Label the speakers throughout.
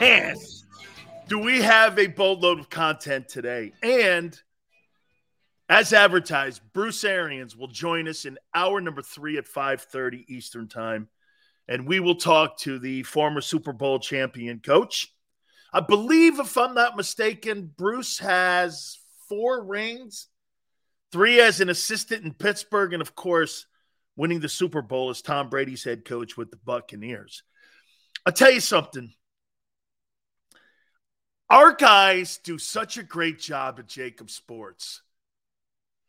Speaker 1: Man, do we have a boatload of content today? And as advertised, Bruce Arians will join us in hour number three at 5:30 Eastern Time. And we will talk to the former Super Bowl champion coach. I believe, if I'm not mistaken, Bruce has four rings, three as an assistant in Pittsburgh, and of course, winning the Super Bowl as Tom Brady's head coach with the Buccaneers. I'll tell you something. Our guys do such a great job at JAKIB Sports.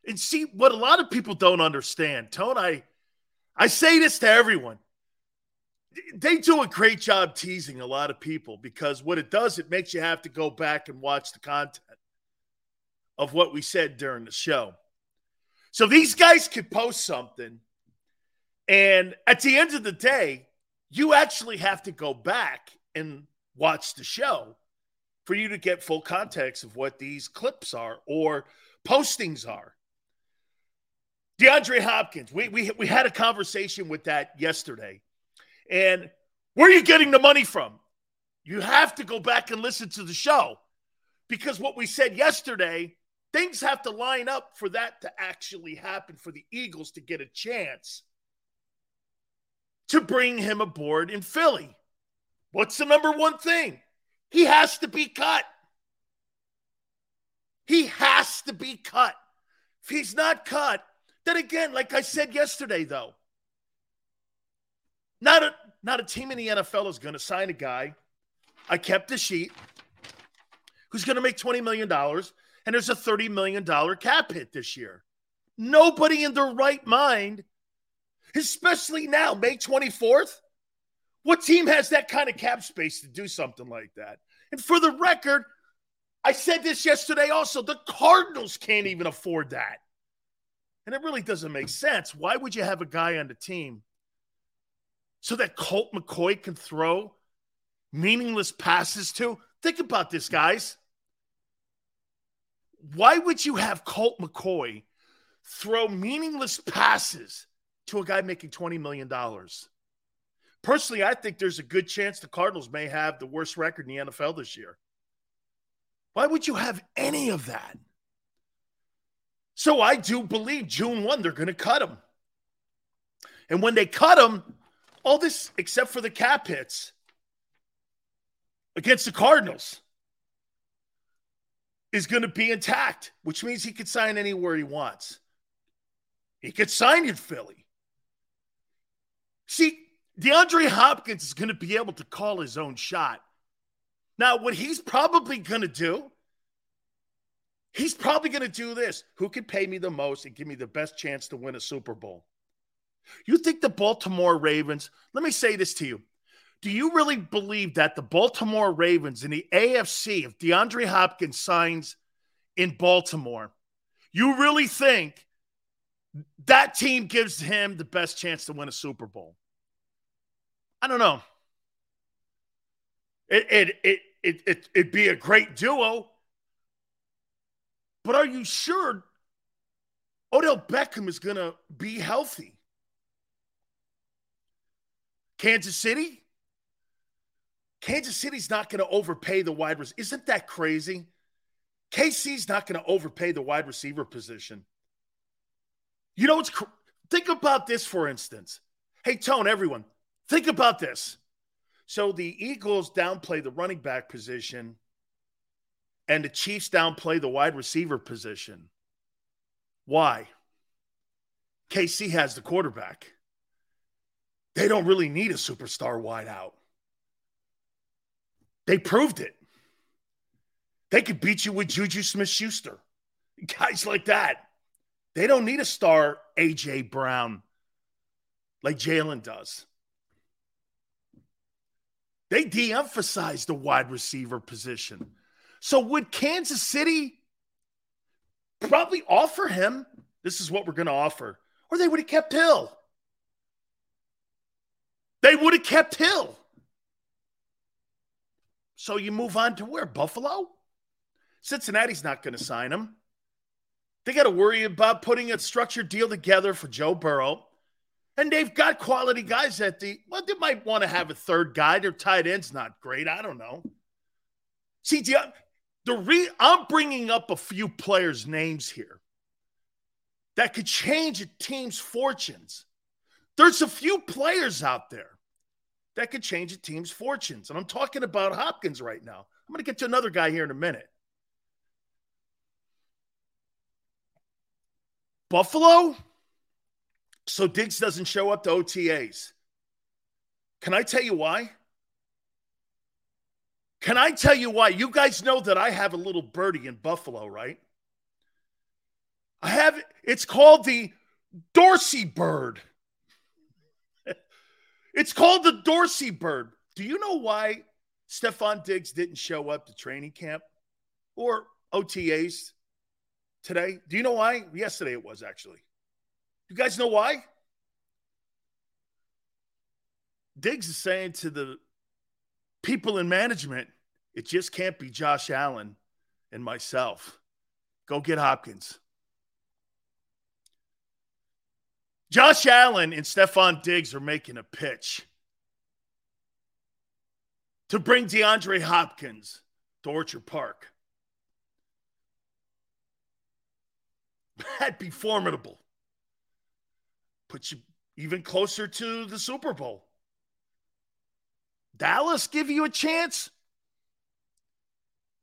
Speaker 1: And see what a lot of people don't understand. Tone, I I say this to everyone. They do a great job teasing a lot of people because what it does, it makes you have to go back and watch the content of what we said during the show. So these guys could post something, and at the end of the day, you actually have to go back and watch the show for you to get full context of what these clips are or postings are. DeAndre Hopkins, we, we, we had a conversation with that yesterday. And where are you getting the money from? You have to go back and listen to the show because what we said yesterday, things have to line up for that to actually happen for the Eagles to get a chance to bring him aboard in Philly. What's the number one thing? He has to be cut. He has to be cut. If he's not cut, then again, like I said yesterday, though, not a not a team in the NFL is going to sign a guy. I kept the sheet who's going to make $20 million, and there's a $30 million cap hit this year. Nobody in their right mind, especially now, May 24th, what team has that kind of cap space to do something like that? And for the record, I said this yesterday also the Cardinals can't even afford that. And it really doesn't make sense. Why would you have a guy on the team so that Colt McCoy can throw meaningless passes to? Think about this, guys. Why would you have Colt McCoy throw meaningless passes to a guy making $20 million? Personally, I think there's a good chance the Cardinals may have the worst record in the NFL this year. Why would you have any of that? So I do believe June 1, they're going to cut him. And when they cut him, all this, except for the cap hits against the Cardinals, is going to be intact, which means he could sign anywhere he wants. He could sign in Philly. See, DeAndre Hopkins is going to be able to call his own shot. Now, what he's probably going to do, he's probably going to do this. Who can pay me the most and give me the best chance to win a Super Bowl? You think the Baltimore Ravens, let me say this to you. Do you really believe that the Baltimore Ravens in the AFC, if DeAndre Hopkins signs in Baltimore, you really think that team gives him the best chance to win a Super Bowl? I don't know. It it it it, it it'd be a great duo. But are you sure Odell Beckham is going to be healthy? Kansas City? Kansas City's not going to overpay the wide receiver. Isn't that crazy? KC's not going to overpay the wide receiver position. You know what's cr- think about this for instance. Hey, Tone, everyone, Think about this. So the Eagles downplay the running back position, and the Chiefs downplay the wide receiver position. Why? KC has the quarterback. They don't really need a superstar wideout. They proved it. They could beat you with Juju Smith Schuster. Guys like that. They don't need a star AJ Brown like Jalen does. They de emphasize the wide receiver position. So, would Kansas City probably offer him this is what we're going to offer? Or they would have kept Hill. They would have kept Hill. So you move on to where? Buffalo? Cincinnati's not going to sign him. They got to worry about putting a structured deal together for Joe Burrow. And they've got quality guys at the, well, they might want to have a third guy. Their tight end's not great. I don't know. See, the, the re, I'm bringing up a few players' names here that could change a team's fortunes. There's a few players out there that could change a team's fortunes. And I'm talking about Hopkins right now. I'm going to get to another guy here in a minute. Buffalo. So Diggs doesn't show up to OTAs. Can I tell you why? Can I tell you why? You guys know that I have a little birdie in Buffalo, right? I have it's called the Dorsey bird. it's called the Dorsey bird. Do you know why Stefon Diggs didn't show up to training camp or OTAs today? Do you know why? Yesterday it was actually. You guys know why? Diggs is saying to the people in management, it just can't be Josh Allen and myself. Go get Hopkins. Josh Allen and Stefon Diggs are making a pitch to bring DeAndre Hopkins to Orchard Park. That'd be formidable. Put you even closer to the Super Bowl. Dallas give you a chance?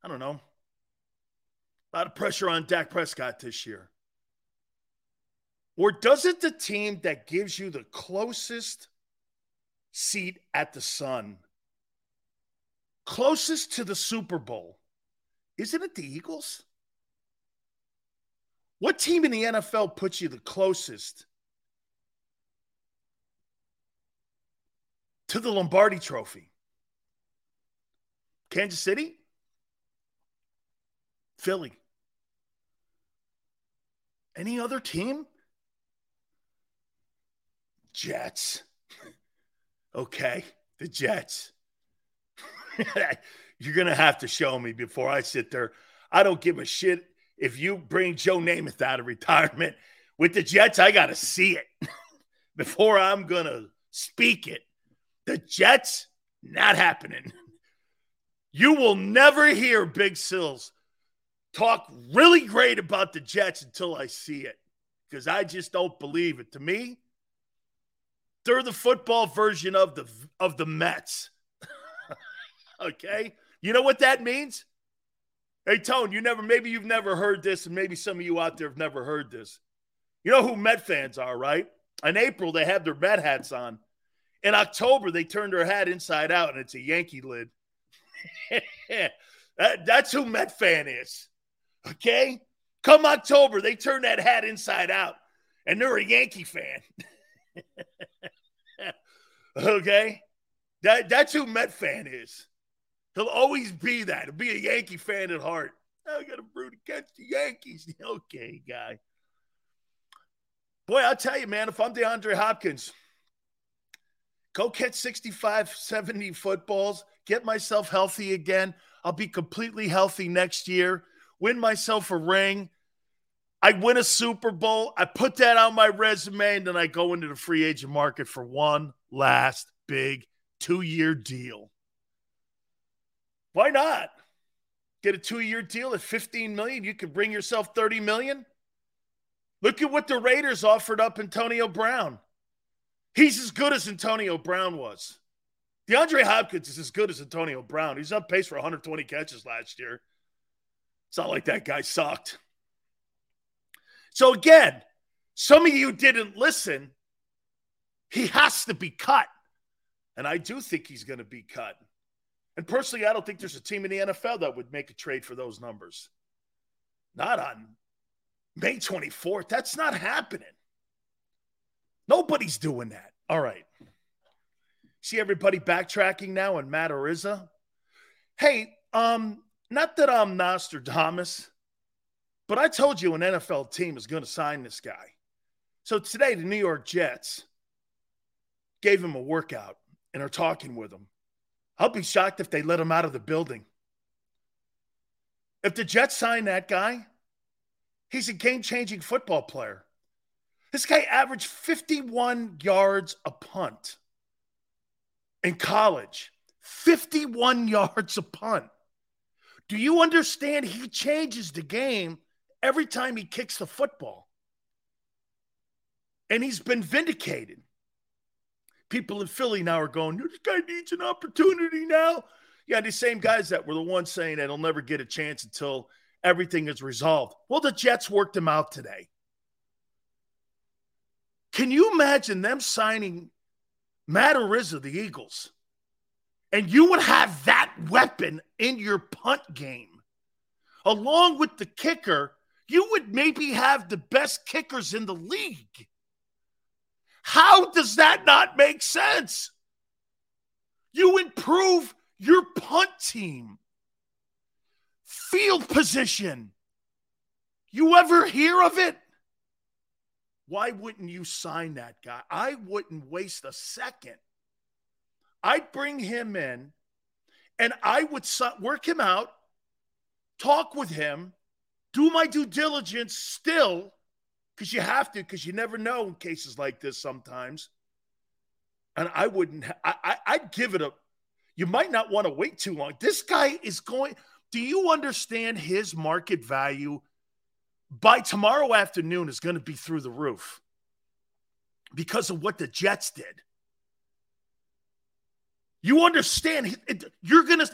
Speaker 1: I don't know. A lot of pressure on Dak Prescott this year. Or does it the team that gives you the closest seat at the sun, closest to the Super Bowl, isn't it the Eagles? What team in the NFL puts you the closest to the Lombardi trophy? Kansas City? Philly? Any other team? Jets. okay, the Jets. You're going to have to show me before I sit there. I don't give a shit if you bring Joe Namath out of retirement. With the Jets, I got to see it before I'm going to speak it. The Jets, not happening. You will never hear Big Sills talk really great about the Jets until I see it because I just don't believe it. To me, they're the football version of the of the Mets. okay? You know what that means? Hey Tone, you never maybe you've never heard this, and maybe some of you out there have never heard this. You know who Met fans are, right? In April, they have their Met hats on. In October, they turned her hat inside out and it's a Yankee lid. that, that's who Met fan is. Okay? Come October, they turn that hat inside out and they're a Yankee fan. okay? That that's who Met fan is. He'll always be that. He'll be a Yankee fan at heart. I got a root against the Yankees. Okay, guy. Boy, I'll tell you, man, if I'm DeAndre Hopkins, go catch 65, 70 footballs, get myself healthy again. I'll be completely healthy next year, win myself a ring. I win a Super Bowl. I put that on my resume, and then I go into the free agent market for one last big two year deal. Why not? Get a two year deal at 15 million. You could bring yourself 30 million. Look at what the Raiders offered up Antonio Brown. He's as good as Antonio Brown was. DeAndre Hopkins is as good as Antonio Brown. He's on pace for 120 catches last year. It's not like that guy sucked. So again, some of you didn't listen. He has to be cut. And I do think he's going to be cut. And personally, I don't think there's a team in the NFL that would make a trade for those numbers. Not on May 24th. That's not happening. Nobody's doing that. All right. See everybody backtracking now on Matt Araiza? Hey, um, not that I'm Nostradamus, but I told you an NFL team is going to sign this guy. So today, the New York Jets gave him a workout and are talking with him. I'll be shocked if they let him out of the building. If the Jets sign that guy, he's a game changing football player. This guy averaged 51 yards a punt in college. 51 yards a punt. Do you understand? He changes the game every time he kicks the football. And he's been vindicated. People in Philly now are going, this guy needs an opportunity now. Yeah, the same guys that were the ones saying that he'll never get a chance until everything is resolved. Well, the Jets worked him out today. Can you imagine them signing Matt Araiza, the Eagles, and you would have that weapon in your punt game, along with the kicker? You would maybe have the best kickers in the league. How does that not make sense? You improve your punt team, field position. You ever hear of it? Why wouldn't you sign that guy? I wouldn't waste a second. I'd bring him in and I would work him out, talk with him, do my due diligence still, because you have to, because you never know in cases like this sometimes. And I wouldn't, I, I, I'd give it a, you might not want to wait too long. This guy is going, do you understand his market value by tomorrow afternoon is going to be through the roof because of what the Jets did. You understand? You're going to,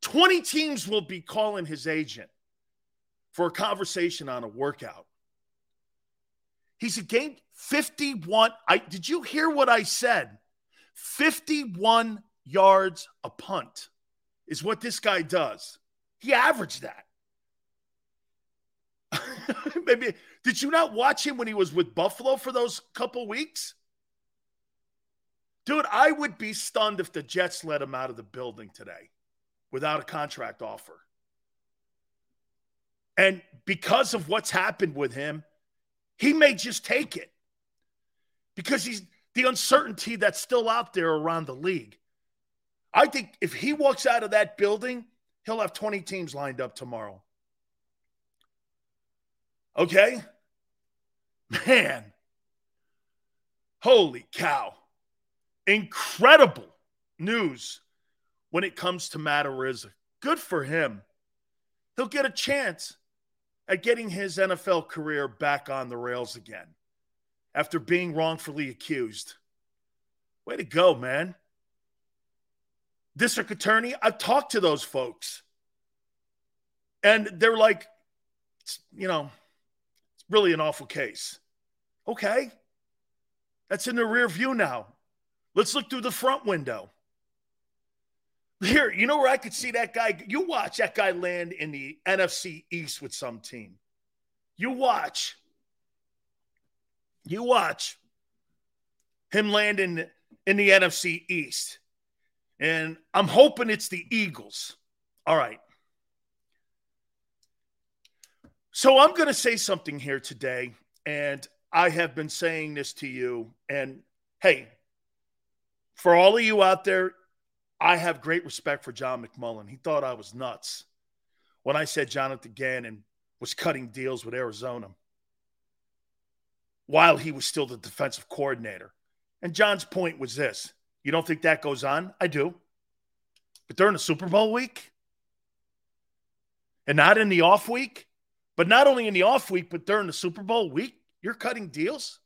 Speaker 1: 20 teams will be calling his agent for a conversation on a workout. He's a game 51. I did you hear what I said? 51 yards a punt is what this guy does. He averaged that. Maybe did you not watch him when he was with Buffalo for those couple weeks? Dude, I would be stunned if the Jets let him out of the building today without a contract offer. And because of what's happened with him, he may just take it because he's the uncertainty that's still out there around the league. I think if he walks out of that building, he'll have 20 teams lined up tomorrow. Okay? Man. Holy cow. Incredible news when it comes to Matt Araiza. Good for him. He'll get a chance at getting his NFL career back on the rails again after being wrongfully accused. Way to go, man. District attorney, I've talked to those folks. And they're like, you know, really an awful case. Okay. That's in the rear view now. Let's look through the front window. Here, you know where I could see that guy? You watch that guy land in the NFC East with some team. You watch. You watch him land in, in the NFC East. And I'm hoping it's the Eagles. All right. So I'm going to say something here today, and I have been saying this to you. And hey, for all of you out there, I have great respect for John McMullen. He thought I was nuts when I said Jonathan Gannon was cutting deals with Arizona while he was still the defensive coordinator. And John's point was this you don't think that goes on? I do. But during the Super Bowl week and not in the off week, but not only in the off week, but during the Super Bowl week, you're cutting deals.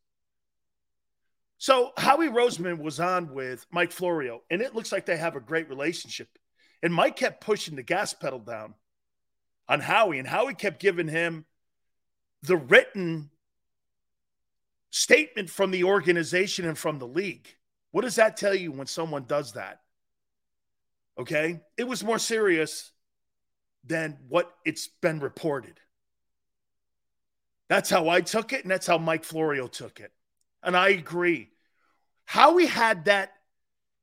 Speaker 1: So Howie Roseman was on with Mike Florio, and it looks like they have a great relationship. And Mike kept pushing the gas pedal down on Howie, and Howie kept giving him the written statement from the organization and from the league. What does that tell you when someone does that? Okay. It was more serious than what it's been reported. That's how I took it, and that's how Mike Florio took it. And I agree. Howie had that,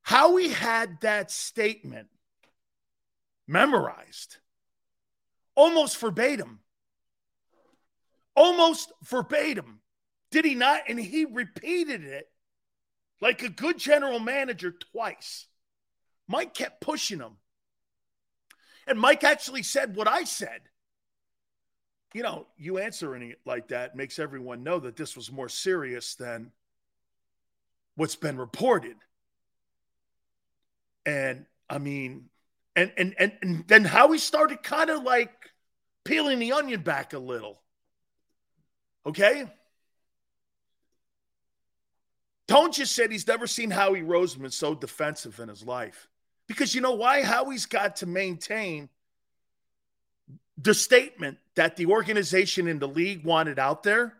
Speaker 1: Howie had that statement memorized almost verbatim. Almost verbatim. Did he not? And he repeated it like a good general manager twice. Mike kept pushing him. And Mike actually said what I said. You know, you answering it like that makes everyone know that this was more serious than what's been reported. And I mean, and and and, and then how he started kind of like peeling the onion back a little. Okay? Tone just said he's never seen Howie Roseman so defensive in his life. Because you know why? Howie's got to maintain the statement that the organization in the league wanted out there.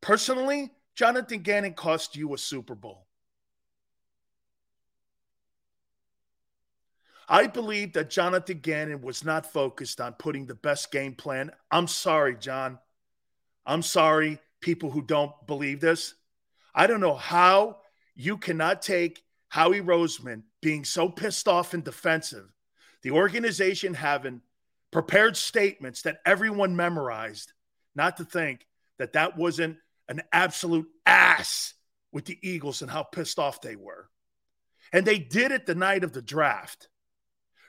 Speaker 1: Personally, Jonathan Gannon cost you a Super Bowl. I believe that Jonathan Gannon was not focused on putting the best game plan. I'm sorry, John. I'm sorry, people who don't believe this. I don't know how you cannot take Howie Roseman being so pissed off and defensive, the organization having prepared statements that everyone memorized, not to think that that wasn't an absolute ass with the Eagles and how pissed off they were. And they did it the night of the draft.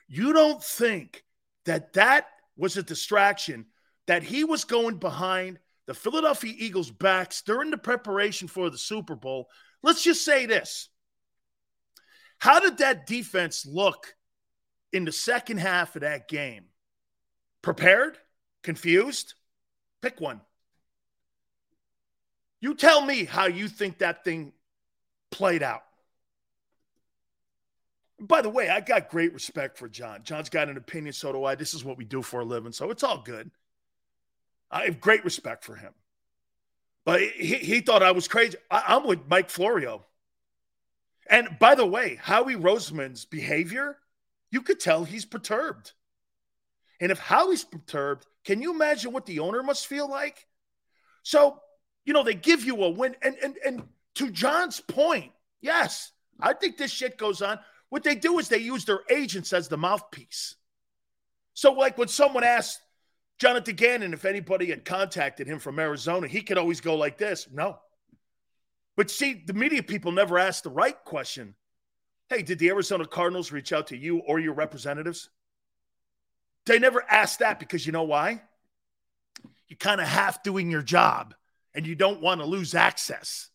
Speaker 1: You don't think that that was a distraction, that he was going behind the Philadelphia Eagles' backs during the preparation for the Super Bowl? Let's just say this. How did that defense look in the second half of that game? Prepared? Confused? Pick one. You tell me how you think that thing played out. By the way, I got great respect for John. John's got an opinion, so do I. This is what we do for a living, so it's all good. I have great respect for him. But he, he thought I was crazy. I, am with Mike Florio. And by the way, Howie Roseman's behavior, you could tell he's perturbed. And if Howie's perturbed, can you imagine what the owner must feel like? So, you know, they give you a win. And and and to John's point, yes, I think this shit goes on. What they do is they use their agents as the mouthpiece. So, like when someone asked Jonathan Gannon if anybody had contacted him from Arizona, he could always go like this No. But see, the media people never ask the right question. Hey, did the Arizona Cardinals reach out to you or your representatives? They never ask that because you know why? You're kind of half doing your job and you don't want to lose access.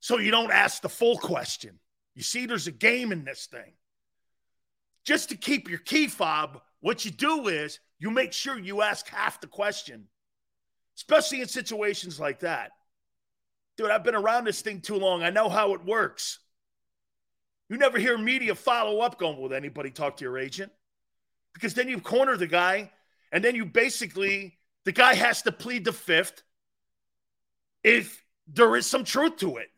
Speaker 1: So you don't ask the full question. You see, there's a game in this thing. Just to keep your key fob, what you do is you make sure you ask half the question, especially in situations like that. Dude, I've been around this thing too long. I know how it works. You never hear media follow up going, Will anybody talk to your agent? Because then you corner the guy, and then you basically, the guy has to plead the fifth if there is some truth to it.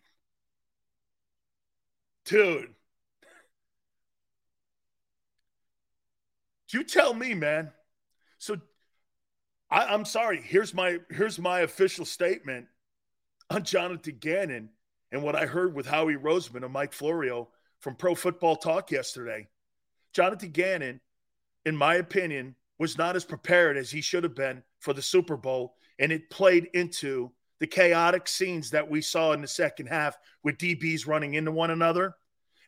Speaker 1: Dude. You tell me, man. So I, am sorry. Here's my here's my official statement on Jonathan Gannon and what I heard with Howie Roseman and Mike Florio from Pro Football Talk yesterday. Jonathan Gannon, in my opinion, was not as prepared as he should have been for the Super Bowl, and it played into the chaotic scenes that we saw in the second half with DBs running into one another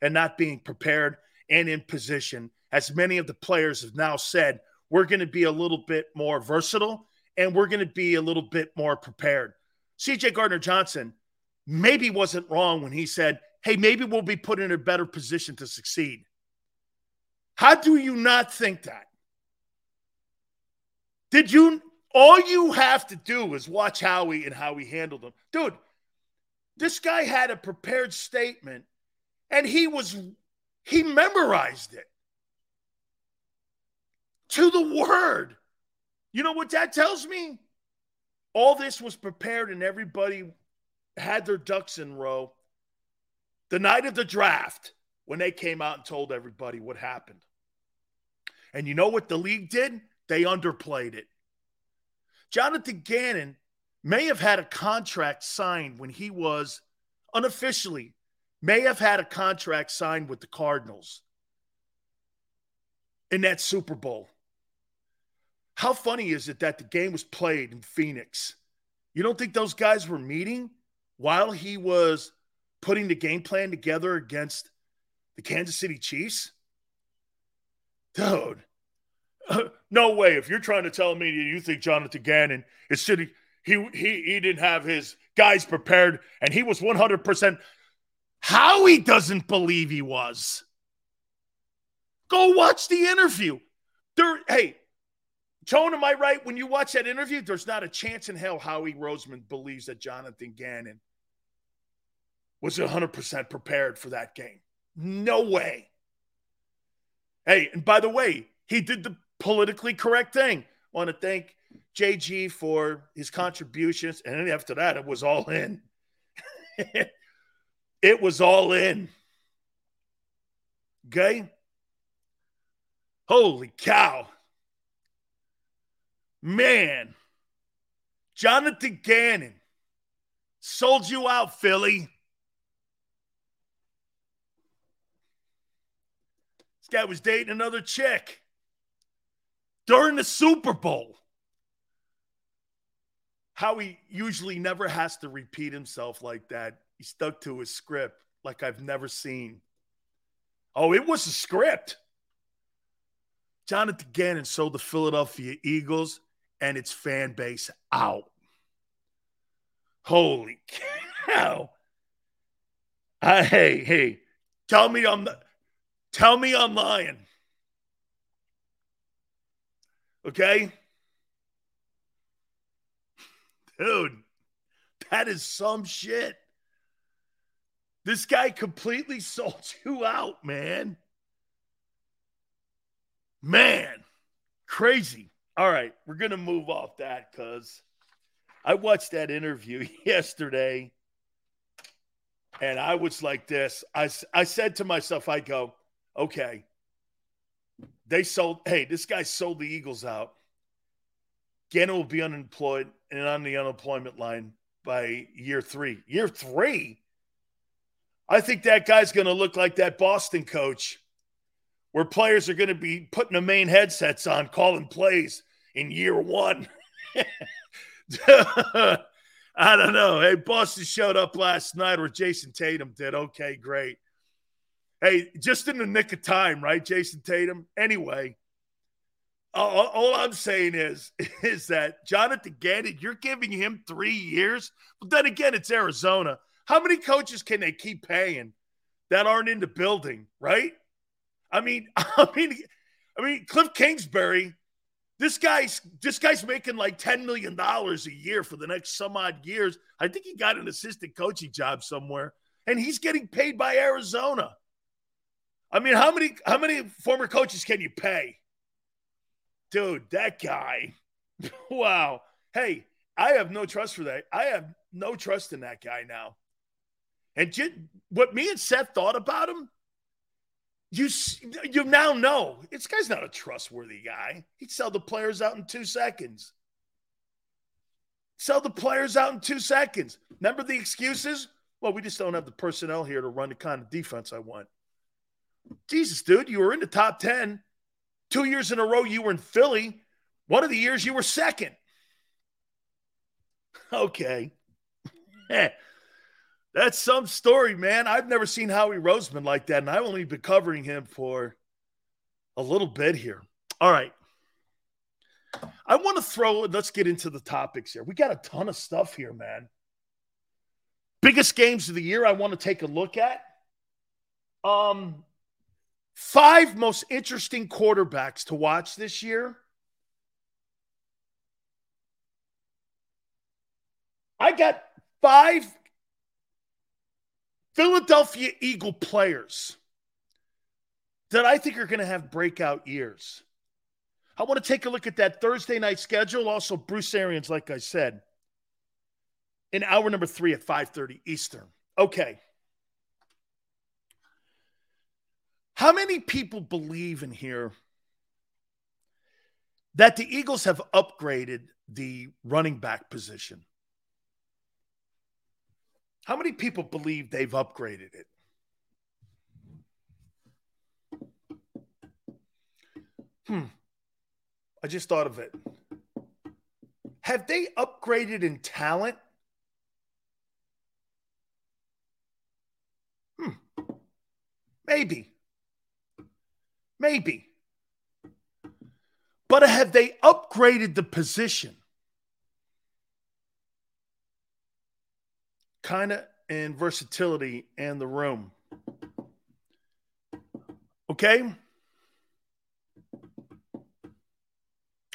Speaker 1: and not being prepared and in position. As many of the players have now said, we're going to be a little bit more versatile and we're going to be a little bit more prepared. CJ Gardner Johnson maybe wasn't wrong when he said, hey, maybe we'll be put in a better position to succeed. How do you not think that? Did you all you have to do is watch Howie and how he handled them. Dude, this guy had a prepared statement and he was he memorized it to the word. You know what that tells me? All this was prepared and everybody had their ducks in row the night of the draft when they came out and told everybody what happened. And you know what the league did? They underplayed it. Jonathan Gannon may have had a contract signed when he was unofficially may have had a contract signed with the Cardinals in that Super Bowl. How funny is it that the game was played in Phoenix? You don't think those guys were meeting while he was putting the game plan together against the Kansas City Chiefs? Dude, no way. If you're trying to tell me you think Jonathan Gannon is sitting, he, he, he didn't have his guys prepared and he was 100%. Howie doesn't believe he was. Go watch the interview. There, hey, Tone, am I right? When you watch that interview, there's not a chance in hell Howie Roseman believes that Jonathan Gannon was 100% prepared for that game. No way. Hey, and by the way, he did the politically correct thing. Want to thank JG for his contributions. And then after that, it was all in. it was all in. Okay? Holy cow. Man. Jonathan Gannon sold you out, Philly. This guy was dating another chick during the Super Bowl. Howie usually never has to repeat himself like that. He stuck to his script like I've never seen. Oh, it was a script. Jonathan Gannon sold the Philadelphia Eagles and its fan base out. Holy cow. Uh, hey, hey, tell me I'm tell me I'm lying. Okay? Dude, that is some shit. This guy completely sold you out, man. Man, crazy. All right, we're going to move off that because I watched that interview yesterday and I was like this. I, I said to myself, I go, okay, they sold, hey, this guy sold the Eagles out. Gannon will be unemployed and on the unemployment line by year three. Year three? I think that guy's going to look like that Boston coach where players are going to be putting the main headsets on, calling plays in year one. I don't know. Hey, Boston showed up last night where Jayson Tatum did. Okay, great. Hey, just in the nick of time, right, Jayson Tatum? Anyway, all, all, I'm saying is, is that Jonathan Gannon, you're giving him three years. But then again, it's Arizona. How many coaches can they keep paying that aren't in the building, right? I mean, I mean, I mean, Cliff Kingsbury, this guy's this guy's making like $10 million a year for the next some odd years. I think he got an assistant coaching job somewhere, and he's getting paid by Arizona. I mean, how many how many former coaches can you pay? Dude, that guy. wow. Hey, I have no trust for that. I have no trust in that guy now. And what me and Seth thought about him, you you now know this guy's not a trustworthy guy. He'd sell the players out in two seconds. Sell the players out in two seconds. Remember the excuses? Well, we just don't have the personnel here to run the kind of defense I want. Jesus, dude, you were in the top 10. Two years in a row, you were in Philly. One of the years, you were second. Okay. That's some story, man. I've never seen Howie Roseman like that, and I've only been covering him for a little bit here. All right. I want to throw, let's get into the topics here. We got a ton of stuff here, man. Biggest games of the year I want to take a look at. Um, five most interesting quarterbacks to watch this year. I got five Philadelphia Eagle players that I think are going to have breakout years. I want to take a look at that Thursday night schedule. Also, Bruce Arians, like I said, in hour number three at 5:30 Eastern. Okay. How many people believe in here that the Eagles have upgraded the running back position? How many people believe they've upgraded it? Hmm. I just thought of it. Have they upgraded in talent? Hmm. Maybe. Maybe. But have they upgraded the position? Kind of in versatility and the room. Okay?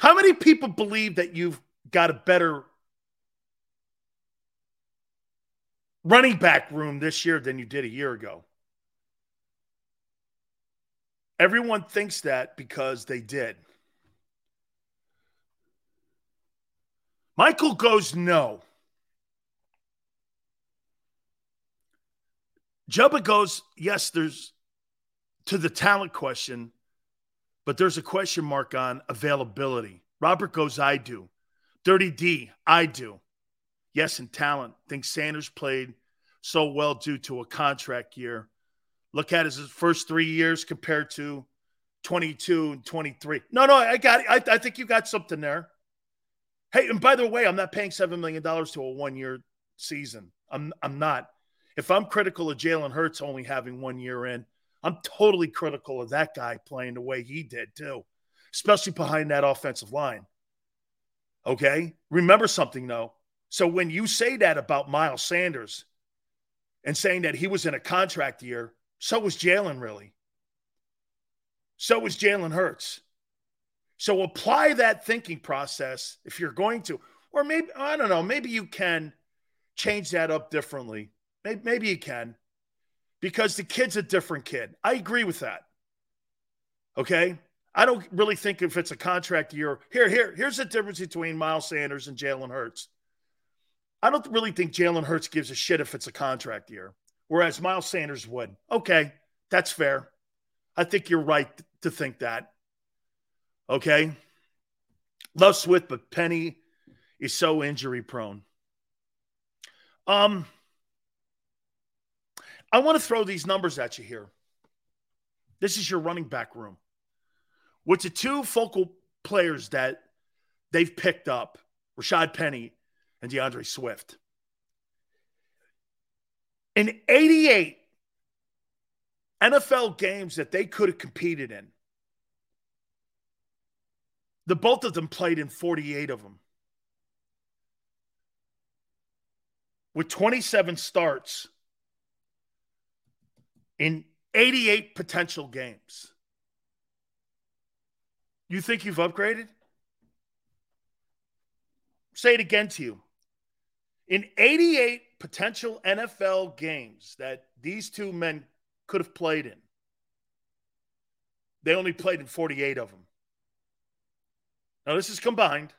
Speaker 1: How many people believe that you've got a better running back room this year than you did a year ago? Everyone thinks that because they did. Michael goes no. Jubba goes, yes, there's to the talent question, but there's a question mark on availability. Robert goes, I do. Dirty D, I do. Yes, in talent. Think Sanders played so well due to a contract year. Look at his first three years compared to 22 and 23. No, no, I got it. I, I think you got something there. Hey, and by the way, I'm not paying $7 million to a one year season. I'm, I'm not. If I'm critical of Jalen Hurts only having one year in, I'm totally critical of that guy playing the way he did too, especially behind that offensive line. Okay. Remember something though. So when you say that about Miles Sanders and saying that he was in a contract year, so was Jalen really. So was Jalen Hurts. So apply that thinking process if you're going to, or maybe, I don't know, maybe you can change that up differently. Maybe, maybe you can because the kid's a different kid. I agree with that. Okay. I don't really think if it's a contract year. Here, here, here's the difference between Miles Sanders and Jalen Hurts. I don't really think Jalen Hurts gives a shit if it's a contract year, whereas Miles Sanders would. Okay, that's fair. I think you're right to think that. Okay. Love Swift, but Penny is so injury prone. Um, I want to throw these numbers at you here. This is your running back room. With the two focal players that they've picked up, Rashad Penny and D'Andre Swift. In 88 NFL games that they could have competed in, the both of them played in 48 of them. With 27 starts, in 88 potential games. You think you've upgraded? Say it again to you. In 88 potential NFL games that these two men could have played in, they only played in 48 of them. Now, this is combined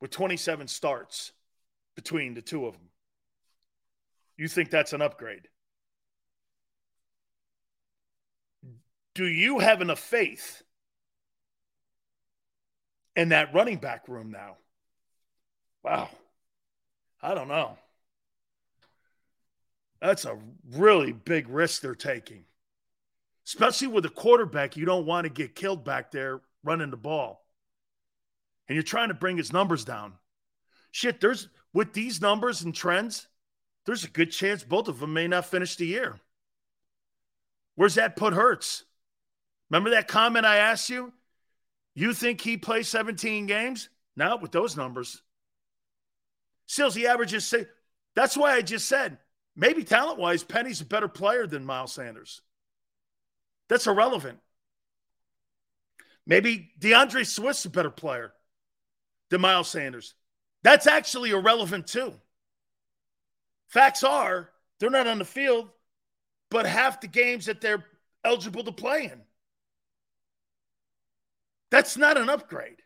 Speaker 1: with 27 starts between the two of them. You think that's an upgrade? do you have enough faith in that running back room now? Wow. I don't know. That's a really big risk they're taking, especially with a quarterback. You don't want to get killed back there running the ball. And you're trying to bring his numbers down. Shit, there's with these numbers and trends, there's a good chance both of them may not finish the year. Where's that put Hurts? Remember that comment I asked you? You think he plays 17 games? Not with those numbers. Sills, he averages say that's why I just said maybe talent wise, Penny's a better player than Miles Sanders. That's irrelevant. Maybe D'Andre Swift's a better player than Miles Sanders. That's actually irrelevant too. Facts are they're not on the field, but half the games that they're eligible to play in. That's not an upgrade.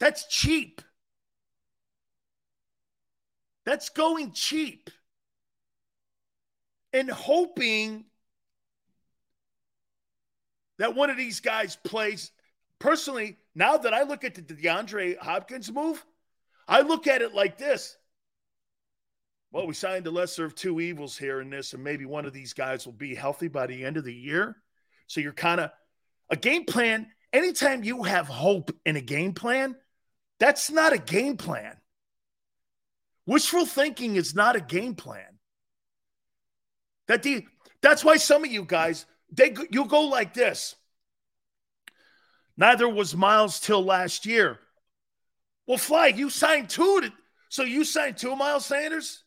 Speaker 1: That's cheap. That's going cheap and hoping that one of these guys plays. Personally, now that I look at the DeAndre Hopkins move, I look at it like this. Well, we signed the lesser of two evils here in this, and maybe one of these guys will be healthy by the end of the year. So you're kind of A game plan, anytime you have hope in a game plan, that's not a game plan. Wishful thinking is not a game plan. That the, that's why some of you guys, they you go like this. Neither was Miles till last year. Well, Fly, you signed two to, so you signed two Miles Sanders?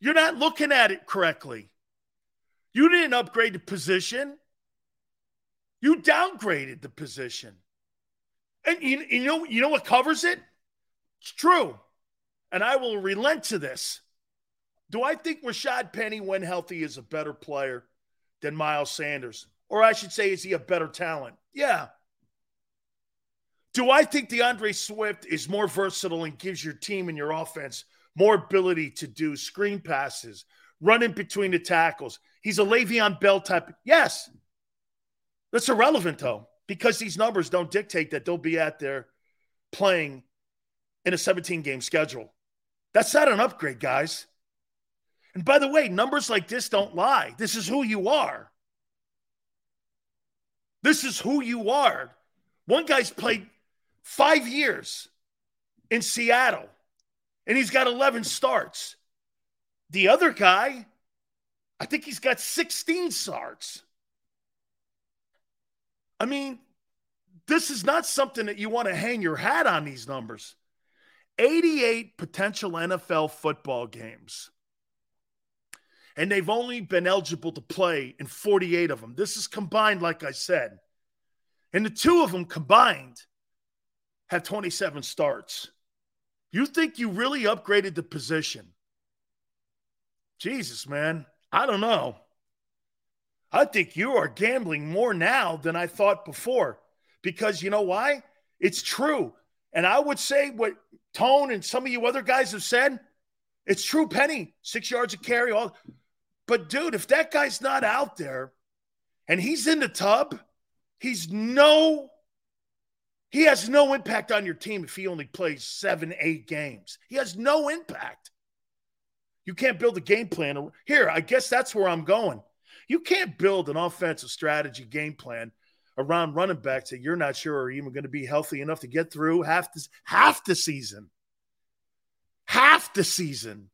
Speaker 1: You're not looking at it correctly. You didn't upgrade the position. You downgraded the position. And you, you know you know what covers it? It's true. And I will relent to this. Do I think Rashad Penny, when healthy, is a better player than Miles Sanders? Or I should say, is he a better talent? Yeah. Do I think D'Andre Swift is more versatile and gives your team and your offense more ability to do screen passes, run in between the tackles? He's a Le'Veon Bell type. Yes. That's irrelevant, though, because these numbers don't dictate that they'll be out there playing in a 17 game schedule. That's not an upgrade, guys. And by the way, numbers like this don't lie. This is who you are. This is who you are. One guy's played five years in Seattle, and he's got 11 starts. The other guy, I think he's got 16 starts. I mean, this is not something that you want to hang your hat on these numbers. 88 potential NFL football games. And they've only been eligible to play in 48 of them. This is combined, like I said. And the two of them combined have 27 starts. You think you really upgraded the position? Jesus, man. I don't know. I think you are gambling more now than I thought before because you know why? It's true. And I would say what Tone and some of you other guys have said, it's true, Penny, six yards of carry. All, but dude, if that guy's not out there and he's in the tub, he's no he has no impact on your team if he only plays seven, eight games. He has no impact. You can't build a game plan. Here, I guess that's where I'm going. You can't build an offensive strategy game plan around running backs that you're not sure are even going to be healthy enough to get through half the half the season. Half the season.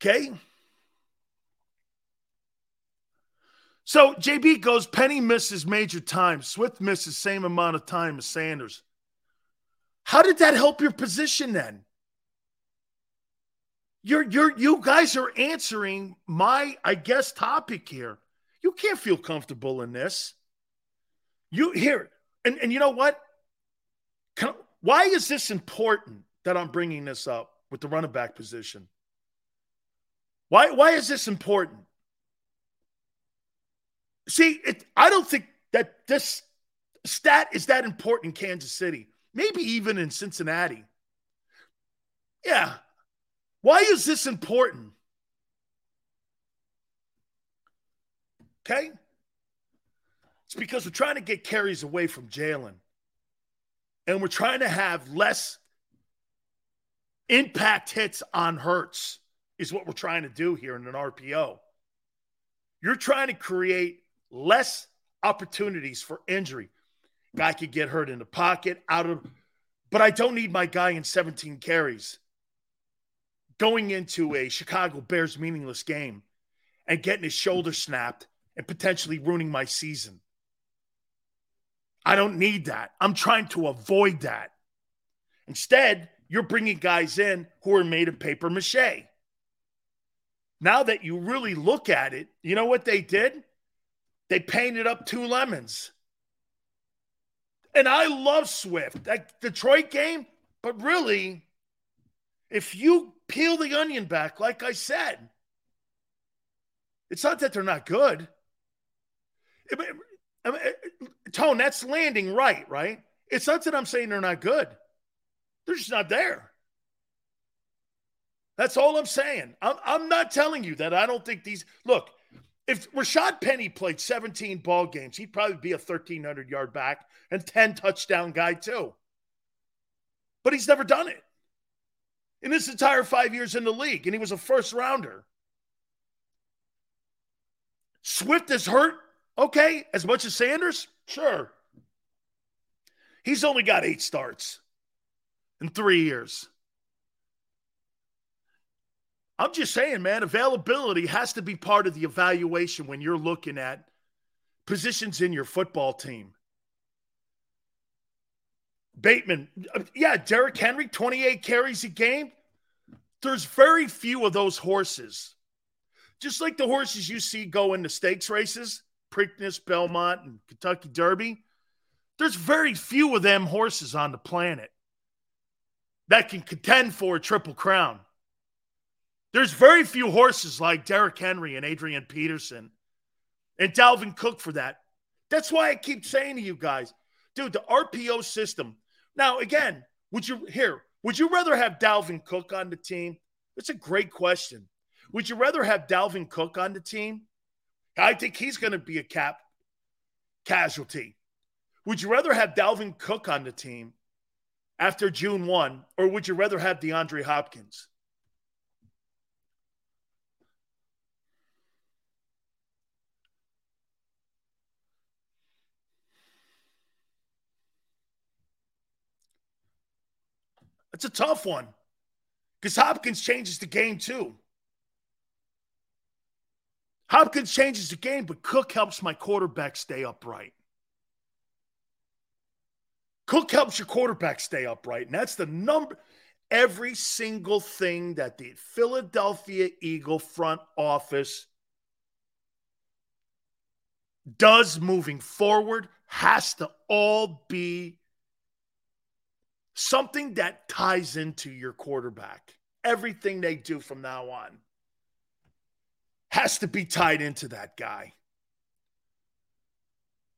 Speaker 1: Okay? So JB goes, Penny misses major time. Swift misses same amount of time as Sanders. How did that help your position then? You're you're you guys are answering my, I guess, topic here. You can't feel comfortable in this. You here, and, and you know what? Can, why is this important that I'm bringing this up with the running back position? Why why is this important? See, it, I don't think that this stat is that important in Kansas City, maybe even in Cincinnati. Yeah. Why is this important? Okay. It's because we're trying to get carries away from Jalen. And we're trying to have less impact hits on Hurts, is what we're trying to do here in an RPO. You're trying to create less opportunities for injury. Guy could get hurt in the pocket, out of, but I don't need my guy in 17 carries going into a Chicago Bears meaningless game and getting his shoulder snapped and potentially ruining my season. I don't need that. I'm trying to avoid that. Instead, you're bringing guys in who are made of paper mache. Now that you really look at it, you know what they did? They painted up two lemons. And I love Swift. That Detroit game, but really, if you peel the onion back, like I said, it's not that they're not good. I mean, Tone, that's landing right, right? It's not that I'm saying they're not good. They're just not there. That's all I'm saying. I'm, I'm not telling you that I don't think these look, if Rashad Penny played 17 ball games, he'd probably be a 1,300 yard back and 10 touchdown guy, too. But he's never done it in his entire five years in the league, and he was a first rounder. Swift is hurt. Okay. As much as Sanders? Sure. He's only got eight starts in three years. I'm just saying, man, availability has to be part of the evaluation when you're looking at positions in your football team. Bateman, yeah, Derrick Henry, 28 carries a game. There's very few of those horses. Just like the horses you see go into stakes races, Preakness, Belmont, and Kentucky Derby, there's very few of them horses on the planet that can contend for a triple crown. There's very few horses like Derrick Henry and Adrian Peterson and Dalvin Cook for that. That's why I keep saying to you guys, dude, the RPO system. Now, again, would you here, would you rather have Dalvin Cook on the team? That's a great question. Would you rather have Dalvin Cook on the team? I think he's going to be a cap casualty. Would you rather have Dalvin Cook on the team after June 1, or would you rather have DeAndre Hopkins? It's a tough one because Hopkins changes the game too. Hopkins changes the game, but Cook helps my quarterback stay upright. Cook helps your quarterback stay upright. And that's the number. Every single thing that the Philadelphia Eagle front office does moving forward has to all be something that ties into your quarterback. Everything they do from now on has to be tied into that guy.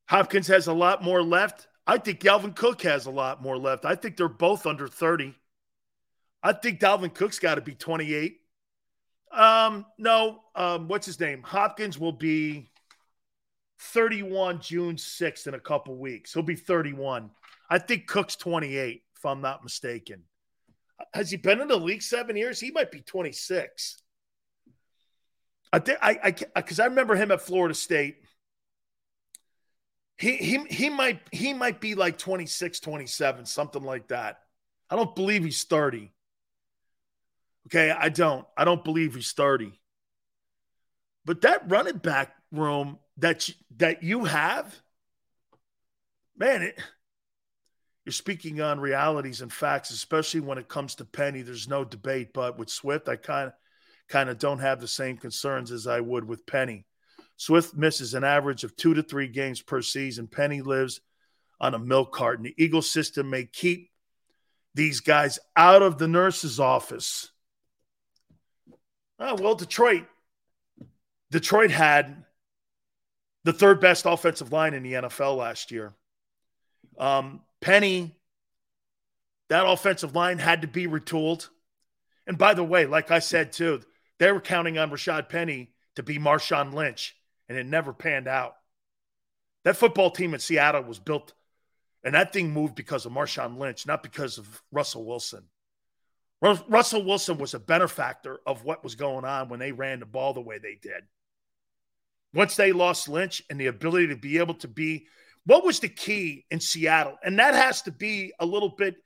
Speaker 1: Hopkins has a lot more left. I think Dalvin Cook has a lot more left. I think they're both under 30. I think Dalvin Cook's got to be 28. Um, no, um, what's his name? Hopkins will be 31 June 6th in a couple weeks. He'll be 31. I think Cook's 28, if I'm not mistaken. Has he been in the league seven years? He might be 26. I think I I because I remember him at Florida State he he he might he might be like 26, 27, something like that. I don't believe he's 30. Okay, I don't. I don't believe he's 30. But that running back room that you, that you have, man, it, you're speaking on realities and facts, especially when it comes to Penny. There's no debate. But with Swift, I kind of kind of don't have the same concerns as I would with Penny. Swift misses an average of two to three games per season. Penny lives on a milk carton. The Eagle system may keep these guys out of the nurse's office. Oh, well, Detroit. Detroit had the third best offensive line in the NFL last year. Um, Penny, that offensive line had to be retooled. And by the way, like I said too, they were counting on Rashad Penny to be Marshawn Lynch and it never panned out. That football team in Seattle was built, and that thing moved because of Marshawn Lynch, not because of Russell Wilson. Russell Wilson was a benefactor of what was going on when they ran the ball the way they did. Once they lost Lynch and the ability to be able to be, what was the key in Seattle? And that has to be a little bit.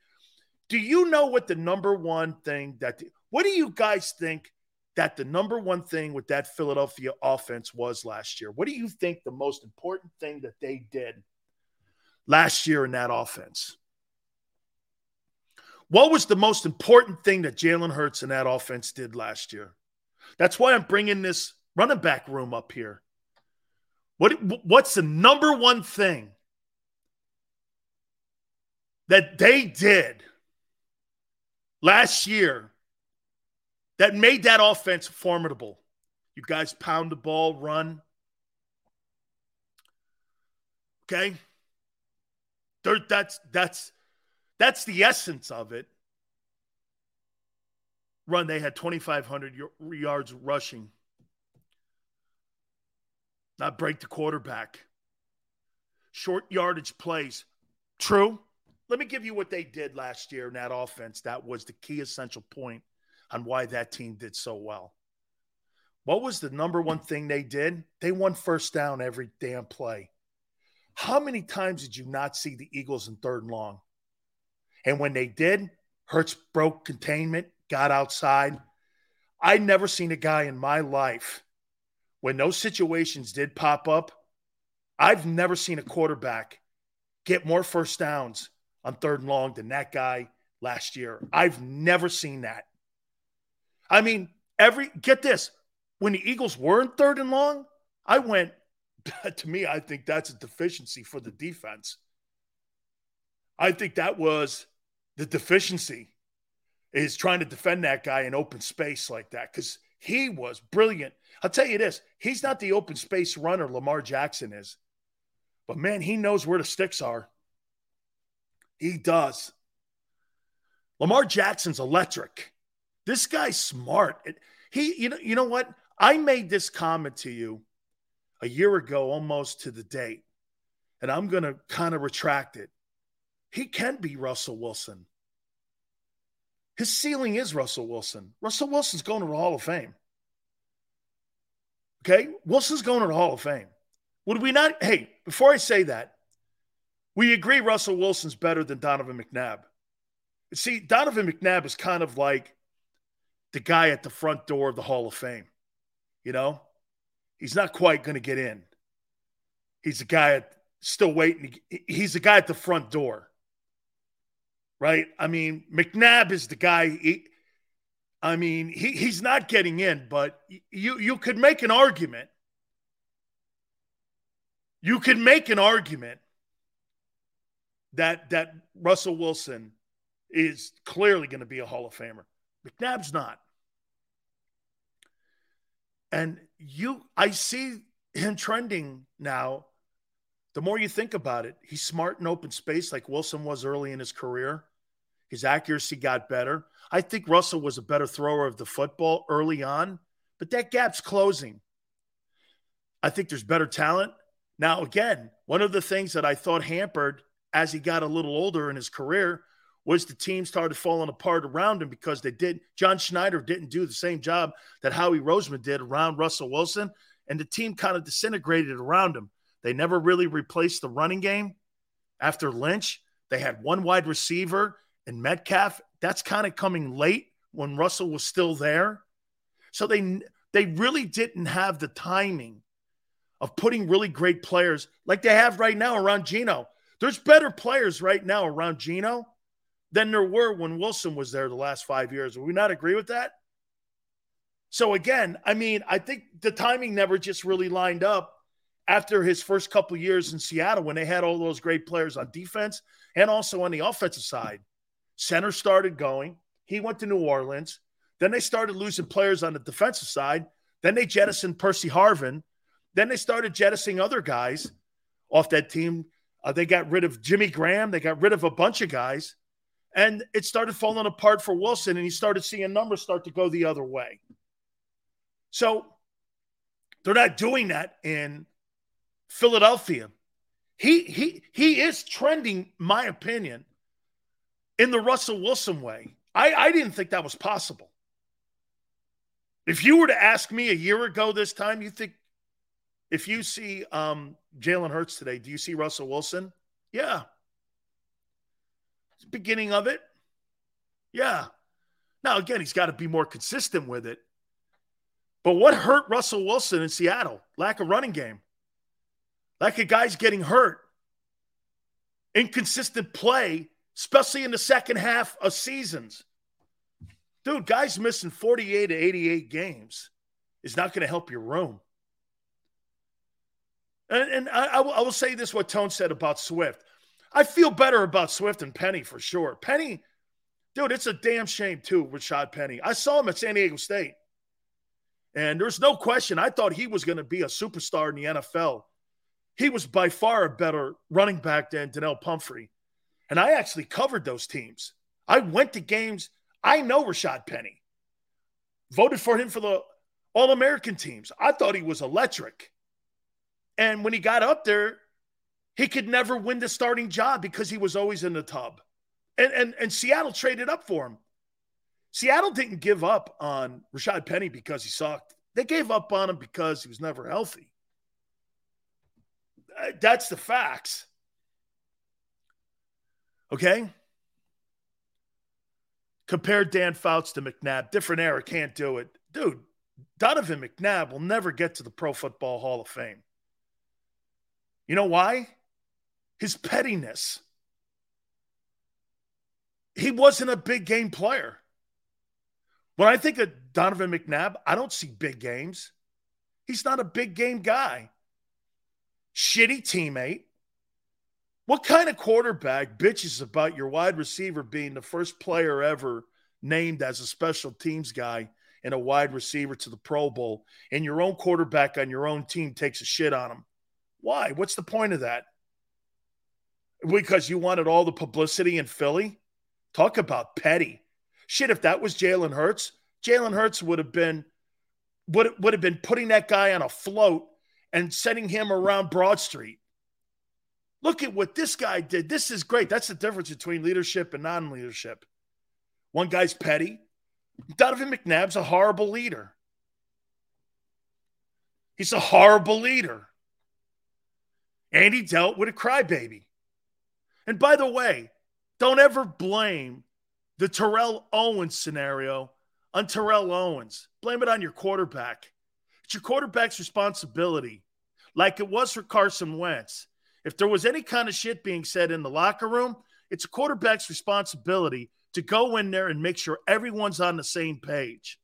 Speaker 1: Do you know what the number one thing that, what do you guys think that the number one thing with that Philadelphia offense was last year. What do you think the most important thing that they did last year in that offense? What was the most important thing that Jalen Hurts and that offense did last year? That's why I'm bringing this running back room up here. What, what's the number one thing that they did last year that made that offense formidable. You guys pound the ball, run. Okay? that's that's that's the essence of it. Run, they had 2,500 yards rushing. Not break the quarterback. Short yardage plays. True. Let me give you what they did last year in that offense. That was the key essential point on why that team did so well. what was the number one thing they did? They won first down every damn play. How many times did you not see the Eagles in third and long? And when they did, Hurts broke containment, got outside. I never seen a guy in my life when those situations did pop up. I've never seen a quarterback get more first downs on third and long than that guy last year. I've never seen that. I mean, every get this when the Eagles were in third and long, I went to me, I think that's a deficiency for the defense. I think that was the deficiency is trying to defend that guy in open space like that because he was brilliant. I'll tell you this he's not the open space runner Lamar Jackson is, but man, he knows where the sticks are. He does. Lamar Jackson's electric. This guy's smart. He, you know, you know what? I made this comment to you a year ago, almost to the date, and I'm going to kind of retract it. He can be Russell Wilson. His ceiling is Russell Wilson. Russell Wilson's going to the Hall of Fame. Okay? Wilson's going to the Hall of Fame. Would we not? Hey, before I say that, we agree Russell Wilson's better than Donovan McNabb. See, Donovan McNabb is kind of like the guy at the front door of the Hall of Fame. You know, he's not quite going to get in. He's the guy at, still waiting. He's the guy at the front door right? I mean, McNabb is the guy. He, I mean, he, he's not getting in, but you you could make an argument. You could make an argument that that Russell Wilson is clearly going to be a Hall of Famer. McNabb's not. And you I see him trending now. The more you think about it, he's smart in open space like Wilson was early in his career. His accuracy got better. I think Russell was a better thrower of the football early on, but that gap's closing. I think there's better talent. Now, again, one of the things that I thought hampered as he got a little older in his career was the team started falling apart around him because they did. John Schneider didn't do the same job that Howie Roseman did around Russell Wilson, and the team kind of disintegrated around him. They never really replaced the running game after Lynch. They had one wide receiver and Metcalf, that's kind of coming late when Russell was still there. So they they really didn't have the timing of putting really great players like they have right now around Geno. There's better players right now around Geno than there were when Wilson was there the last five years. Would we not agree with that? So again, I mean, I think the timing never just really lined up after his first couple years in Seattle when they had all those great players on defense and also on the offensive side. Center started going. He went to New Orleans. Then they started losing players on the defensive side. Then they jettisoned Percy Harvin. Then they started jettisoning other guys off that team. Uh, they got rid of Jimmy Graham. They got rid of a bunch of guys. And it started falling apart for Wilson, and he started seeing numbers start to go the other way. So they're not doing that in Philadelphia. He he he is trending, my opinion, in the Russell Wilson way. I, I didn't think that was possible. If you were to ask me a year ago this time, you think if you see um, Jalen Hurts today, do you see Russell Wilson? Yeah. Beginning of it. Yeah. Now, again, he's got to be more consistent with it. But what hurt Russell Wilson in Seattle? Lack of running game. Lack a guys getting hurt. Inconsistent play especially in the second half of seasons. Dude, guys missing 48 to 88 games is not going to help your room. And, and I, I, will, I will say this what Tone said about Swift. I feel better about Swift and Penny for sure. Penny, dude, it's a damn shame too, Rashad Penny. I saw him at San Diego State. And there's no question. I thought he was going to be a superstar in the NFL. He was by far a better running back than Donnel Pumphrey. And I actually covered those teams. I went to games. I know Rashad Penny. Voted for him for the All American teams. I thought he was electric. And when he got up there, he could never win the starting job because he was always in the tub. And, and, and Seattle traded up for him. Seattle didn't give up on Rashad Penny because he sucked. They gave up on him because he was never healthy. Uh, that's the facts. Okay? Compare Dan Fouts to McNabb. Different era, can't do it. Dude, Donovan McNabb will never get to the Pro Football Hall of Fame. You know why? His pettiness. He wasn't a big game player. When I think of Donovan McNabb, I don't see big games. He's not a big game guy. Shitty teammate. What kind of quarterback bitches about your wide receiver being the first player ever named as a special teams guy and a wide receiver to the Pro Bowl, and your own quarterback on your own team takes a shit on him? Why? What's the point of that? Because you wanted all the publicity in Philly? Talk about petty. Shit, if that was Jalen Hurts, Jalen Hurts would have been would, would have been putting that guy on a float and sending him around Broad Street. Look at what this guy did. This is great. That's the difference between leadership and non-leadership. One guy's petty. Donovan McNabb's a horrible leader. He's a horrible leader. And he dealt with a crybaby. And by the way, don't ever blame the Terrell Owens scenario on Terrell Owens. Blame it on your quarterback. It's your quarterback's responsibility, like it was for Carson Wentz. If there was any kind of shit being said in the locker room, it's a quarterback's responsibility to go in there and make sure everyone's on the same page,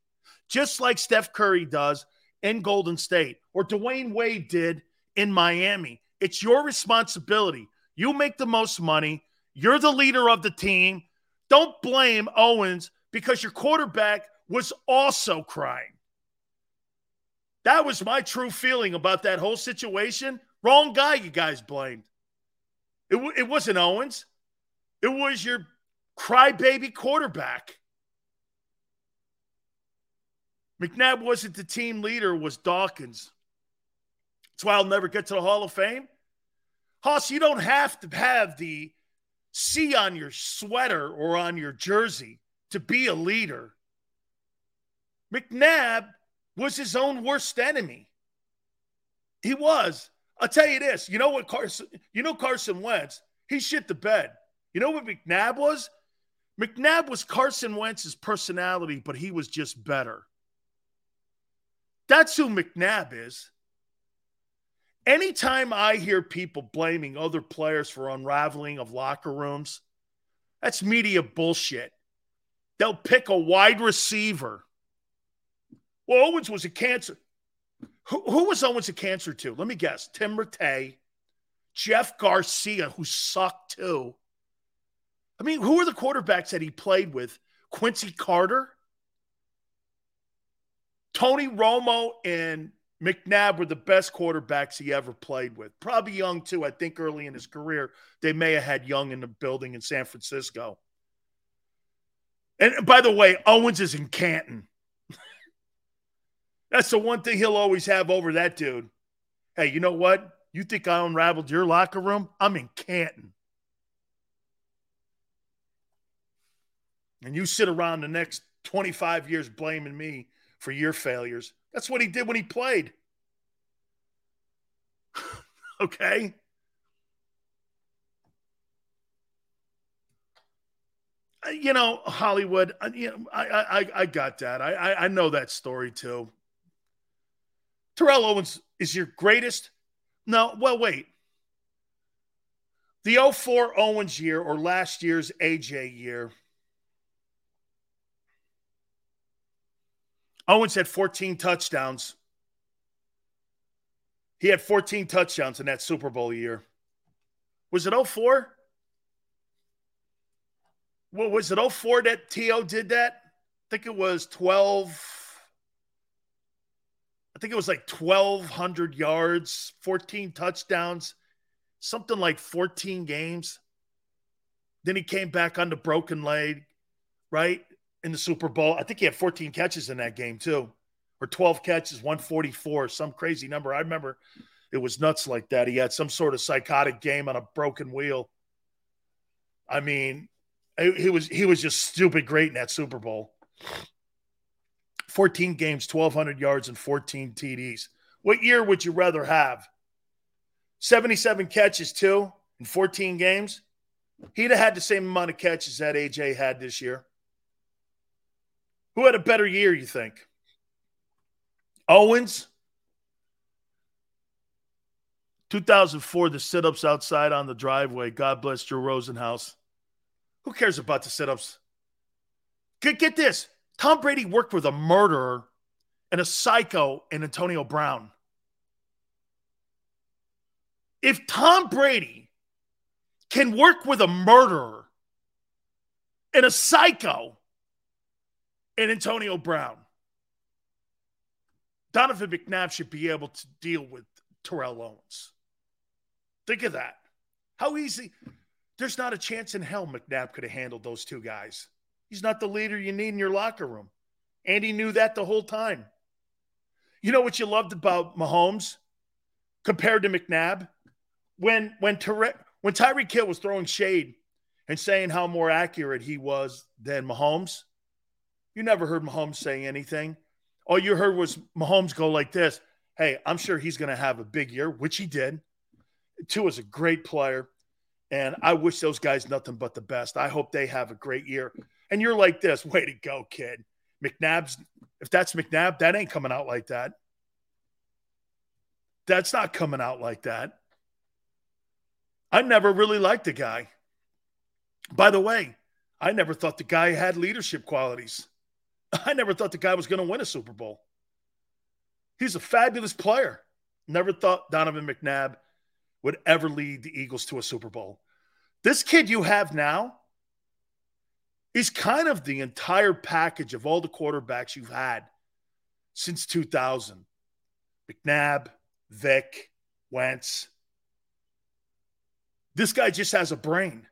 Speaker 1: just like Steph Curry does in Golden State or Dwyane Wade did in Miami. It's your responsibility. You make the most money. You're the leader of the team. Don't blame Owens because your quarterback was also crying. That was my true feeling about that whole situation. Wrong guy, you guys blamed. It, w- it wasn't Owens, it was your crybaby quarterback. McNabb wasn't the team leader, was Dawkins. That's why I'll never get to the Hall of Fame. Hoss, you don't have to have the C on your sweater or on your jersey to be a leader. McNabb was his own worst enemy. He was. I'll tell you this. You know what Carson, you know Carson Wentz, he shit the bed. You know what McNabb was? McNabb was Carson Wentz's personality, but he was just better. That's who McNabb is. Anytime I hear people blaming other players for unraveling of locker rooms, that's media bullshit. They'll pick a wide receiver. Well, Owens was a cancer. Who, who was Owens a cancer to? Let me guess. Tim Rattay, Jeff Garcia, who sucked too. I mean, who are the quarterbacks that he played with? Quincy Carter, Tony Romo, and McNabb were the best quarterbacks he ever played with. Probably Young, too. I think early in his career, they may have had Young in the building in San Francisco. And by the way, Owens is in Canton. That's the one thing he'll always have over that dude. Hey, you know what? You think I unraveled your locker room? I'm in Canton. And you sit around the next 25 years blaming me for your failures. That's what he did when he played. okay? Uh, you know, Hollywood, uh, you know, I, I, I got that. I, I know that story too. Terrell Owens is your greatest. No, well, wait. The 04 Owens year or last year's AJ year Owens had 14 touchdowns. He had 14 touchdowns in that Super Bowl year. Was it 04? Well, was it 04 that T.O. did that? I think it was 12. I think it was like 1,200 yards, 14 touchdowns, something like 14 games. Then he came back on the broken leg, right? in the Super Bowl. I think he had 14 catches in that game too, or 12 catches, 144, some crazy number. I remember it was nuts like that. He had some sort of psychotic game on a broken wheel. I mean, he was he was just stupid great in that Super Bowl. 14 games, 1,200 yards, and 14 TDs. What year would you rather have? 77 catches, too, in 14 games? He'd have had the same amount of catches that AJ had this year. Who had a better year, you think? Owens? 2004, the sit ups outside on the driveway. God bless Joe Rosenhaus. Who cares about the sit ups? Get, get this Tom Brady worked with a murderer and a psycho in Antonio Brown. If Tom Brady can work with a murderer and a psycho in Antonio Brown, Donovan McNabb should be able to deal with Terrell Owens. Think of that. How easy. There's not a chance in hell McNabb could have handled those two guys. He's not the leader you need in your locker room. Andy knew that the whole time. You know what you loved about Mahomes compared to McNabb? When when Tyre- when Tyreek Hill was throwing shade and saying how more accurate he was than Mahomes, you never heard Mahomes say anything. All you heard was Mahomes go like this. Hey, I'm sure he's going to have a big year, which he did. Tua is a great player. And I wish those guys nothing but the best. I hope they have a great year. And you're like this, way to go, kid. McNabb's, if that's McNabb, that ain't coming out like that. That's not coming out like that. I never really liked the guy. By the way, I never thought the guy had leadership qualities. I never thought the guy was going to win a Super Bowl. He's a fabulous player. Never thought Donovan McNabb would ever lead the Eagles to a Super Bowl. This kid you have now is kind of the entire package of all the quarterbacks you've had since 2000 McNabb, Vick, Wentz. This guy just has a brain.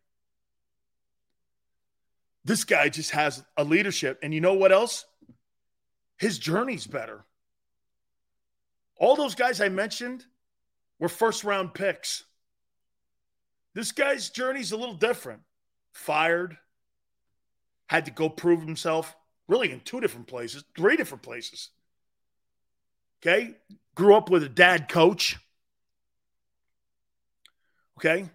Speaker 1: This guy just has a leadership. And you know what else? His journey's better. All those guys I mentioned were first round picks. This guy's journey's a little different. Fired, had to go prove himself really in two different places, three different places. Okay. Grew up with a dad coach. Okay.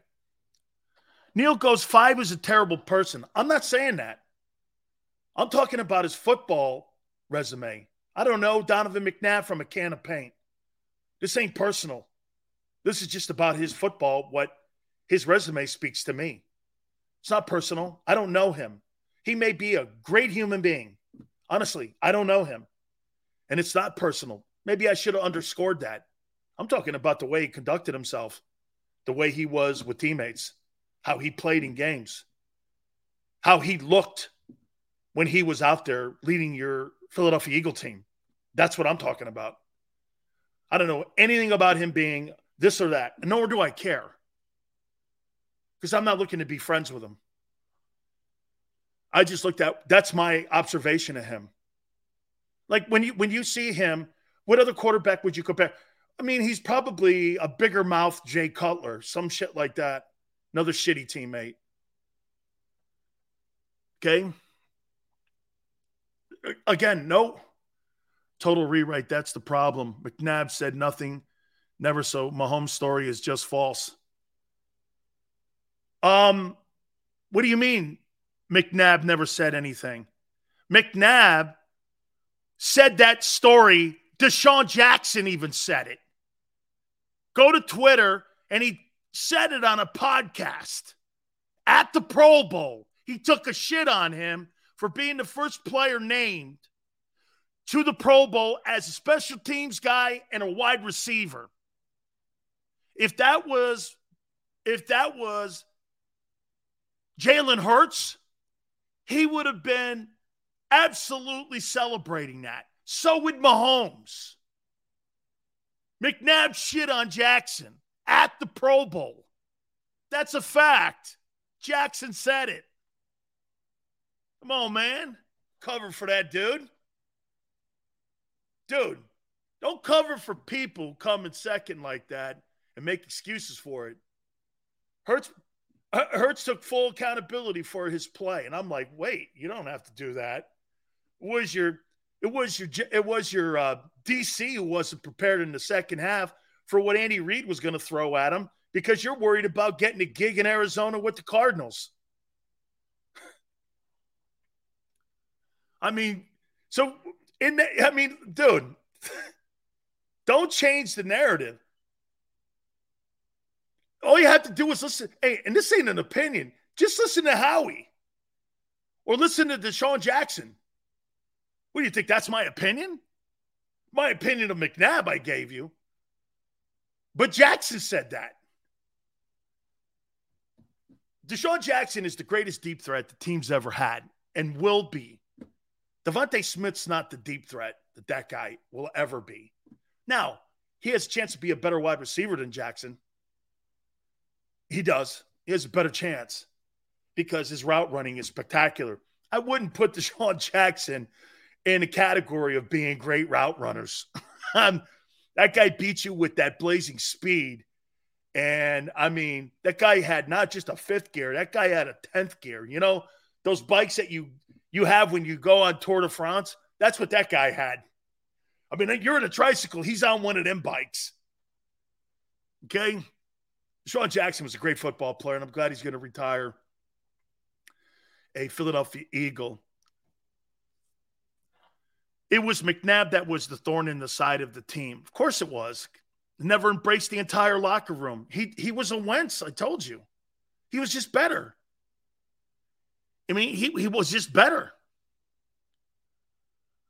Speaker 1: Neil goes, five is a terrible person. I'm not saying that. I'm talking about his football resume. I don't know Donovan McNabb from a can of paint. This ain't personal. This is just about his football, what his resume speaks to me. It's not personal. I don't know him. He may be a great human being. Honestly, I don't know him. And it's not personal. Maybe I should have underscored that. I'm talking about the way he conducted himself, the way he was with teammates, how he played in games, how he looked when he was out there leading your Philadelphia Eagle team. That's what I'm talking about. I don't know anything about him being this or that, nor do I care because I'm not looking to be friends with him. I just looked at that's my observation of him. Like when you when you see him, what other quarterback would you compare? I mean, he's probably a bigger mouth Jay Cutler, some shit like that. Another shitty teammate. Okay. Again, no total rewrite. That's the problem. McNabb said nothing, never so. Mahomes' story is just false. Um, what do you mean? McNabb never said anything. McNabb said that story. DeSean Jackson even said it. Go to Twitter and he said it on a podcast at the Pro Bowl. He took a shit on him for being the first player named to the Pro Bowl as a special teams guy and a wide receiver. If that was if that was Jalen Hurts, he would have been absolutely celebrating that. So would Mahomes. McNabb shit on Jackson at the Pro Bowl. That's a fact. Jackson said it. Come on, man. Cover for that dude. Dude, don't cover for people coming second like that and make excuses for it. Hurts Hurts took full accountability for his play. And I'm like, wait, you don't have to do that. It was your it was your it was your uh, DC who wasn't prepared in the second half for what Andy Reid was going to throw at him because you're worried about getting a gig in Arizona with the Cardinals. I mean, so in the, I mean, dude, don't change the narrative. All you have to do is listen. Hey, and this ain't an opinion. Just listen to Howie or listen to DeSean Jackson. What do you think? That's my opinion? My opinion of McNabb I gave you. But Jackson said that. DeSean Jackson is the greatest deep threat the team's ever had and will be. DeVonta Smith's not the deep threat that that guy will ever be. Now, he has a chance to be a better wide receiver than Jackson. He does. He has a better chance because his route running is spectacular. I wouldn't put DeSean Jackson in the category of being great route runners. um, that guy beat you with that blazing speed. And I mean, that guy had not just a fifth gear, that guy had a 10th gear. You know, those bikes that you you have when you go on Tour de France, that's what that guy had. I mean, you're in a tricycle, he's on one of them bikes. Okay. Sean Jackson was a great football player, and I'm glad he's going to retire a Philadelphia Eagle. It was McNabb that was the thorn in the side of the team. Of course it was. Never embraced the entire locker room. He he was a Wentz, I told you. He was just better. I mean, he, he was just better.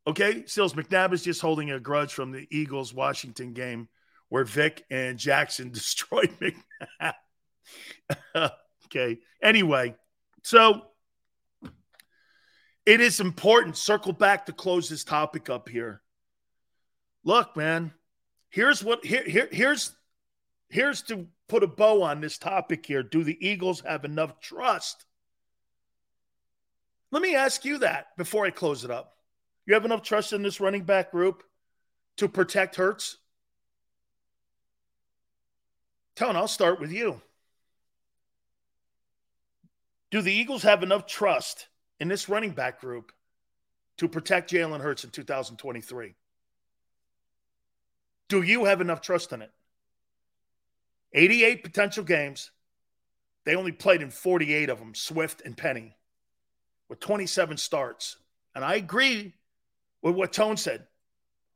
Speaker 1: Okay, Sills McNabb is just holding a grudge from the Eagles Washington game where Vick and Jackson destroyed McNabb. okay, anyway, so it is important. Circle back to close this topic up here. Look, man, here's what here, here here's here's to put a bow on this topic here. Do the Eagles have enough trust? Let me ask you that before I close it up. You have enough trust in this running back group to protect Hurts? Tone, I'll start with you. Do the Eagles have enough trust in this running back group to protect Jalen Hurts in 2023? Do you have enough trust in it? 88 potential games. They only played in 48 of them, Swift and Penny, with 27 starts. And I agree with what Tone said.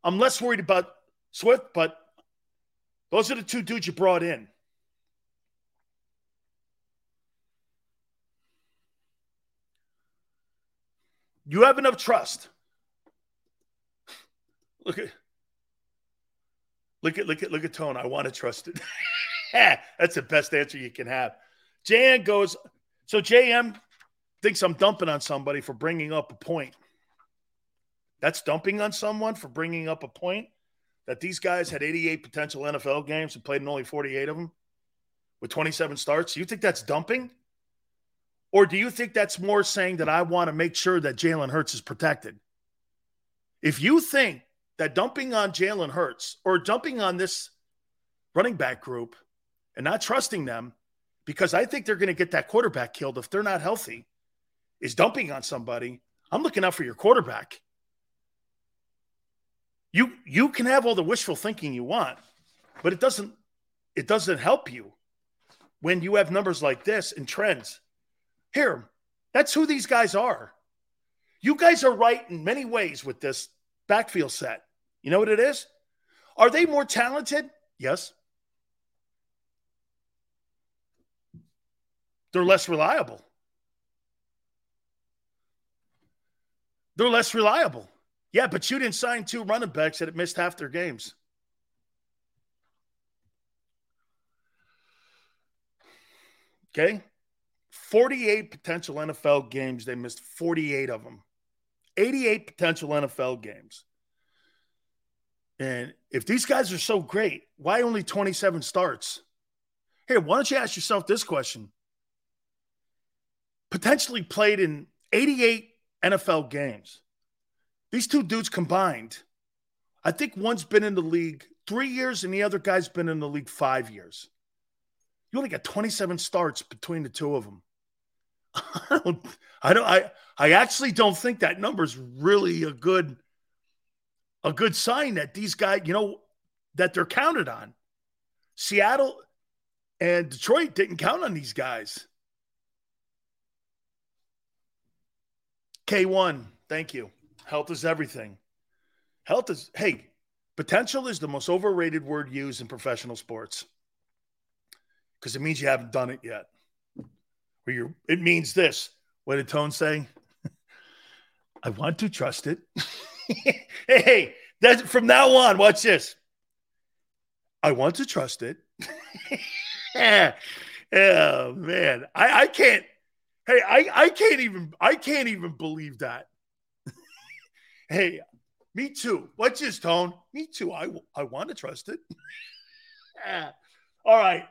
Speaker 1: I'm less worried about Swift, but those are the two dudes you brought in. You have enough trust. Look at look at look at look at tone. I want to trust it. That's the best answer you can have. JM goes, so JM thinks I'm dumping on somebody for bringing up a point. That's dumping on someone for bringing up a point that these guys had 88 potential NFL games and played in only 48 of them with 27 starts. You think that's dumping? Or do you think that's more saying that I want to make sure that Jalen Hurts is protected? If you think that dumping on Jalen Hurts or dumping on this running back group and not trusting them, because I think they're going to get that quarterback killed if they're not healthy, is dumping on somebody, I'm looking out for your quarterback. You you can have all the wishful thinking you want, but it doesn't it doesn't help you when you have numbers like this and trends. Here, that's who these guys are. You guys are right in many ways with this backfield set. You know what it is? Are they more talented? Yes. They're less reliable. They're less reliable. Yeah, but you didn't sign two running backs that missed half their games. Okay. 48 potential NFL games. They missed 48 of them. 88 potential NFL games. And if these guys are so great, why only 27 starts? Here, why don't you ask yourself this question? Potentially played in 88 NFL games. These two dudes combined, I think one's been in the league three years and the other guy's been in the league five years. You only got 27 starts between the two of them. I don't, I don't, I, I actually don't think that number is really a good a good sign that these guys, you know, that they're counted on. Seattle and Detroit didn't count on these guys. K1, thank you. Health is everything. Health is, hey, potential is the most overrated word used in professional sports because it means you haven't done it yet. Or you're, it means this. What did Tone say? I want to trust it. hey, that's from now on. Watch this. I want to trust it. oh man, I, I can't. Hey, I, I can't even I can't even believe that. Hey, me too. What's his tone? Me too. I I want to trust it. All right.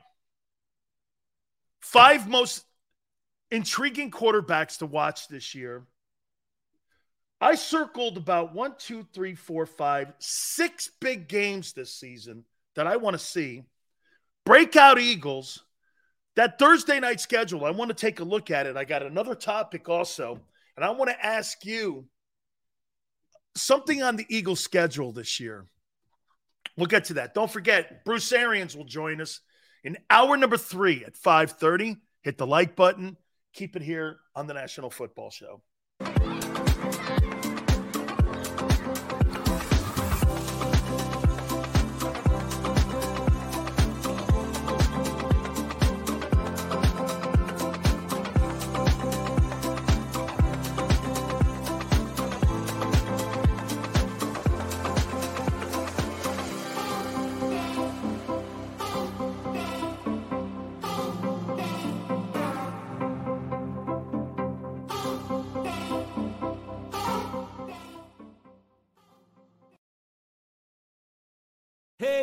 Speaker 1: Five most intriguing quarterbacks to watch this year. I circled about one, two, three, four, five, six big games this season that I want to see. Breakout Eagles. That Thursday night schedule, I want to take a look at it. I got another topic also, and I want to ask you something on the Eagles schedule this year. We'll get to that. Don't forget, Bruce Arians will join us in hour number three at 5:30. Hit the like button. Keep it here on the National Football Show.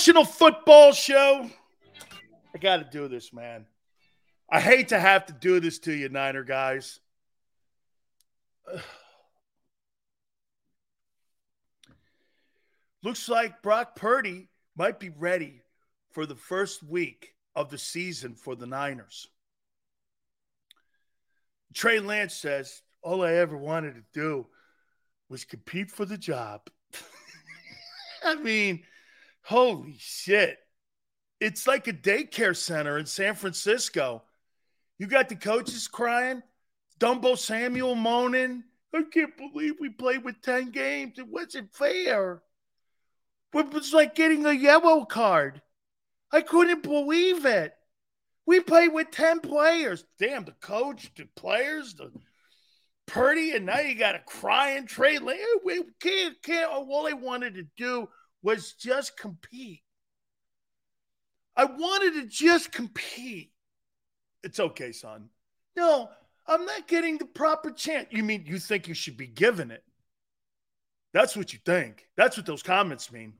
Speaker 1: National Football Show. I got to do this, man. I hate to have to do this to you, Niner guys. Looks like Brock Purdy might be ready for the first week of the season for the Niners. Trey Lance says, all I ever wanted to do was compete for the job. I mean, holy shit. It's like a daycare center in San Francisco. You got the coaches crying, Dumbo Samuel moaning. I can't believe we played with 10 games. It wasn't fair. It was like getting a yellow card. I couldn't believe it. We played with 10 players. Damn, the coach, the players, the Purdy, and now you got a crying Trey Lance. We can't, can't. All I wanted to do was just compete. I wanted to just compete. It's okay, son. No, I'm not getting the proper chance. You mean you think you should be given it? That's what you think. That's what those comments mean.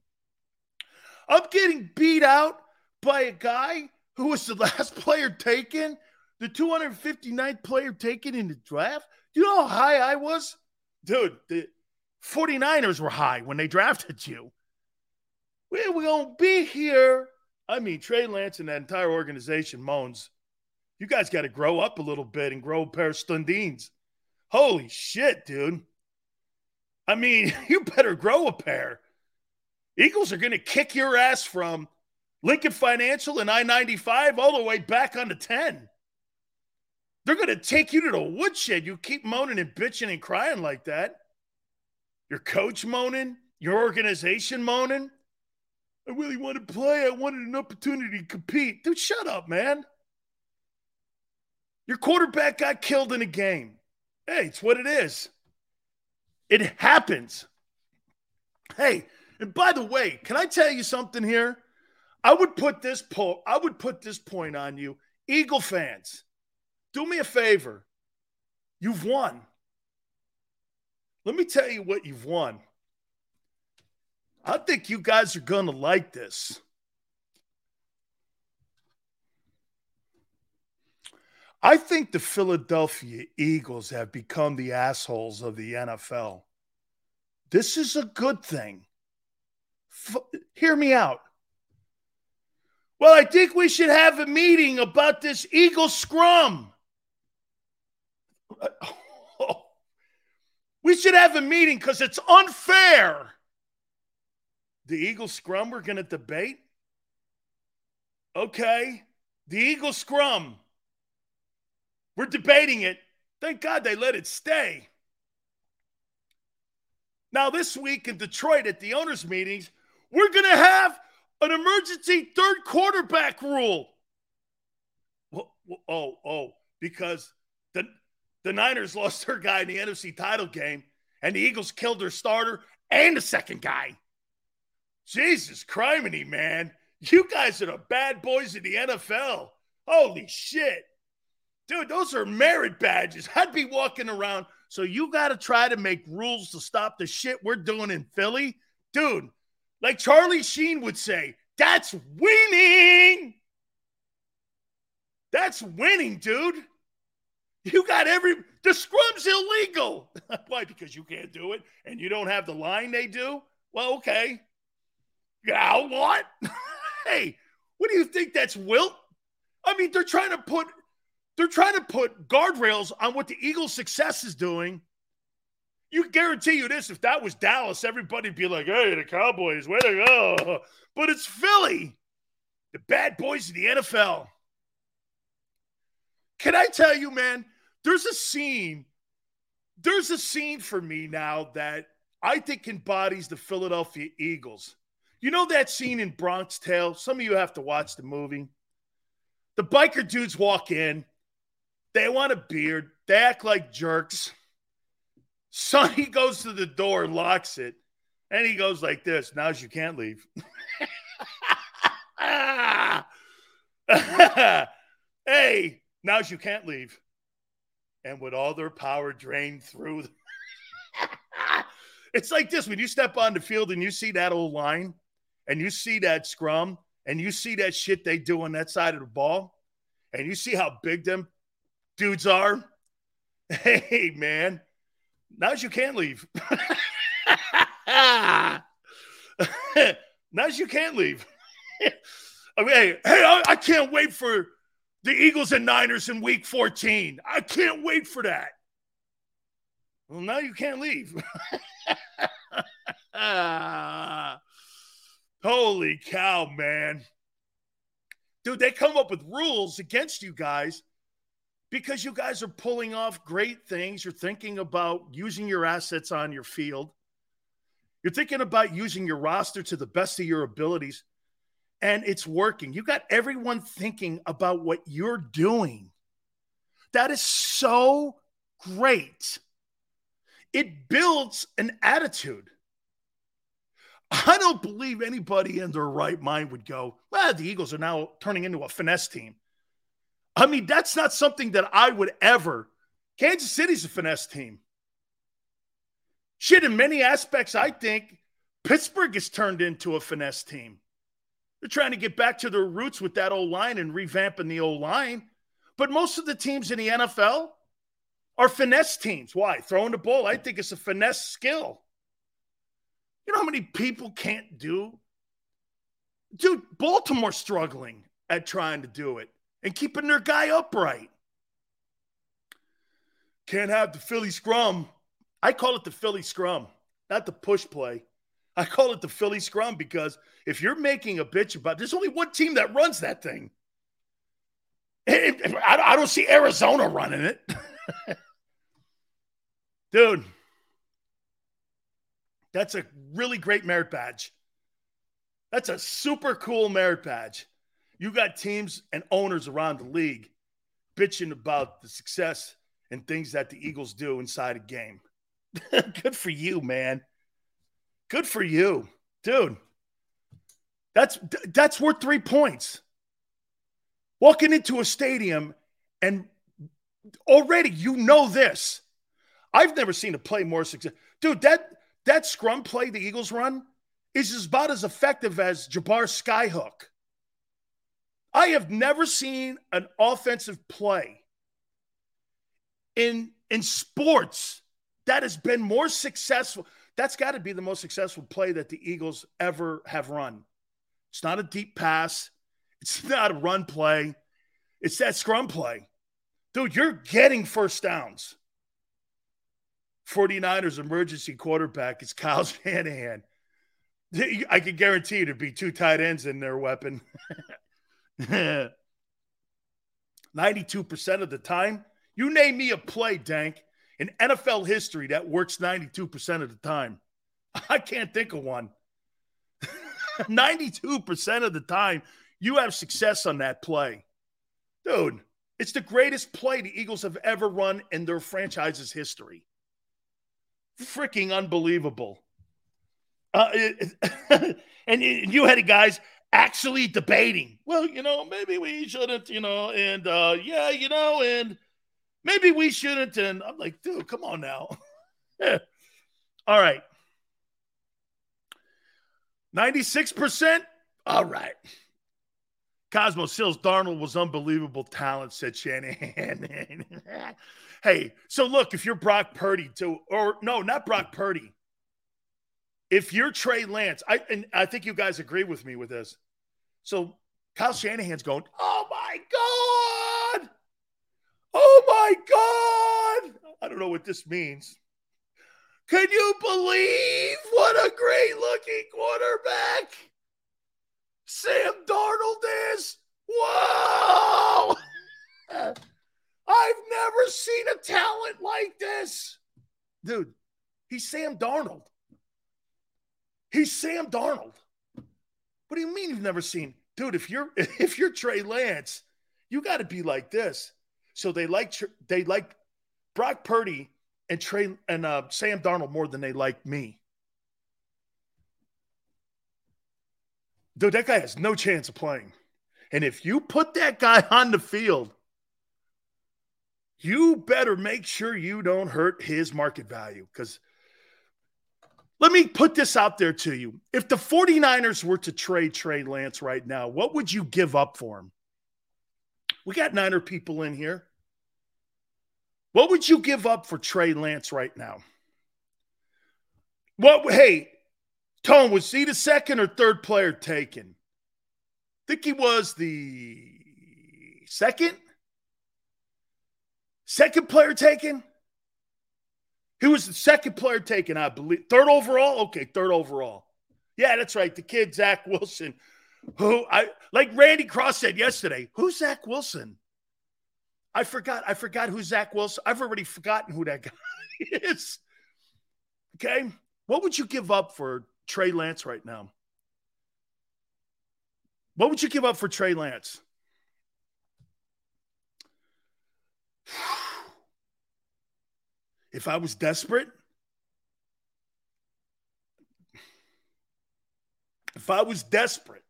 Speaker 1: I'm getting beat out by a guy who was the last player taken, the 259th player taken in the draft. Do you know how high I was? Dude, the 49ers were high when they drafted you. We, we won't be here. I mean, Trey Lance and that entire organization moans. You guys got to grow up a little bit and grow a pair of Stundines. Holy shit, dude. I mean, you better grow a pair. Eagles are going to kick your ass from Lincoln Financial and I 95 all the way back onto 10. They're going to take you to the woodshed. You keep moaning and bitching and crying like that. Your coach moaning, your organization moaning. I really want to play. I wanted an opportunity to compete. Dude, shut up, man. Your quarterback got killed in a game. Hey, it's what it is. It happens. Hey, and by the way, can I tell you something here? I would put this po- I would put this point on you, Eagle fans. Do me a favor. You've won. Let me tell you what you've won. I think you guys are going to like this. I think the Philadelphia Eagles have become the assholes of the NFL. This is a good thing. F- hear me out. Well, I think we should have a meeting about this Eagle scrum. We should have a meeting because it's unfair. The Eagle scrum we're going to debate? Okay. The Eagle scrum. We're debating it. Thank God they let it stay. Now, this week in Detroit at the owners' meetings, we're going to have an emergency third quarterback rule. Oh, oh, because the the Niners lost their guy in the NFC title game, and the Eagles killed their starter and the second guy. Jesus criminy, man. You guys are the bad boys of the NFL. Holy shit. Dude, those are merit badges. I'd be walking around. So you got to try to make rules to stop the shit we're doing in Philly. Dude, like Charlie Sheen would say, that's winning. That's winning, dude. You got every the scrum's illegal. Why? Because you can't do it and you don't have the line they do? Well, okay. Yeah, what? hey, what do you think that's wilt? I mean, they're trying to put they're trying to put guardrails on what the Eagles' success is doing. You guarantee you this: if that was Dallas, everybody'd be like, "Hey, the Cowboys, where they go?" But it's Philly, the bad boys of the NFL. Can I tell you, man? There's a scene. There's a scene for me now that I think embodies the Philadelphia Eagles. You know that scene in Bronx Tale? Some of you have to watch the movie. The biker dudes walk in. They want a beard. They act like jerks. Sonny goes to the door, locks it, and he goes like this. Now's you can't leave. hey, now's you can't leave. And with all their power drained through, it's like this when you step on the field and you see that old line and you see that scrum and you see that shit they do on that side of the ball and you see how big them dudes are. Hey, man, now's you can't leave. now's you can't leave. I mean, hey, hey, I, I can't wait for the Eagles and Niners in week 14. I can't wait for that. Well, now you can't leave. Holy cow, man. Dude, they come up with rules against you guys because you guys are pulling off great things. You're thinking about using your assets on your field. You're thinking about using your roster to the best of your abilities, and it's working. You got everyone thinking about what you're doing. That is so great. It builds an attitude. I don't believe anybody in their right mind would go, well, the Eagles are now turning into a finesse team. I mean, that's not something that I would ever. Kansas City's a finesse team. Shit, in many aspects, I think Pittsburgh has turned into a finesse team. They're trying to get back to their roots with that old line and revamping the old line. But most of the teams in the NFL are finesse teams. Why? Throwing the ball, I think it's a finesse skill. You know how many people can't do? Dude, Baltimore struggling at trying to do it and keeping their guy upright. Can't have the Philly scrum. I call it the Philly scrum, not the push play. I call it the Philly scrum because if you're making a bitch about, there's only one team that runs that thing. I don't see Arizona running it. Dude, that's a really great merit badge. That's a super cool merit badge. You got teams and owners around the league bitching about the success and things that the Eagles do inside a game. Good for you, man. Good for you, dude. That's that's worth three points. Walking into a stadium and already you know this. I've never seen a play more success. Dude, that that scrum play the Eagles run is about as effective as Jabbar's skyhook. I have never seen an offensive play in in sports that has been more successful. That's got to be the most successful play that the Eagles ever have run. It's not a deep pass. It's not a run play. It's that scrum play. Dude, you're getting first downs. 49ers emergency quarterback is Kyle Shanahan. I can guarantee there'd be two tight ends in their weapon. 92% of the time, you name me a play, Dank, in NFL history that works 92% of the time. I can't think of one. 92% of the time, you have success on that play. Dude, it's the greatest play the Eagles have ever run in their franchise's history freaking unbelievable. Uh, and you had guys actually debating. Well, you know, maybe we shouldn't, you know, and uh, yeah, you know, and maybe we shouldn't. And I'm like, dude, come on now. All right. 96%? All right. Cosmo Sills Darnold was unbelievable talent, said Shanahan. Hey, so look, if you're Brock Purdy, to or no, not Brock Purdy. If you're Trey Lance, I and I think you guys agree with me with this. So Kyle Shanahan's going, oh my God. Oh my God. I don't know what this means. Can you believe what a great looking quarterback Sam Darnold is? Whoa! I've never seen a talent like this. Dude, he's Sam Darnold. He's Sam Darnold. What do you mean you've never seen? Dude, if you're if you're Trey Lance, you got to be like this. So they like they like Brock Purdy and Trey and uh, Sam Darnold more than they like me. Dude, that guy has no chance of playing. And if you put that guy on the field, you better make sure you don't hurt his market value. Because let me put this out there to you. If the 49ers were to trade Trey Lance right now, what would you give up for him? We got Niner people in here. What would you give up for Trey Lance right now? What, hey, Tone, was he the second or third player taken? I think he was the second. Second player taken? Who was the second player taken, I believe. Third overall? Okay, third overall. Yeah, that's right. The kid, Zach Wilson, who I like Randy Cross said yesterday. Who's Zach Wilson? I forgot. I forgot who Zach Wilson. I've already forgotten who that guy is. Okay. What would you give up for Trey Lance right now? What would you give up for Trey Lance? If I was desperate, if I was desperate,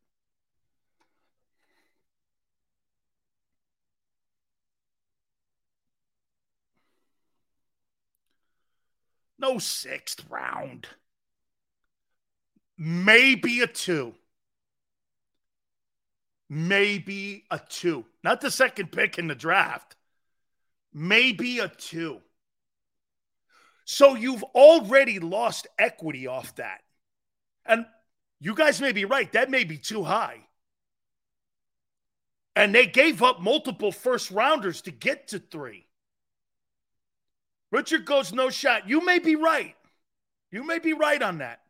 Speaker 1: no sixth round, maybe a two. Maybe a two. Not the second pick in the draft. Maybe a two. So you've already lost equity off that. And you guys may be right. That may be too high. And they gave up multiple first rounders to get to three. Richard goes no shot. You may be right. You may be right on that.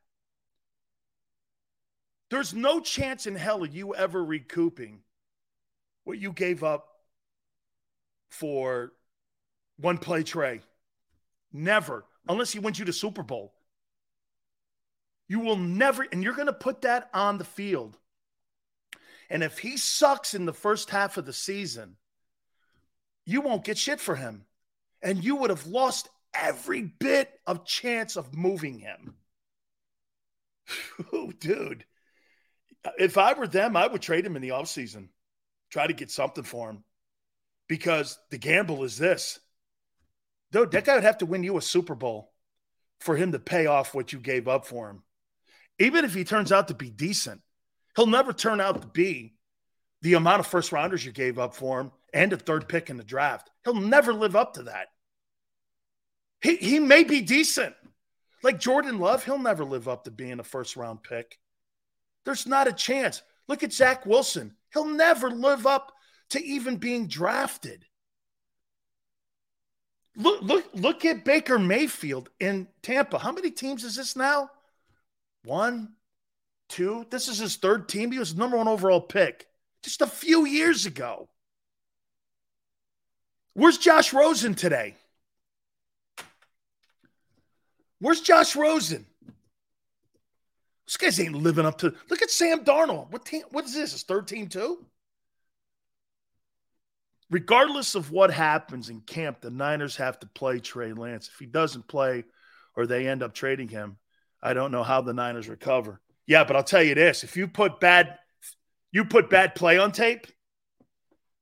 Speaker 1: There's no chance in hell of you ever recouping what you gave up for one play Trey. Never, unless he wins you the Super Bowl. You will never, and you're going to put that on the field. And if he sucks in the first half of the season, you won't get shit for him. And you would have lost every bit of chance of moving him. dude. If I were them, I would trade him in the offseason. Try to get something for him. Because the gamble is this. Dude, that guy would have to win you a Super Bowl for him to pay off what you gave up for him. Even if he turns out to be decent, he'll never turn out to be the amount of first rounders you gave up for him and a third pick in the draft. He'll never live up to that. He, he may be decent. Like Jordan Love, he'll never live up to being a first round pick. There's not a chance. Look at Zach Wilson. He'll never live up to even being drafted. Look, look, look at Baker Mayfield in Tampa. How many teams is this now? One, two. This is his third team. He was number one overall pick just a few years ago. Where's Josh Rosen today? Where's Josh Rosen? This guys ain't living up to. Look at Sam Darnold. What team? What is this? His third team too? Regardless of what happens in camp, the Niners have to play Trey Lance. If he doesn't play, or they end up trading him, I don't know how the Niners recover. Yeah, but I'll tell you this: if you put bad, you put bad play on tape,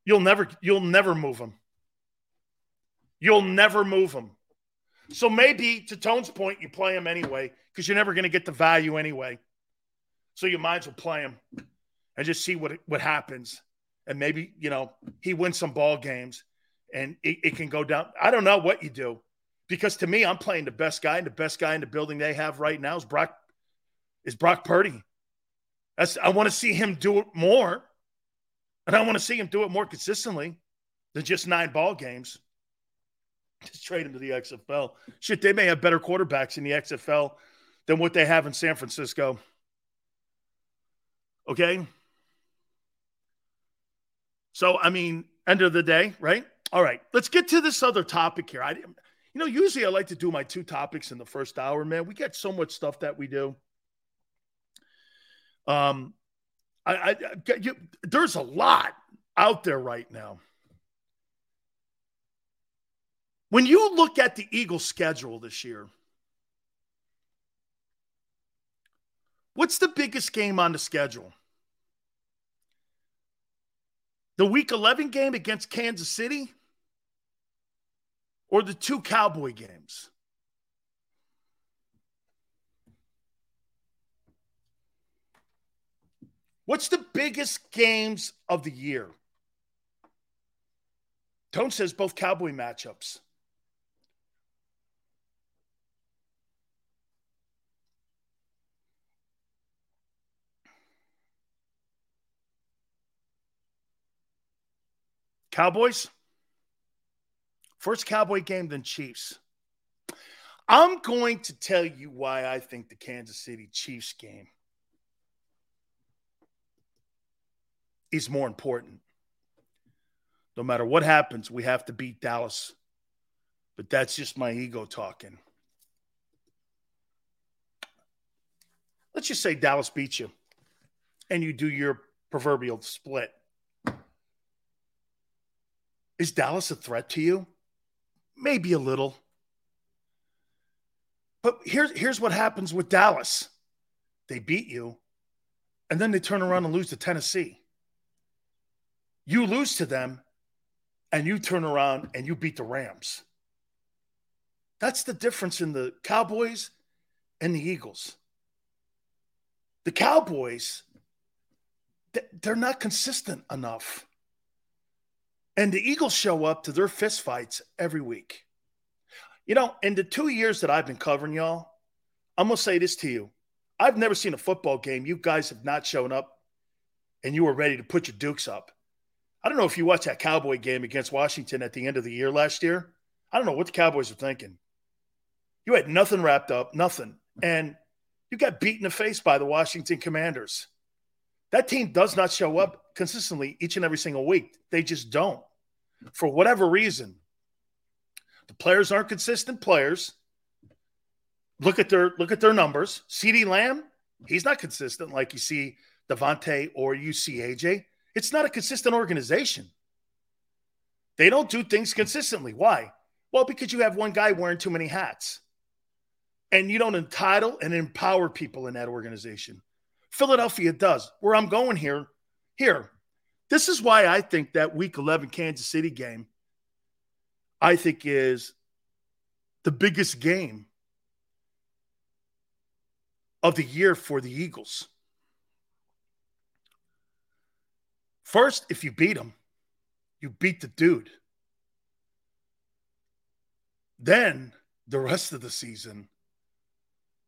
Speaker 1: you'll never, you'll never move him. You'll never move him. So maybe to Tone's point, you play him anyway because you're never going to get the value anyway. So you might as well play him and just see what what happens. And maybe you know he wins some ball games, and it, it can go down. I don't know what you do because to me, I'm playing the best guy, and the best guy in the building they have right now is Brock is Brock Purdy. That's I want to see him do it more, and I want to see him do it more consistently than just nine ball games. Just trade him to the XFL. Shit, they may have better quarterbacks in the XFL than what they have in San Francisco. Okay. So, I mean, end of the day, right? All right, let's get to this other topic here. I, you know, usually I like to do my two topics in the first hour. Man, we get so much stuff that we do. Um, I, I you, there's a lot out there right now. When you look at the Eagles' schedule this year, what's the biggest game on the schedule? The week 11 game against Kansas City or the two Cowboy games? What's the biggest games of the year? Tone says both Cowboy matchups. Cowboys? First Cowboy game, then Chiefs. I'm going to tell you why I think the Kansas City Chiefs game is more important. No matter what happens, we have to beat Dallas. But that's just my ego talking. Let's just say Dallas beats you and you do your proverbial split. Is Dallas a threat to you? Maybe a little. But here's here's what happens with Dallas. They beat you, and then they turn around and lose to Tennessee. You lose to them, and you turn around and you beat the Rams. That's the difference in the Cowboys and the Eagles. The Cowboys, they're not consistent enough. And the Eagles show up to their fistfights every week. You know, in the two years that I've been covering y'all, I'm going to say this to you. I've never seen a football game. You guys have not shown up and you were ready to put your dukes up. I don't know if you watched that Cowboy game against Washington at the end of the year last year. I don't know what the Cowboys are thinking. You had nothing wrapped up, nothing. And you got beat in the face by the Washington Commanders. That team does not show up consistently each and every single week. They just don't for whatever reason, the players aren't consistent players. Look at their look at their numbers. CeeDee Lamb, he's not consistent like you see Davante or you see AJ. It's not a consistent organization. They don't do things consistently. Why? Well, because you have one guy wearing too many hats. And you don't entitle and empower people in that organization. Philadelphia does. Where I'm going here, here, this is why I think that week 11 Kansas City game, I think, is the biggest game of the year for the Eagles. First, if you beat them, you beat the dude. Then the rest of the season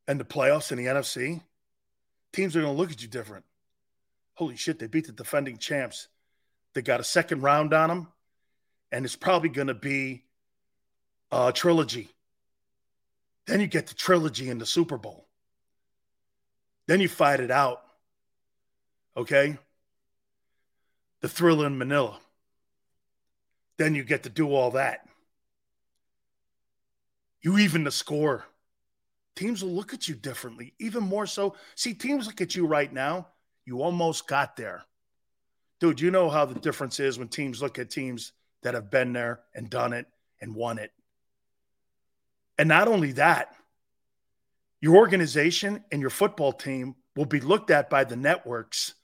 Speaker 1: and the playoffs in the NFC, teams are going to look at you different holy shit, they beat the defending champs. They got a second round on them, and it's probably going to be a trilogy. Then you get the trilogy in the Super Bowl. Then you fight it out. Okay? The Thrilla in Manila. Then you get to do all that. You even the score. Teams will look at you differently, even more so. See, teams look at you right now you almost got there. Dude, you know how the difference is when teams look at teams that have been there and done it and won it. And not only that, your organization and your football team will be looked at by the networks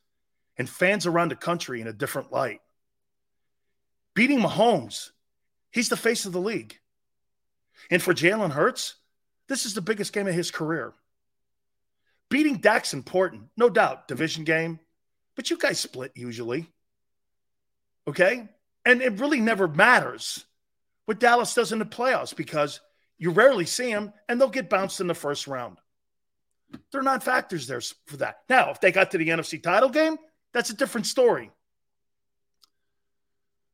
Speaker 1: and fans around the country in a different light. Beating Mahomes, he's the face of the league. And for Jalen Hurts, this is the biggest game of his career. Beating Dak's important, no doubt, division game, but you guys split usually. Okay? And it really never matters what Dallas does in the playoffs because you rarely see them and they'll get bounced in the first round. They're not factors there for that. Now, if they got to the NFC title game, that's a different story.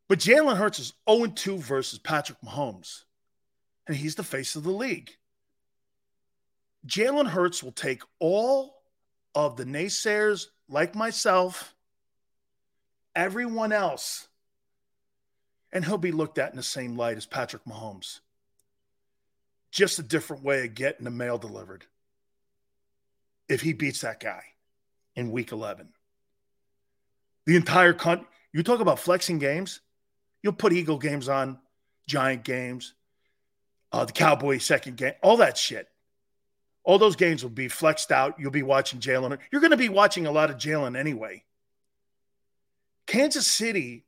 Speaker 1: But Jalen Hurts is 0 2 versus Patrick Mahomes, and he's the face of the league. Jalen Hurts will take all of the naysayers like myself, everyone else, and he'll be looked at in the same light as Patrick Mahomes. Just a different way of getting the mail delivered if he beats that guy in week 11. The entire country, you talk about flexing games, you'll put Eagle games on, Giant games, uh, the Cowboy second game, all that shit all those games will be flexed out. You'll be watching Jalen. You're going to be watching a lot of Jalen anyway. Kansas City,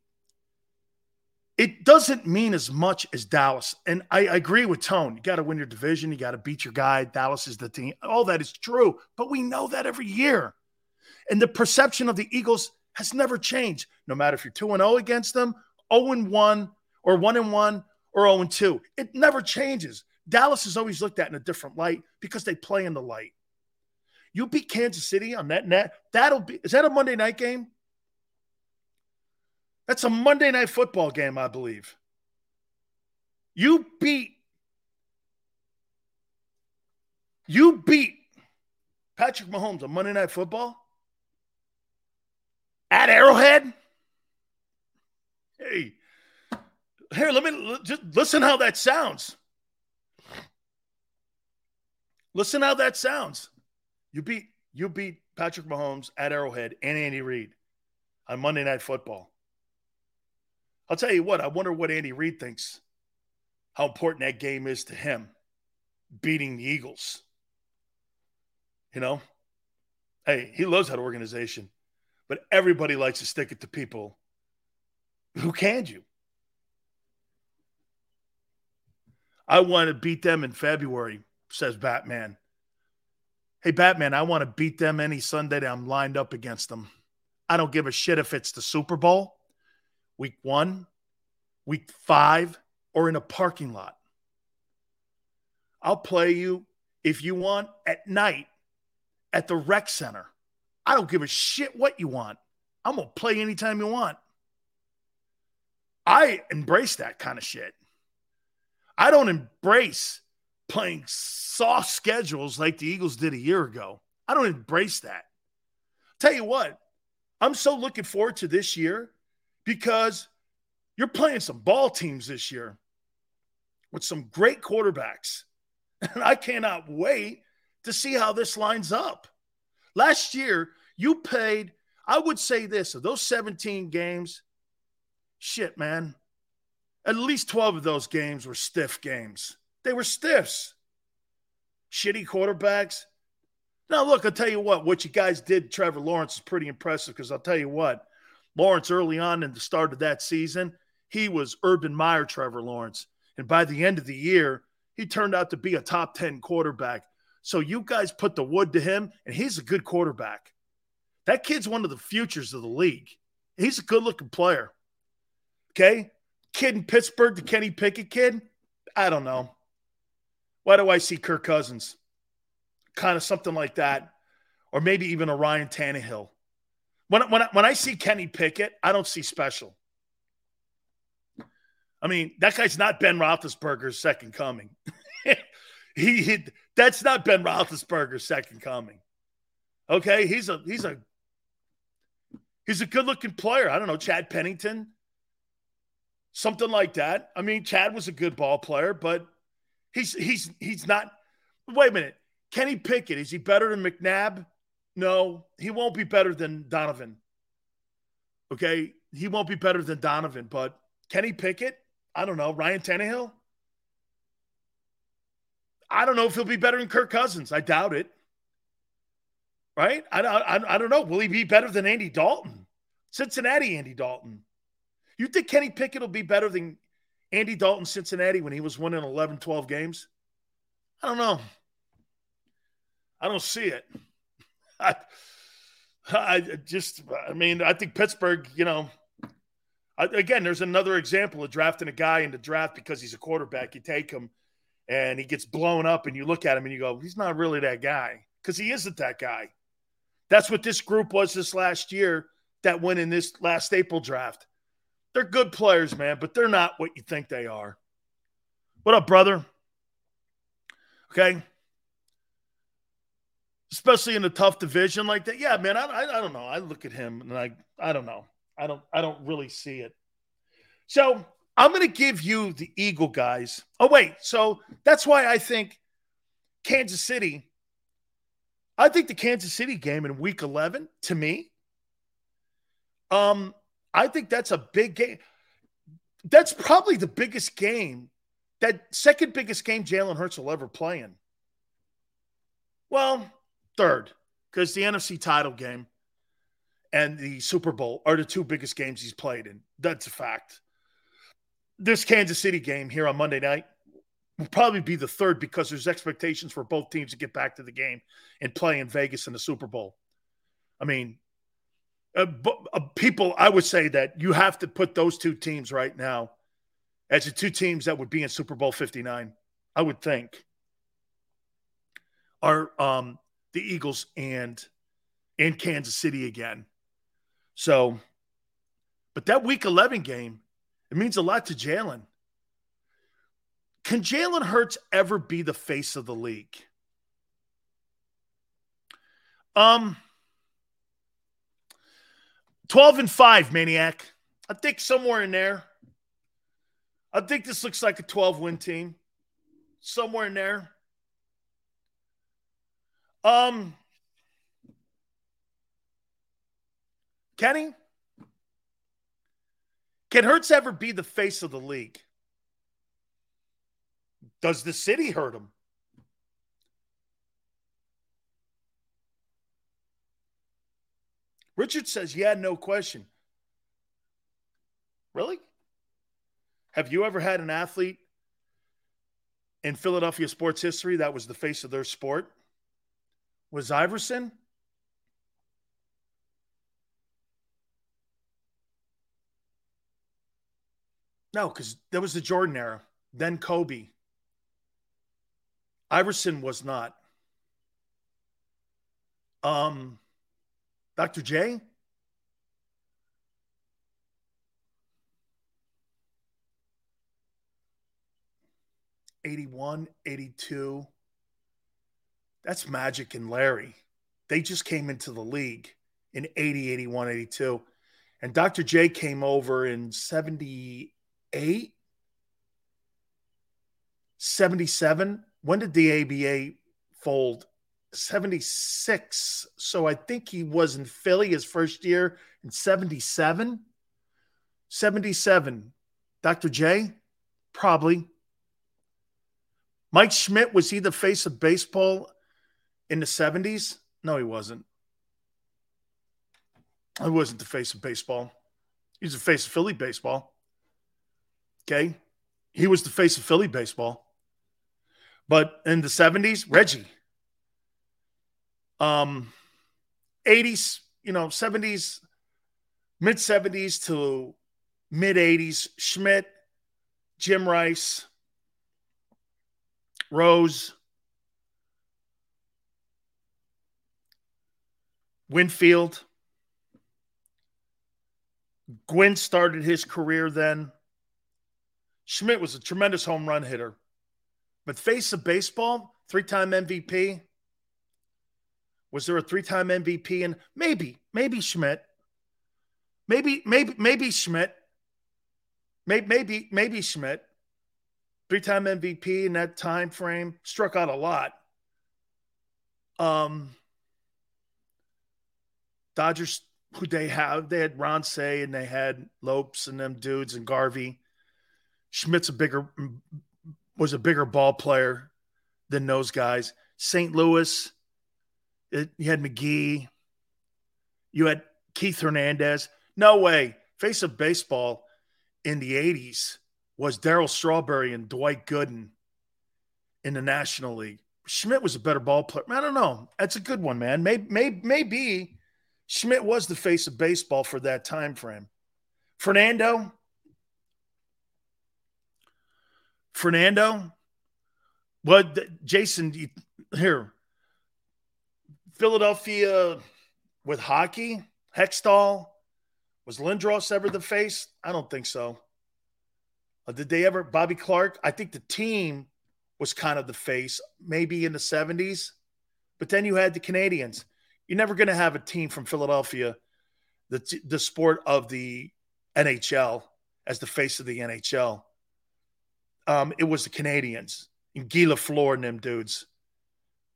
Speaker 1: it doesn't mean as much as Dallas. And I, I agree with Tone. You got to win your division. You got to beat your guy. Dallas is the team. All that is true. But we know that every year. And the perception of the Eagles has never changed, no matter if you're 2 0 against them, 0 1, or 1 1, or 0 2. It never changes. Dallas is always looked at in a different light because they play in the light. You beat Kansas City on that net. That'll be is that a Monday night game? That's a Monday night football game, I believe. You beat You beat Patrick Mahomes on Monday Night Football at Arrowhead. Hey, here, let me just listen how that sounds. Listen how that sounds. You beat you beat Patrick Mahomes at Arrowhead and Andy Reid on Monday Night Football. I'll tell you what, I wonder what Andy Reid thinks how important that game is to him beating the Eagles. You know, hey, he loves that organization, but everybody likes to stick it to people who canned you. I want to beat them in February, says Batman. Hey, Batman, I want to beat them any Sunday that I'm lined up against them. I don't give a shit if it's the Super Bowl, week one, week five, or in a parking lot. I'll play you if you want at night at the rec center. I don't give a shit what you want. I'm going to play anytime you want. I embrace that kind of shit. I don't embrace playing soft schedules like the Eagles did a year ago. I don't embrace that. Tell you what, I'm so looking forward to this year because you're playing some ball teams this year with some great quarterbacks. And I cannot wait to see how this lines up. Last year, you paid, I would say this, of those 17 games, shit, man, at least 12 of those games were stiff games. They were stiffs. Shitty quarterbacks. Now, look, I'll tell you what, what you guys did, Trevor Lawrence, is pretty impressive because I'll tell you what, Lawrence early on in the start of that season, he was Urban Meyer Trevor Lawrence. And by the end of the year, he turned out to be a top 10 quarterback. So you guys put the wood to him, and he's a good quarterback. That kid's one of the futures of the league. He's a good looking player. Okay. Kid in Pittsburgh, the Kenny Pickett kid. I don't know. Why do I see Kirk Cousins? Kind of something like that. Or maybe even a Ryan Tannehill. When, when, when I see Kenny Pickett, I don't see special. I mean, that guy's not Ben Roethlisberger's second coming. he, he, that's not Ben Roethlisberger's second coming. Okay, he's a he's a he's a good looking player. I don't know Chad Pennington, something like that. I mean, Chad was a good ball player, but he's he's he's not. Wait a minute, Kenny Pickett is he better than McNabb? No, he won't be better than Donovan. Okay, he won't be better than Donovan, but Kenny Pickett, I don't know. Ryan Tannehill, I don't know if he'll be better than Kirk Cousins. I doubt it. Right? I, I, I don't know. Will he be better than Andy Dalton? Cincinnati Andy Dalton. You think Kenny Pickett will be better than Andy Dalton Cincinnati when he was winning 11, 12 games? I don't know. I don't see it. I, I just, I mean, I think Pittsburgh, you know, I, again, there's another example of drafting a guy in the draft because he's a quarterback. You take him and he gets blown up, and you look at him and you go, he's not really that guy because he isn't that guy. That's what this group was this last year that went in this last April draft. They're good players, man, but they're not what you think they are. What up, brother? Okay. Especially in a tough division like that. Yeah, man, I, I, I don't know. I look at him and I, I don't know. I don't, I don't really see it. So I'm going to give you the Eagle guys. Oh, wait. So that's why I think Kansas City, I think the Kansas City game in week 11, to me, um, I think that's a big game. That's probably the biggest game, that second biggest game Jalen Hurts will ever play in. Well, third, because the NFC title game and the Super Bowl are the two biggest games he's played in. That's a fact. This Kansas City game here on Monday night will probably be the third because there's expectations for both teams to get back to the game and play in Vegas in the Super Bowl. I mean, uh, uh, people, I would say that you have to put those two teams right now as the two teams that would be in Super Bowl 59, I would think, are um, the Eagles and in Kansas City again. So, but that week 11 game, it means a lot to Jalen. Can Jalen Hurts ever be the face of the league? Um, 12 and 5, Maniac. I think somewhere in there. I think this looks like a 12 win team. Somewhere in there. Um, Kenny, can Hurts ever be the face of the league? Does the city hurt him? Richard says, yeah, no question. Really? Have you ever had an athlete in Philadelphia sports history that was the face of their sport? Was Iverson? No, because there was the Jordan era, then Kobe. Iverson was not. Um, Dr. J? Eighty-one, eighty-two. That's Magic and Larry. They just came into the league in 80, 81, 82. And Dr. J came over in 78, 77. When did the ABA fold? 76. So I think he was in Philly his first year in 77. 77. Dr. J? Probably. Mike Schmidt, was he the face of baseball in the 70s? No, he wasn't. He wasn't the face of baseball. He was the face of Philly baseball. Okay. He was the face of Philly baseball. But in the 70s, Reggie. Um 80s, you know, 70s, mid 70s to mid 80s, Schmidt, Jim Rice, Rose, Winfield. Gwynn started his career then. Schmidt was a tremendous home run hitter. But face of baseball, three time MVP. Was there a three time MVP? And maybe, maybe Schmidt. Maybe, maybe, maybe Schmidt. Maybe, maybe, maybe Schmidt. Three time MVP in that time frame. Struck out a lot. Um, Dodgers, who they have, they had Ron Cey and they had Lopes and them dudes and Garvey. Schmidt's a bigger was a bigger ball player than those guys. St. Louis, you had McGee, you had Keith Hernandez. No way. Face of baseball in the 80s was Darryl Strawberry and Dwight Gooden in the National League. Schmidt was a better ball player. I don't know. That's a good one, man. Maybe, maybe, maybe Schmidt was the face of baseball for that time frame. Fernando, Fernando, what Jason here? Philadelphia with hockey, Hextall. Was Lindros ever the face? I don't think so. Uh, did they ever? Bobby Clarke? I think the team was kind of the face, maybe in the 70s. But then you had the Canadiens. You're never going to have a team from Philadelphia, the, the sport of the NHL, as the face of the NHL. Um, it was the Canadiens and Guy Lafleur and them dudes.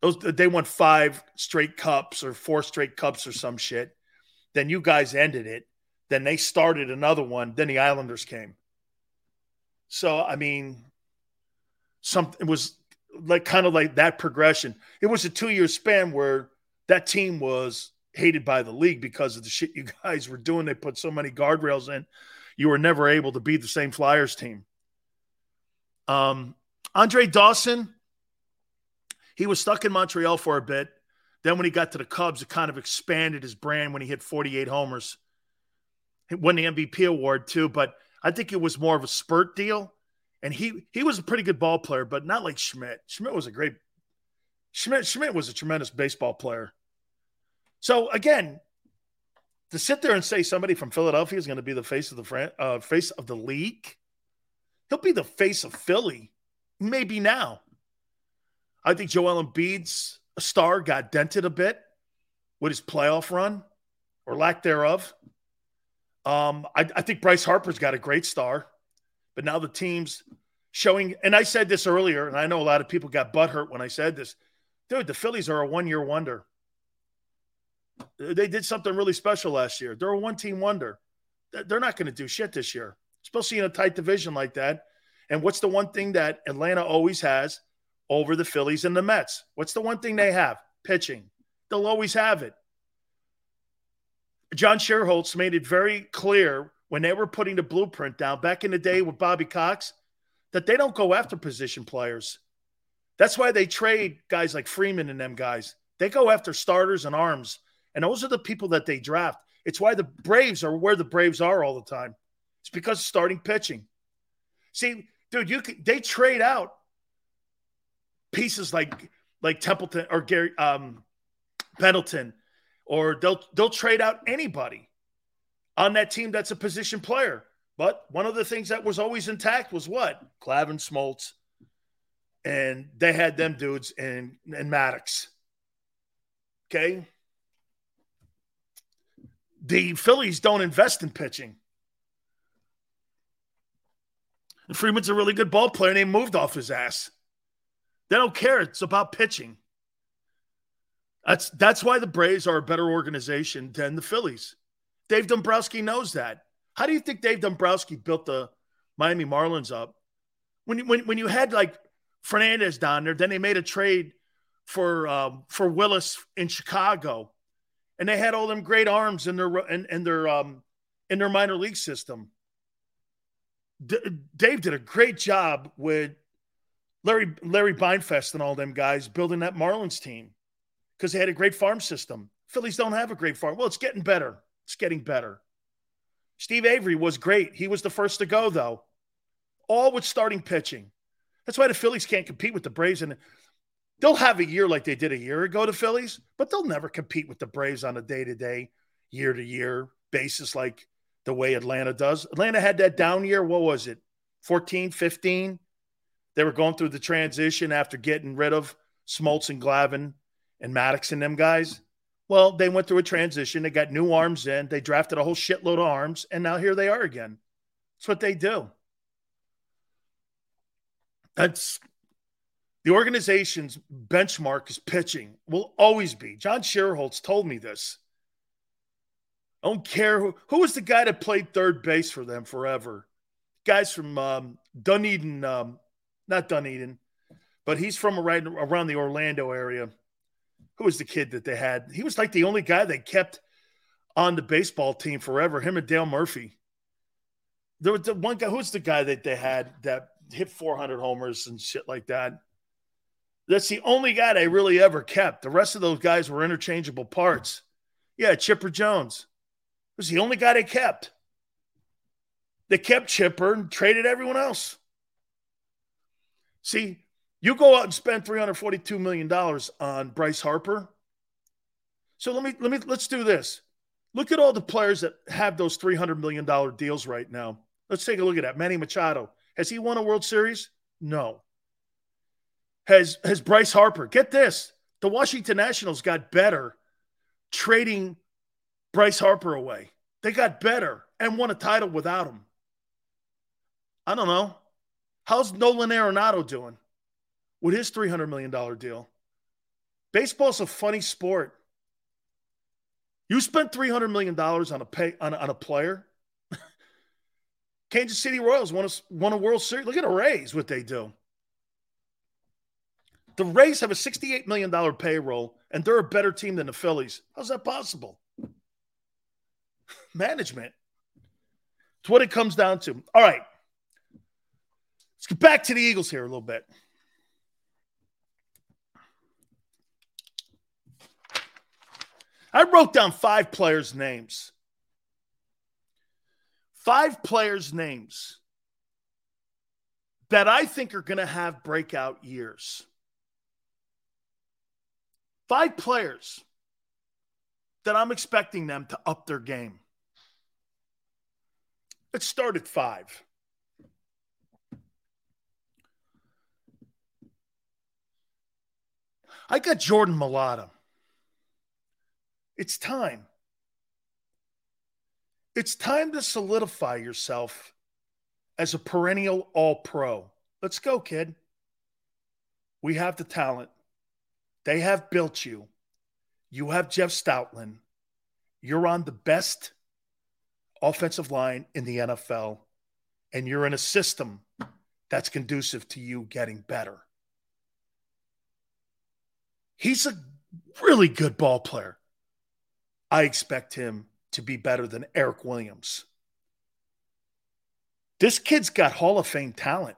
Speaker 1: Those they won five straight cups or four straight cups or some shit. Then you guys ended it. Then they started another one. Then the Islanders came. So I mean, something it was like kind of like that progression. It was a two year span where that team was hated by the league because of the shit you guys were doing. They put so many guardrails in, you were never able to beat the same Flyers team. Um, Andre Dawson, he was stuck in Montreal for a bit. Then when he got to the Cubs, it kind of expanded his brand when he hit 48 homers. He won the MVP award too, but I think it was more of a spurt deal. And he he was a pretty good ball player, but not like Schmidt. Schmidt was a great Schmidt Schmidt was a tremendous baseball player. So again, to sit there and say somebody from Philadelphia is going to be the face of the fran- uh, face of the league, he'll be the face of Philly. Maybe now. I think Joel Embiid's star got dented a bit with his playoff run or lack thereof. Um, I, I think Bryce Harper's got a great star, but now the team's showing. And I said this earlier, and I know a lot of people got butthurt when I said this. Dude, the Phillies are a one year wonder. They did something really special last year. They're a one team wonder. They're not going to do shit this year, especially in a tight division like that. And what's the one thing that Atlanta always has over the Phillies and the Mets? What's the one thing they have? Pitching. They'll always have it. John Schuerholz made it very clear when they were putting the blueprint down back in the day with Bobby Cox that they don't go after position players. That's why they trade guys like Freeman and them guys. They go after starters and arms. And those are the people that they draft. It's why the Braves are where the Braves are all the time. It's because of starting pitching. See, dude, you could, they trade out pieces like like Templeton or Gary um, Pendleton, or they'll they'll trade out anybody on that team that's a position player. But one of the things that was always intact was what Glavine Smoltz, and they had them dudes and and Maddux. Okay. The Phillies don't invest in pitching. And Freeman's a really good ball player, and they moved off his ass. They don't care. It's about pitching. That's that's why the Braves are a better organization than the Phillies. Dave Dombrowski knows that. How do you think Dave Dombrowski built the Miami Marlins up? When when when you had like Fernandez down there, then they made a trade for um, for Willis in Chicago, and they had all them great arms in their in, in their um, in their minor league system. D- Dave did a great job with Larry Larry Beinfest and all them guys building that Marlins team because they had a great farm system. Phillies don't have a great farm. Well, it's getting better. It's getting better. Steve Avery was great. He was the first to go, though. All with starting pitching. That's why the Phillies can't compete with the Braves. And they'll have a year like they did a year ago, the Phillies, but they'll never compete with the Braves on a day to day, year to year basis like the way Atlanta does. Atlanta had that down year. What was it? 14, 15? They were going through the transition after getting rid of Smoltz and Glavine and Maddux and them guys. Well, they went through a transition. They got new arms in. They drafted a whole shitload of arms, and now here they are again. That's what they do. That's the organization's benchmark is pitching, will always be. John Schuerholz told me this. I don't care who, who was the guy that played third base for them forever. Guys from um, Dunedin, um, not Dunedin, but he's from right around the Orlando area who was the kid that they had? He was like the only guy they kept on the baseball team forever. Him and Dale Murphy. There was the one guy. Who's the guy that they had that hit 400 homers and shit like that? That's the only guy they really ever kept. The rest of those guys were interchangeable parts. Yeah, Chipper Jones was the only guy they kept. They kept Chipper and traded everyone else. See, you go out and spend $342 million on Bryce Harper. So let me let me let's do this. Look at all the players that have those $300 million deals right now. Let's take a look at that. Manny Machado. Has he won a World Series? No. Has has Bryce Harper? Get this. The Washington Nationals got better trading Bryce Harper away. They got better and won a title without him. I don't know. How's Nolan Arenado doing? with his $300 million deal. Baseball's a funny sport. You spent $300 million on a pay on, on a player. Kansas City Royals won a, won a World Series. Look at the Rays, what they do. The Rays have a $68 million payroll, and they're a better team than the Phillies. How's that possible? Management. It's what it comes down to. All right. Let's get back to the Eagles here a little bit. I wrote down five players' names. Five players' names that I think are going to have breakout years. Five players that I'm expecting them to up their game. Let's start at five. I got Jordan Mailata. It's time. It's time to solidify yourself as a perennial all pro. Let's go, kid. We have the talent. They have built you. You have Jeff Stoutland. You're on the best offensive line in the NFL, and you're in a system that's conducive to you getting better. He's a really good ball player. I expect him to be better than Eric Williams. This kid's got Hall of Fame talent.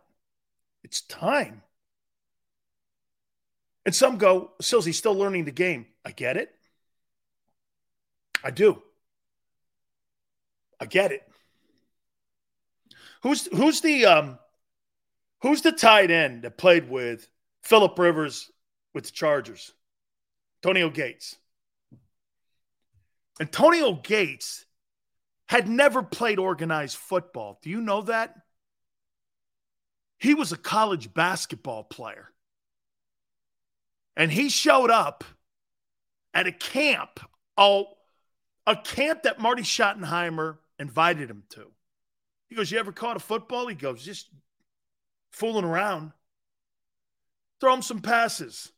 Speaker 1: It's time. And some go, Sills, he's still learning the game. I get it. I do. I get it. Who's who's the um who's the tight end that played with Philip Rivers with the Chargers? Antonio Gates. Antonio Gates had never played organized football. Do you know that? He was a college basketball player. And he showed up at a camp, oh, a camp that Marty Schottenheimer invited him to. He goes, You ever caught a football? He goes, Just fooling around. Throw him some passes.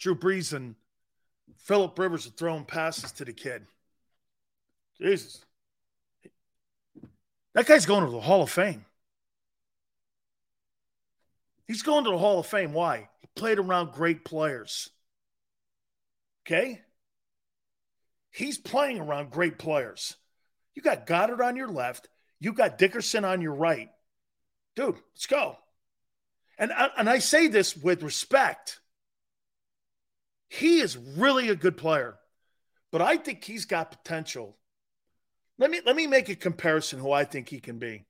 Speaker 1: Drew Brees and Philip Rivers are throwing passes to the kid. Jesus. That guy's going to the Hall of Fame. He's going to the Hall of Fame. Why? He played around great players. Okay? He's playing around great players. You got Goddard on your left. You got Dickerson on your right. Dude, let's go. And, and I say this with respect. He is really a good player, but I think he's got potential. Let me let me make a comparison who I think he can be.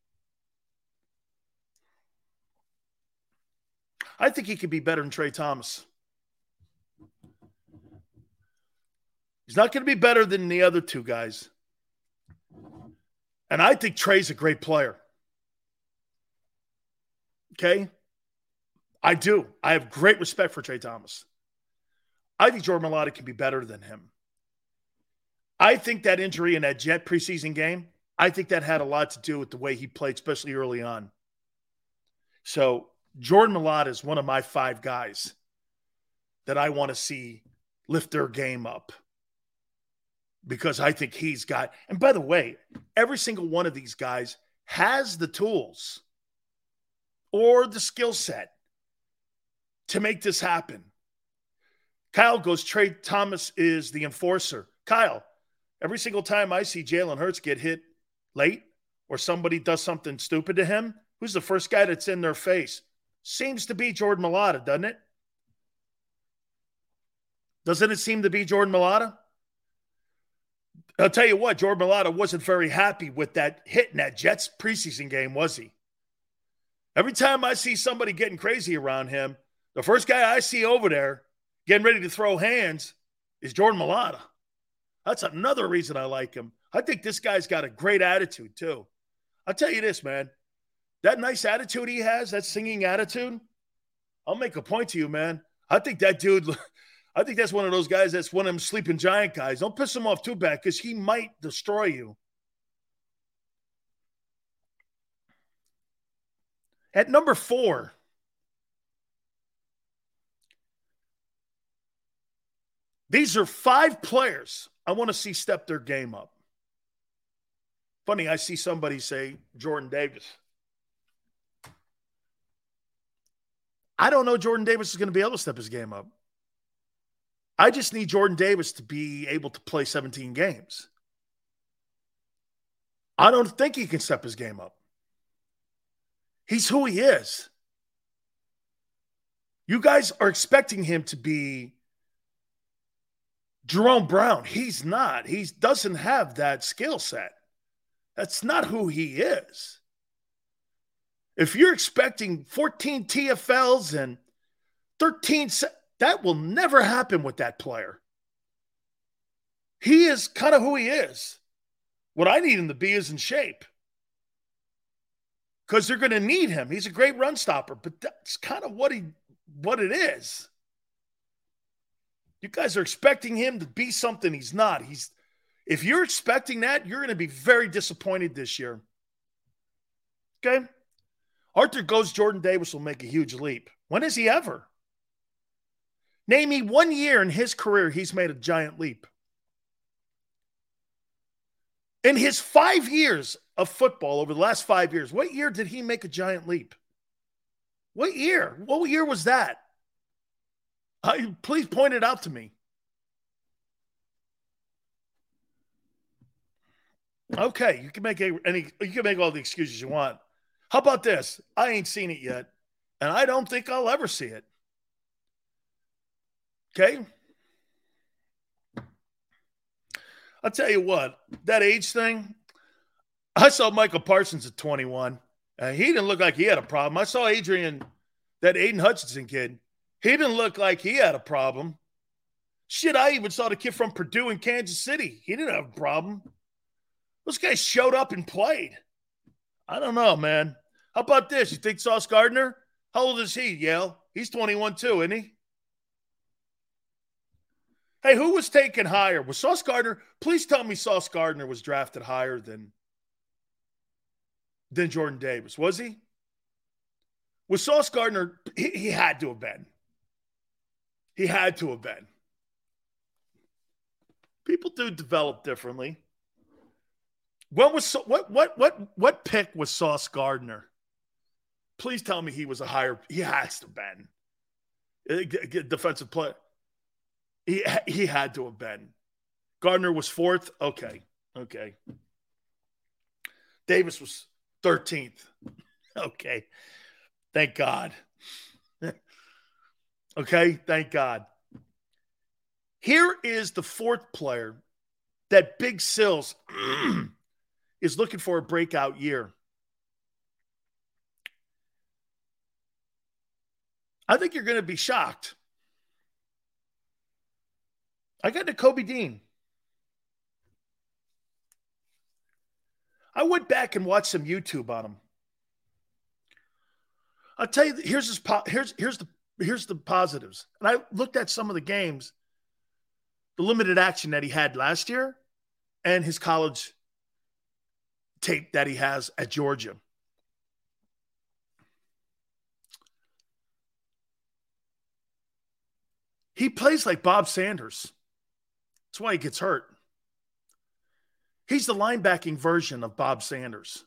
Speaker 1: I think he could be better than Tra Thomas. He's not going to be better than the other two guys. And I think Tra's a great player. Okay? I do. I have great respect for Tra Thomas. I think Jordan Mailata can be better than him. I think that injury in that Jet preseason game, I think that had a lot to do with the way he played, especially early on. So Jordan Mailata is one of my five guys that I want to see lift their game up because I think he's got, and by the way, every single one of these guys has the tools or the skill set to make this happen. Kyle goes, Tra Thomas is the enforcer. Kyle, every single time I see Jalen Hurts get hit late or somebody does something stupid to him, who's the first guy that's in their face? Seems to be Jordan Mailata, doesn't it? Doesn't it seem to be Jordan Mailata? I'll tell you what, Jordan Mailata wasn't very happy with that hit in that Jets preseason game, was he? Every time I see somebody getting crazy around him, the first guy I see over there getting ready to throw hands is Jordan Mailata. That's another reason I like him. I think this guy's got a great attitude, too. I'll tell you this, man. That nice attitude he has, that singing attitude, I'll make a point to you, man. I think that dude I think that's one of those guys that's one of them sleeping giant guys. Don't piss him off too bad because he might destroy you. At number four, these are five players I want to see step their game up. Funny, I see somebody say Jordan Davis. I don't know Jordan Davis is going to be able to step his game up. I just need Jordan Davis to be able to play 17 games. I don't think he can step his game up. He's who he is. You guys are expecting him to be Jerome Brown. He's not. He doesn't have that skill set. That's not who he is. If you're expecting 14 TFLs and 13 that will never happen with that player. He is kind of who he is. What I need him to be is in shape because they're going to need him. He's a great run stopper, but that's kind of what he what it is. You guys are expecting him to be something he's not. He's if you're expecting that, you're going to be very disappointed this year. Okay? Arthur goes, Jordan Davis will make a huge leap. When has he ever? Name me one year in his career he's made a giant leap. In his five years of football over the last five years, what year did he make a giant leap? What year? What year was that? Please point it out to me. Okay, you can make any you can make all the excuses you want. How about this? I ain't seen it yet, and I don't think I'll ever see it. Okay? I'll tell you what, that age thing, I saw Michael Parsons at 21, and he didn't look like he had a problem. I saw Adrian, that Aidan Hutchinson kid, he didn't look like he had a problem. Shit, I even saw the kid from Purdue in Kansas City. He didn't have a problem. Those guys showed up and played. I don't know, man. How about this? You think Sauce Gardner? How old is he, Yale? He's 21 too, isn't he? Hey, who was taken higher? Was Sauce Gardner? Please tell me Sauce Gardner was drafted higher than, than Jordan Davis. Was he? Was Sauce Gardner? He, he had to have been. He had to have been. People do develop differently. When was what what what what pick was Sauce Gardner? Please tell me he was a higher. He has to have been uh, defensive player. He he had to have been. Gardner was fourth. Okay, okay. Davis was thirteenth. Okay, thank God. Okay, thank God. Here is the fourth player that Big Sills is looking for a breakout year. I think you're going to be shocked. I got to Kobe Dean. I went back and watched some YouTube on him. I'll tell you, here's his here's here's the here's the positives. And I looked at some of the games, the limited action that he had last year, and his college tape that he has at Georgia. He plays like Bob Sanders. That's why he gets hurt. He's the linebacking version of Bob Sanders.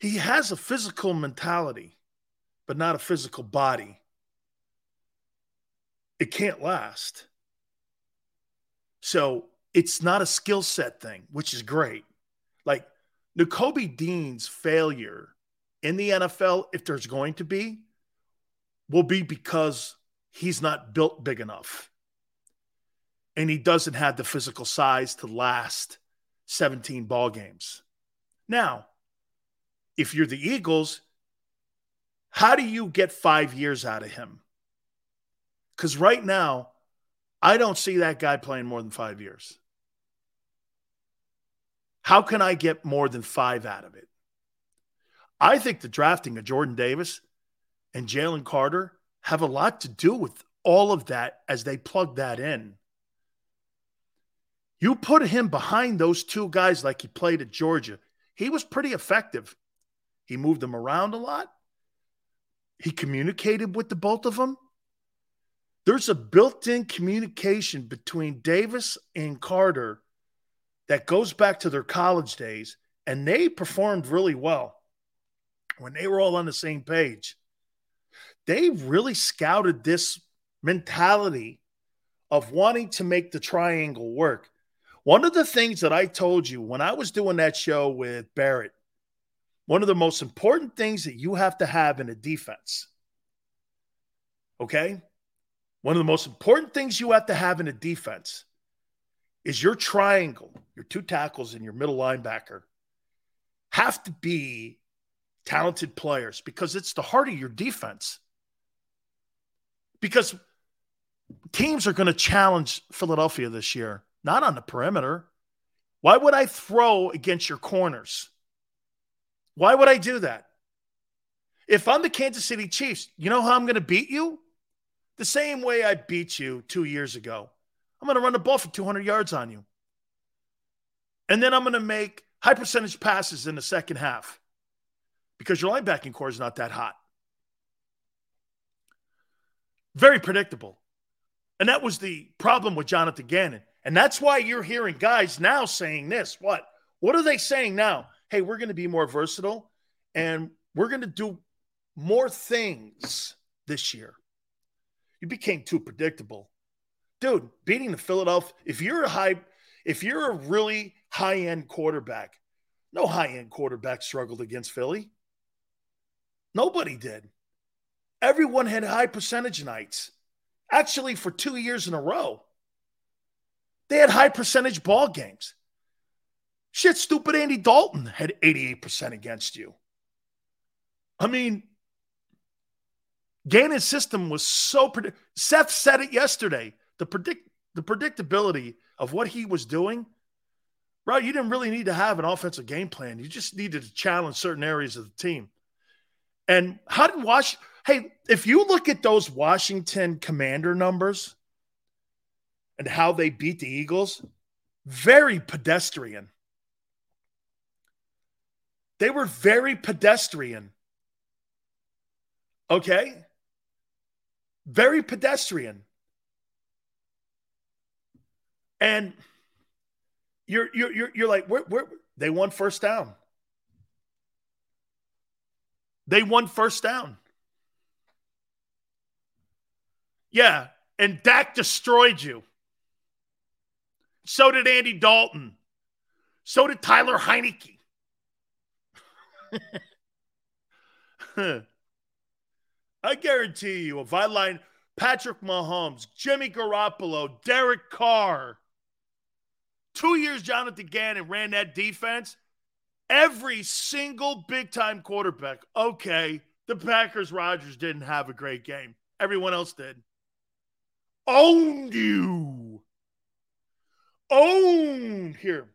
Speaker 1: He has a physical mentality, but not a physical body. It can't last. So it's not a skill set thing, which is great. Like Nakobe Dean's failure in the NFL, if there's going to be, will be because he's not built big enough. And he doesn't have the physical size to last 17 ball games. Now, if you're the Eagles, how do you get five years out of him? Because right now, I don't see that guy playing more than five years. How can I get more than five out of it? I think the drafting of Jordan Davis and Jalen Carter have a lot to do with all of that as they plug that in. You put him behind those two guys like he played at Georgia, he was pretty effective. He moved them around a lot. He communicated with the both of them. There's a built in communication between Davis and Carter that goes back to their college days, and they performed really well when they were all on the same page. They really scouted this mentality of wanting to make the triangle work. One of the things that I told you when I was doing that show with Barrett, one of the most important things that you have to have in a defense, okay, one of the most important things you have to have in a defense is your triangle, your two tackles and your middle linebacker have to be talented players because it's the heart of your defense. Because teams are going to challenge Philadelphia this year, not on the perimeter. Why would I throw against your corners? Why would I do that? If I'm the Kansas City Chiefs, you know how I'm going to beat you? the same way I beat you two years ago. I'm going to run the ball for 200 yards on you. And then I'm going to make high percentage passes in the second half because your linebacking corps is not that hot. Very predictable. And that was the problem with Jonathan Gannon. And that's why you're hearing guys now saying this. What? What are they saying now? Hey, we're going to be more versatile and we're going to do more things this year. You became too predictable. Dude, beating the Philadelphia, if you're a high, if you're a really high-end quarterback, no high-end quarterback struggled against Philly. Nobody did. Everyone had high percentage nights. Actually, for two years in a row. They had high percentage ball games. Shit, stupid Andy Dalton had 88% against you. I mean, Gannon's system was so predict. Seth said it yesterday. The predict the predictability of what he was doing, right? You didn't really need to have an offensive game plan. You just needed to challenge certain areas of the team. And how did Wash? Hey, if you look at those Washington Commander numbers and how they beat the Eagles, very pedestrian. They were very pedestrian. Okay? Very pedestrian. And you're you're you're, you're like, where, where they won first down. They won first down. Yeah, and Dak destroyed you. So did Andy Dalton. So did Tyler Heinicke. I guarantee you, if I line Patrick Mahomes, Jimmy Garoppolo, Derek Carr, two years Jonathan Gannon ran that defense, every single big time quarterback, okay, the Packers Rodgers didn't have a great game. Everyone else did. Owned you. Owned here.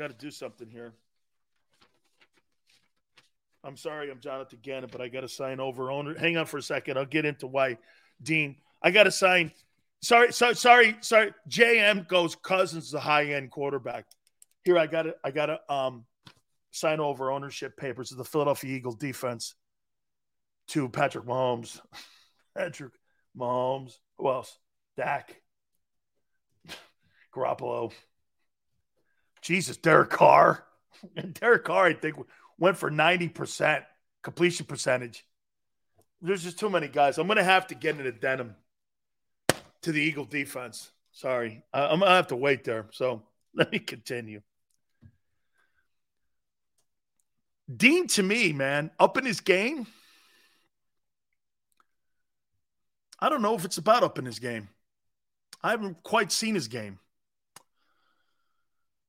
Speaker 1: Got to do something here. I'm sorry, I'm Jonathan Gannon, but I got to sign over owner. Hang on for a second. I'll get into why, Dean. I got to sign. Sorry, sorry, sorry, sorry. JM goes Cousins a high end quarterback. Here, I got to, I got to um, sign over ownership papers of the Philadelphia Eagles defense to Patrick Mahomes. Patrick Mahomes. Who else? Dak. Garoppolo. Jesus, Derek Carr. And Derek Carr, I think, went for 90% completion percentage. There's just too many guys. I'm going to have to get into denim to the Eagle defense. Sorry. I'm going to have to wait there. So let me continue. Dean, to me, man, up in his game. I don't know if it's about up in his game. I haven't quite seen his game.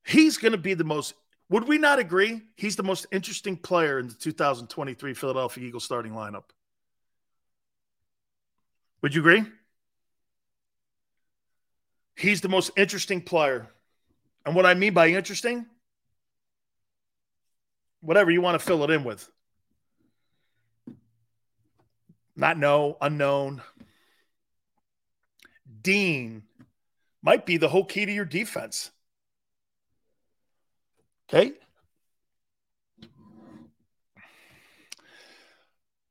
Speaker 1: He's going to be the most would we not agree? He's the most interesting player in the 2023 Philadelphia Eagles starting lineup. Would you agree? He's the most interesting player. And what I mean by interesting, whatever you want to fill it in with. Not know, unknown. Dean might be the whole key to your defense. Okay.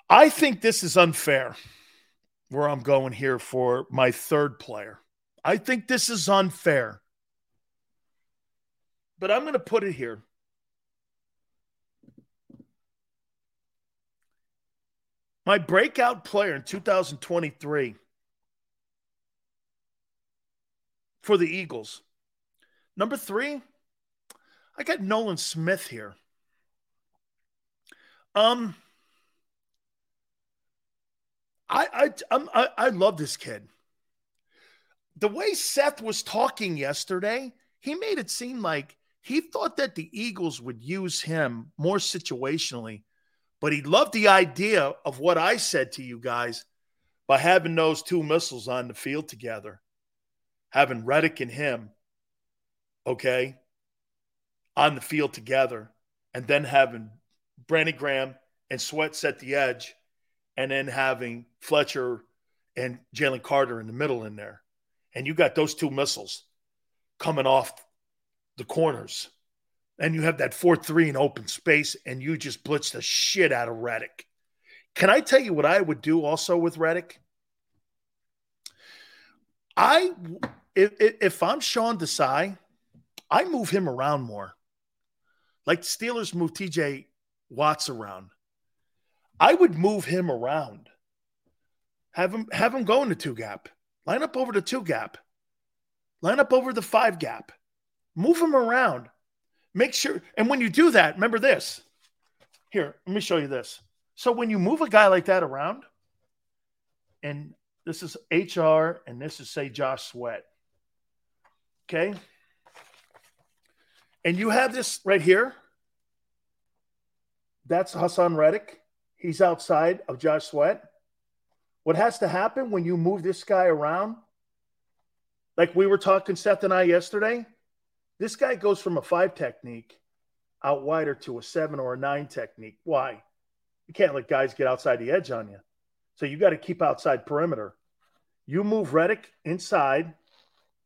Speaker 1: I think this is unfair where I'm going here for my third player. I think this is unfair. But I'm going to put it here. My breakout player in 2023 for the Eagles. Number three, I got Nolan Smith here. Um, I I I'm, I I love this kid. The way Seth was talking yesterday, he made it seem like he thought that the Eagles would use him more situationally, but he loved the idea of what I said to you guys by having those two missiles on the field together, having Reddick and him. Okay on the field together and then having Brandon Graham and Sweat set the edge, and then having Fletcher and Jalen Carter in the middle in there. And you got those two missiles coming off the corners. And you have that 4 3 in open space, and you just blitz the shit out of Reddick. Can I tell you what I would do also with Reddick? I if, if I'm Sean Desai, I move him around more. Like Steelers move TJ Watts around. I would move him around. Have him have him go in the two gap. Line up over the two gap. Line up over the five gap. Move him around. Make sure. And when you do that, remember this. Here, let me show you this. So when you move a guy like that around, and this is HR, and this is say Josh Sweat. Okay. And you have this right here. That's Haason Reddick. He's outside of Josh Sweat. What has to happen when you move this guy around, like we were talking, Seth and I yesterday, this guy goes from a five technique out wider to a seven or a nine technique. Why? You can't let guys get outside the edge on you. So you got to keep outside perimeter. You move Reddick inside,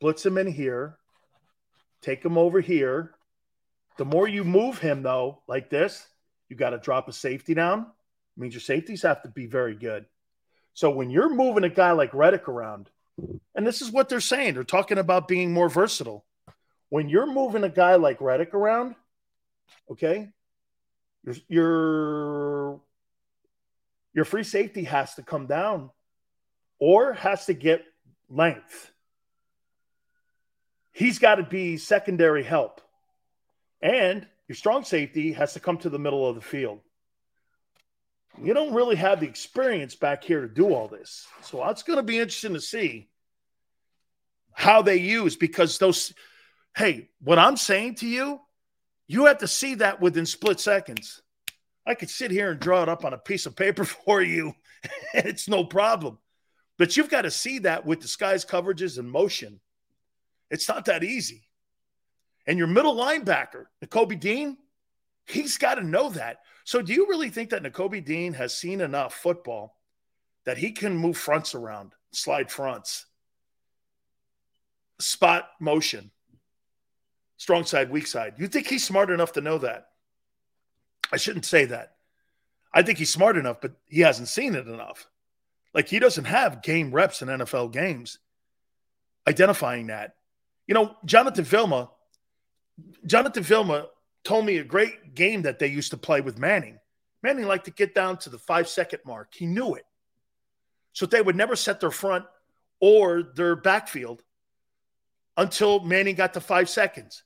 Speaker 1: blitz him in here, take him over here. The more you move him, though, like this, you got to drop a safety down. It means your safeties have to be very good. So when you're moving a guy like Reddick around, and this is what they're saying, they're talking about being more versatile. When you're moving a guy like Reddick around, okay, your your your free safety has to come down or has to get length. He's got to be secondary help. And your strong safety has to come to the middle of the field. You don't really have the experience back here to do all this. So it's going to be interesting to see how they use because those, hey, what I'm saying to you, you have to see that within split seconds. I could sit here and draw it up on a piece of paper for you. it's no problem. But you've got to see that with disguise coverages and motion. It's not that easy. And your middle linebacker, Nakobe Dean, he's got to know that. So, do you really think that Nakobe Dean has seen enough football that he can move fronts around, slide fronts, spot motion, strong side, weak side? You think he's smart enough to know that? I shouldn't say that. I think he's smart enough, but he hasn't seen it enough. Like he doesn't have game reps in NFL games identifying that. You know, Jonathan Vilma, Jonathan Vilma told me a great game that they used to play with Manning. Manning liked to get down to the five second mark. He knew it. So they would never set their front or their backfield until Manning got to five seconds.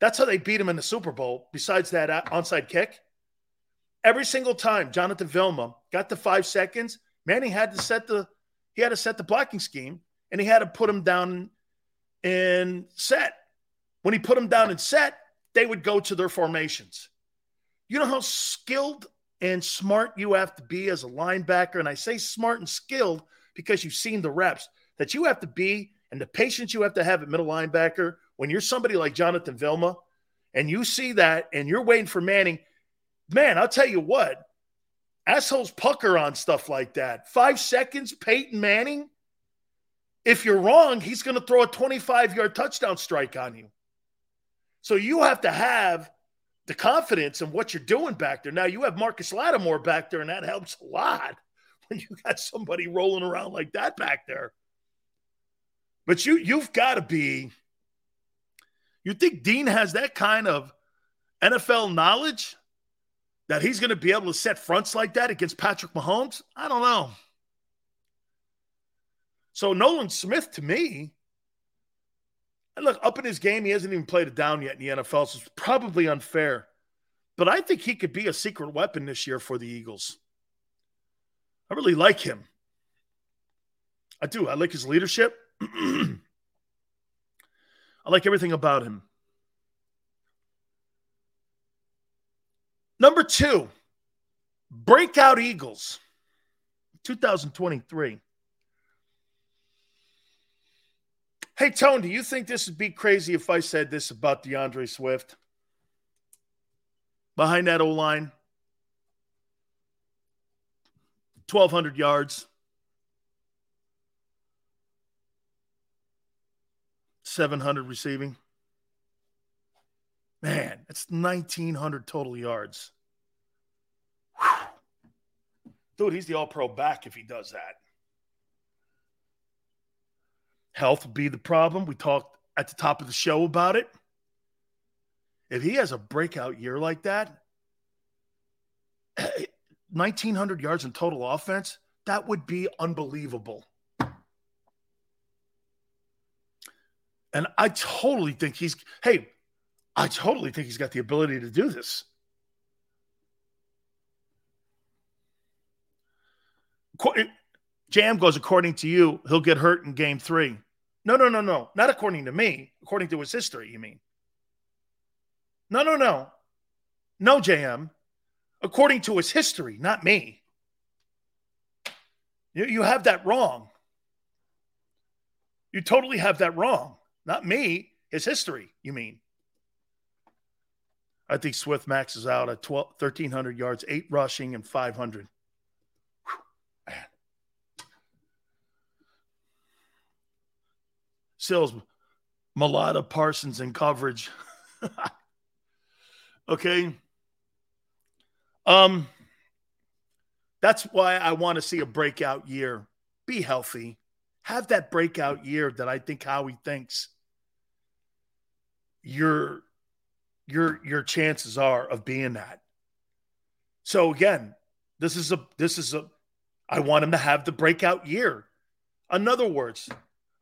Speaker 1: That's how they beat him in the Super Bowl, besides that uh, onside kick. Every single time Jonathan Vilma got to five seconds, Manning had to set the he had to set the blocking scheme and he had to put him down in set. When he put them down in set, they would go to their formations. You know how skilled and smart you have to be as a linebacker. And I say smart and skilled because you've seen the reps that you have to be and the patience you have to have at middle linebacker when you're somebody like Jonathan Vilma and you see that and you're waiting for Manning. Man, I'll tell you what, assholes pucker on stuff like that. Five seconds, Peyton Manning. If you're wrong, he's going to throw a 25 yard touchdown strike on you. So you have to have the confidence in what you're doing back there. Now you have Marcus Lattimore back there, and that helps a lot when you got somebody rolling around like that back there. But you you've got to be. You think Dean has that kind of NFL knowledge? that he's going to be able to set fronts like that against Patrick Mahomes? I don't know. So Nolan Smith, to me, and look, up in his game, he hasn't even played it down yet in the NFL, so it's probably unfair. But I think he could be a secret weapon this year for the Eagles. I really like him. I do. I like his leadership. I like everything about him. Number two, breakout Eagles, 2023. Hey, Tone, do you think this would be crazy if I said this about D'Andre Swift? Behind that O line? 1,200 yards. 700 receiving. Man, that's 1,900 total yards. Whew. Dude, he's the all pro back if he does that. Health will be the problem. We talked at the top of the show about it. If he has a breakout year like that, 1,900 yards in total offense, that would be unbelievable. And I totally think he's, hey, I totally think he's got the ability to do this. Jam goes, according to you, he'll get hurt in game three. No, no, no, no. Not according to me. According to his history, you mean? No, no, no. No, JM. According to his history, not me. You, you have that wrong. You totally have that wrong. Not me, his history, you mean. I think Swift maxes out at 12, 1,300 yards, eight rushing, and 500. Whew, man. Sills, Mulata, Parsons in coverage. okay. Um, that's why I want to see a breakout year. Be healthy. Have that breakout year that I think Howie thinks your your your chances are of being that. So again, this is a this is a I want him to have the breakout year. In other words,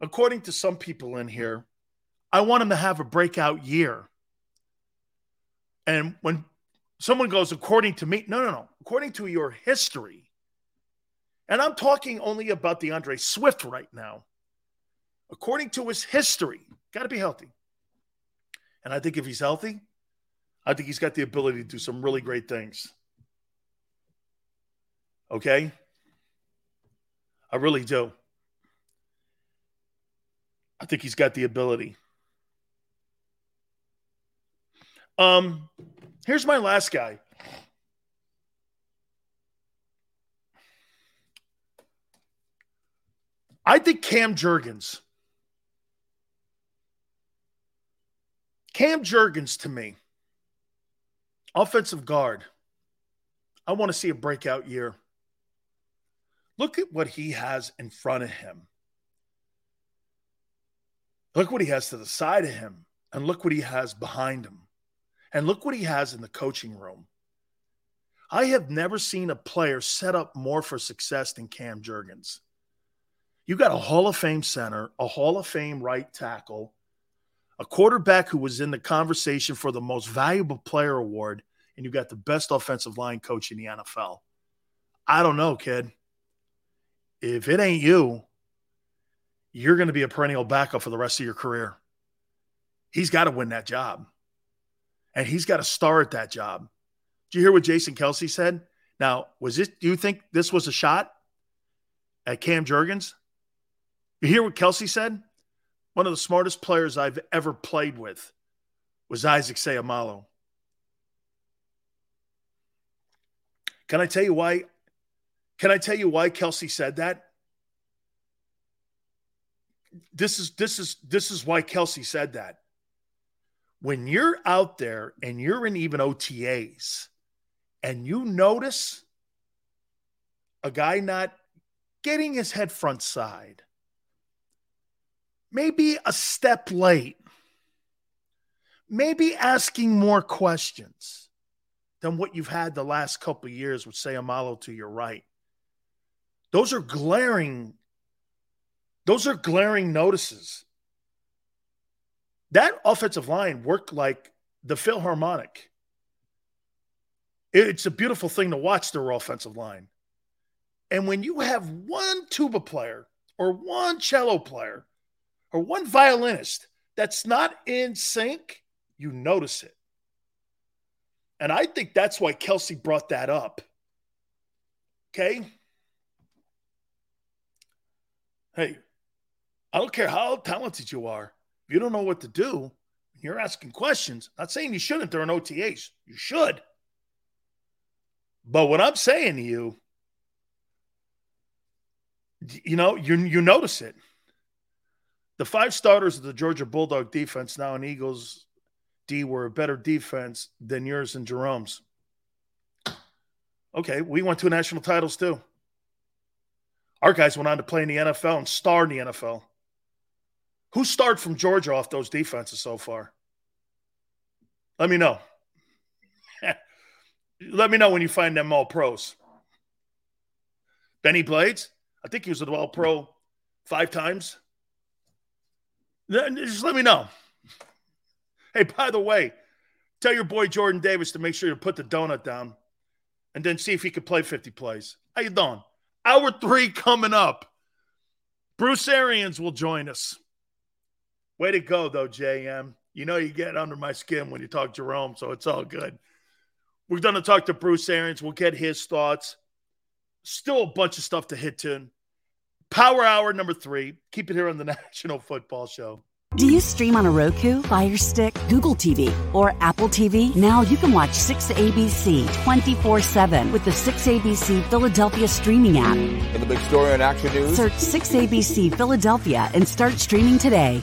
Speaker 1: according to some people in here, I want him to have a breakout year. And when someone goes, according to me, no, no, no, according to your history, and I'm talking only about D'Andre Swift right now, according to his history, got to be healthy. And I think if he's healthy, I think he's got the ability to do some really great things. Okay? I really do. I think he's got the ability. Um, here's my last guy. I think Cam Jurgens. Cam Jurgens to me, offensive guard. I want to see a breakout year. Look at what he has in front of him. Look what he has to the side of him, and look what he has behind him. And look what he has in the coaching room. I have never seen a player set up more for success than Cam Jurgens. You got a Hall of Fame center, a Hall of Fame right tackle, a quarterback who was in the conversation for the most valuable player award, and you got the best offensive line coach in the NFL. I don't know, kid. If it ain't you, you're going to be a perennial backup for the rest of your career. He's got to win that job. And he's got to star at that job. Do you hear what Jason Kelce said? Now, was this, do you think this was a shot at Cam Jurgens? You hear what Kelce said? One of the smartest players I've ever played with was Isaac Seumalo. Can I tell you why? Can I tell you why Kelce said that? This is this is this is why Kelce said that. When you're out there and you're in even OTAs and you notice a guy not getting his head front side, maybe a step late, maybe asking more questions than what you've had the last couple years with Seumalo to your right. Those are glaring, those are glaring notices. That offensive line worked like the Philharmonic. It's a beautiful thing to watch their offensive line. And when you have one tuba player or one cello player or one violinist that's not in sync, you notice it. And I think that's why Kelce brought that up. Okay. Hey, I don't care how talented you are. If you don't know what to do, you're asking questions. Not saying you shouldn't during OTAs. You should. But what I'm saying to you, you know, you you notice it. The five starters of the Georgia Bulldog defense now in Eagles D were a better defense than yours and Jerome's. Okay, we went to national titles too. Our guys went on to play in the NFL and star in the NFL. Who starred from Georgia off those defenses so far? Let me know. Let me know when you find them all pros. Bennie Blades, I think he was an all pro five times. Just let me know. Hey, by the way, tell your boy Jordan Davis to make sure to put the donut down and then see if he could play 50 plays. How you doing? Hour three coming up. Bruce Arians will join us. Way to go, though, JM. You know you get under my skin when you talk Jerome, so it's all good. We're going to talk to Bruce Arians. We'll get his thoughts. Still a bunch of stuff to hit to. Power Hour number three. Keep it here on the National Football Show.
Speaker 2: Do you stream on a Roku, Fire Stick, Google TV, or Apple TV? Now you can watch 6ABC 24 7 with the 6ABC Philadelphia streaming app.
Speaker 3: And the big story on Action News?
Speaker 2: Search 6ABC Philadelphia and start streaming today.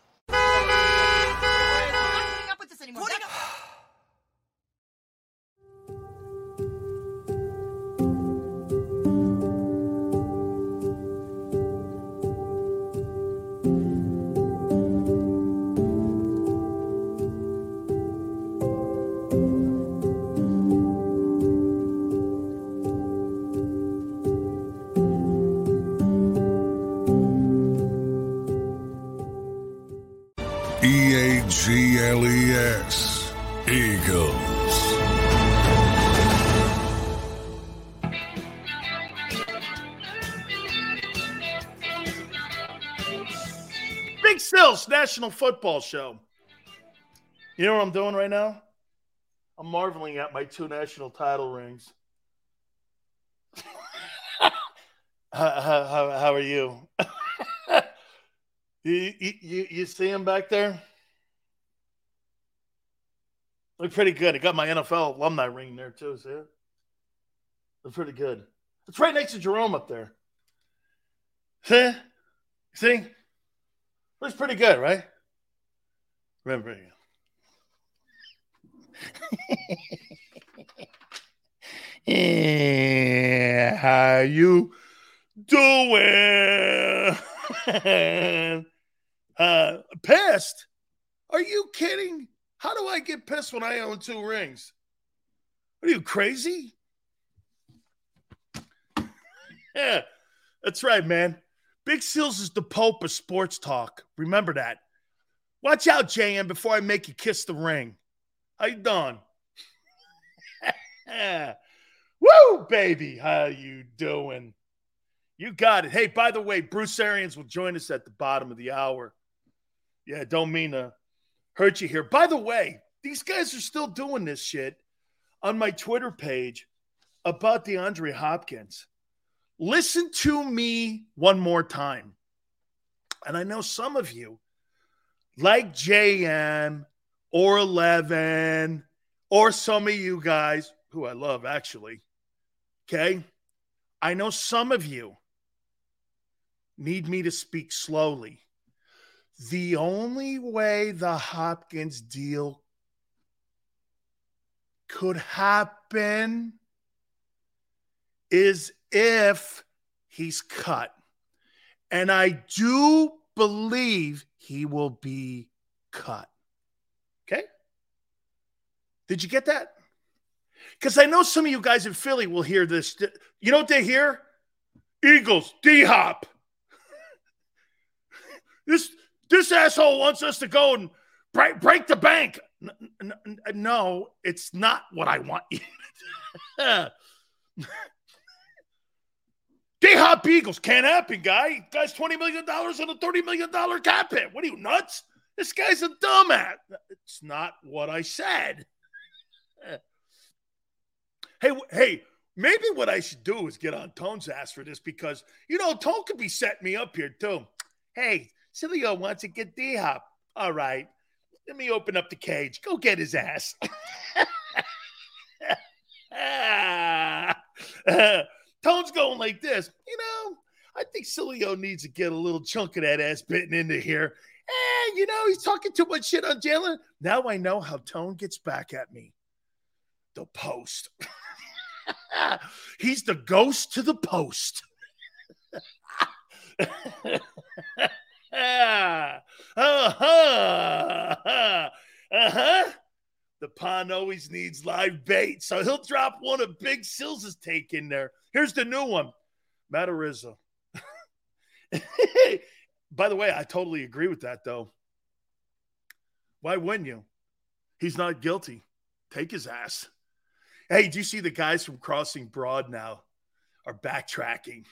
Speaker 4: Anymore. Putting
Speaker 1: National Football Show. You know what I'm doing right now? I'm marveling at my two national title rings. how, how, how, are you? you, you? You see him back there? Look pretty good. I got my NFL alumni ring there too. See it? Look pretty good. It's right next to Jerome up there. See? See? Looks pretty good, right? Remember. yeah, how you doing? uh, pissed? Are you kidding? How do I get pissed when I own two rings? Are you crazy? Yeah, that's right, man. Big Seals is the Pope of sports talk. Remember that. Watch out, JM, before I make you kiss the ring. How you doing? Woo, baby. How you doing? You got it. Hey, by the way, Bruce Arians will join us at the bottom of the hour. Yeah, don't mean to hurt you here. By the way, these guys are still doing this shit on my Twitter page about DeAndre Hopkins. Listen to me one more time. And I know some of you, like JM or 11, or some of you guys who I love actually, okay? I know some of you need me to speak slowly. The only way the Hopkins deal could happen is if he's cut. And I do believe he will be cut. Okay? Did you get that? Because I know some of you guys in Philly will hear this. You know what they hear? Eagles, D Hop. this this asshole wants us to go and break, break the bank. No, it's not what I want you. D Hop Eagles can't happen, guy. Guy's $20 million on a $30 million cap hit. What are you, nuts? This guy's a dumbass. It's not what I said. hey, hey, maybe what I should do is get on Tone's ass for this because, you know, Tone could be setting me up here too. Hey, Sileo wants to get D Hop. All right. Let me open up the cage. Go get his ass. Tone's going like this. You know, I think Sileo needs to get a little chunk of that ass bitten into here. Eh, you know, he's talking too much shit on Jalen. Now I know how Tone gets back at me. The post. he's the ghost to the post. uh-huh. Uh-huh. The pond always needs live bait, so he'll drop one of Big Sills' take in there. Here's the new one, Matt Araiza. By the way, I totally agree with that, though. Why wouldn't you? He's not guilty. Take his ass. Hey, do you see the guys from Crossing Broad now are backtracking?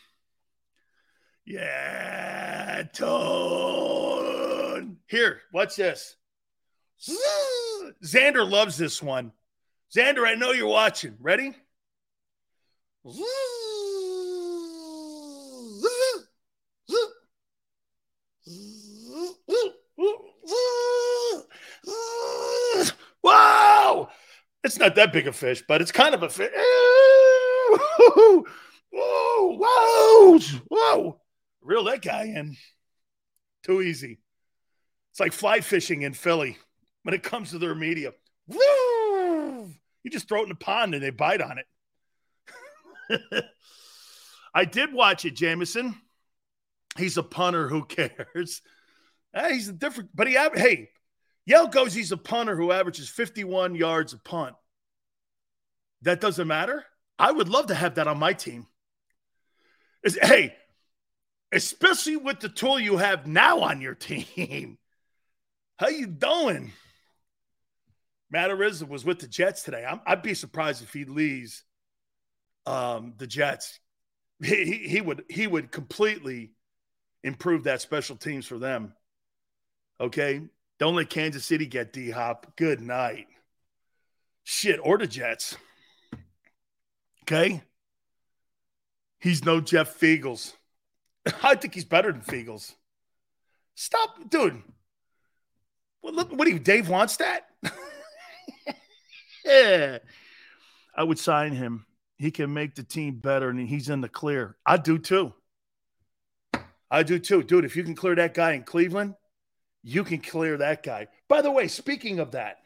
Speaker 1: Yeah, Tone. Here, watch this. Xander loves this one. Xander, I know you're watching. Ready? Wow! It's not that big a fish, but it's kind of a fish. Whoa! Whoa! Whoa! Reel that guy in. Too easy. It's like fly fishing in Philly when it comes to their media. Woo! You just throw it in the pond and they bite on it. I did watch it, Jameson. He's a punter. Who cares? Hey, eh, he's a different, but he, hey, Yell goes, he's a punter who averages 51 yards a punt. That doesn't matter. I would love to have that on my team. Is hey, especially with the tool you have now on your team. How you doing? Matt Araiza was with the Jets today. i would be surprised if he leaves um, the Jets. He, he, he would he would completely improve that special teams for them. Okay, don't let Kansas City get D Hop. Good night. Shit, or the Jets. Okay, he's no Jeff Feagles. I think he's better than Feagles. Stop, dude. What, what do you, Dave wants that? Yeah. I would sign him. He can make the team better and he's in the clear. I do too. I do too. Dude, if you can clear that guy in Cleveland, you can clear that guy. By the way, speaking of that,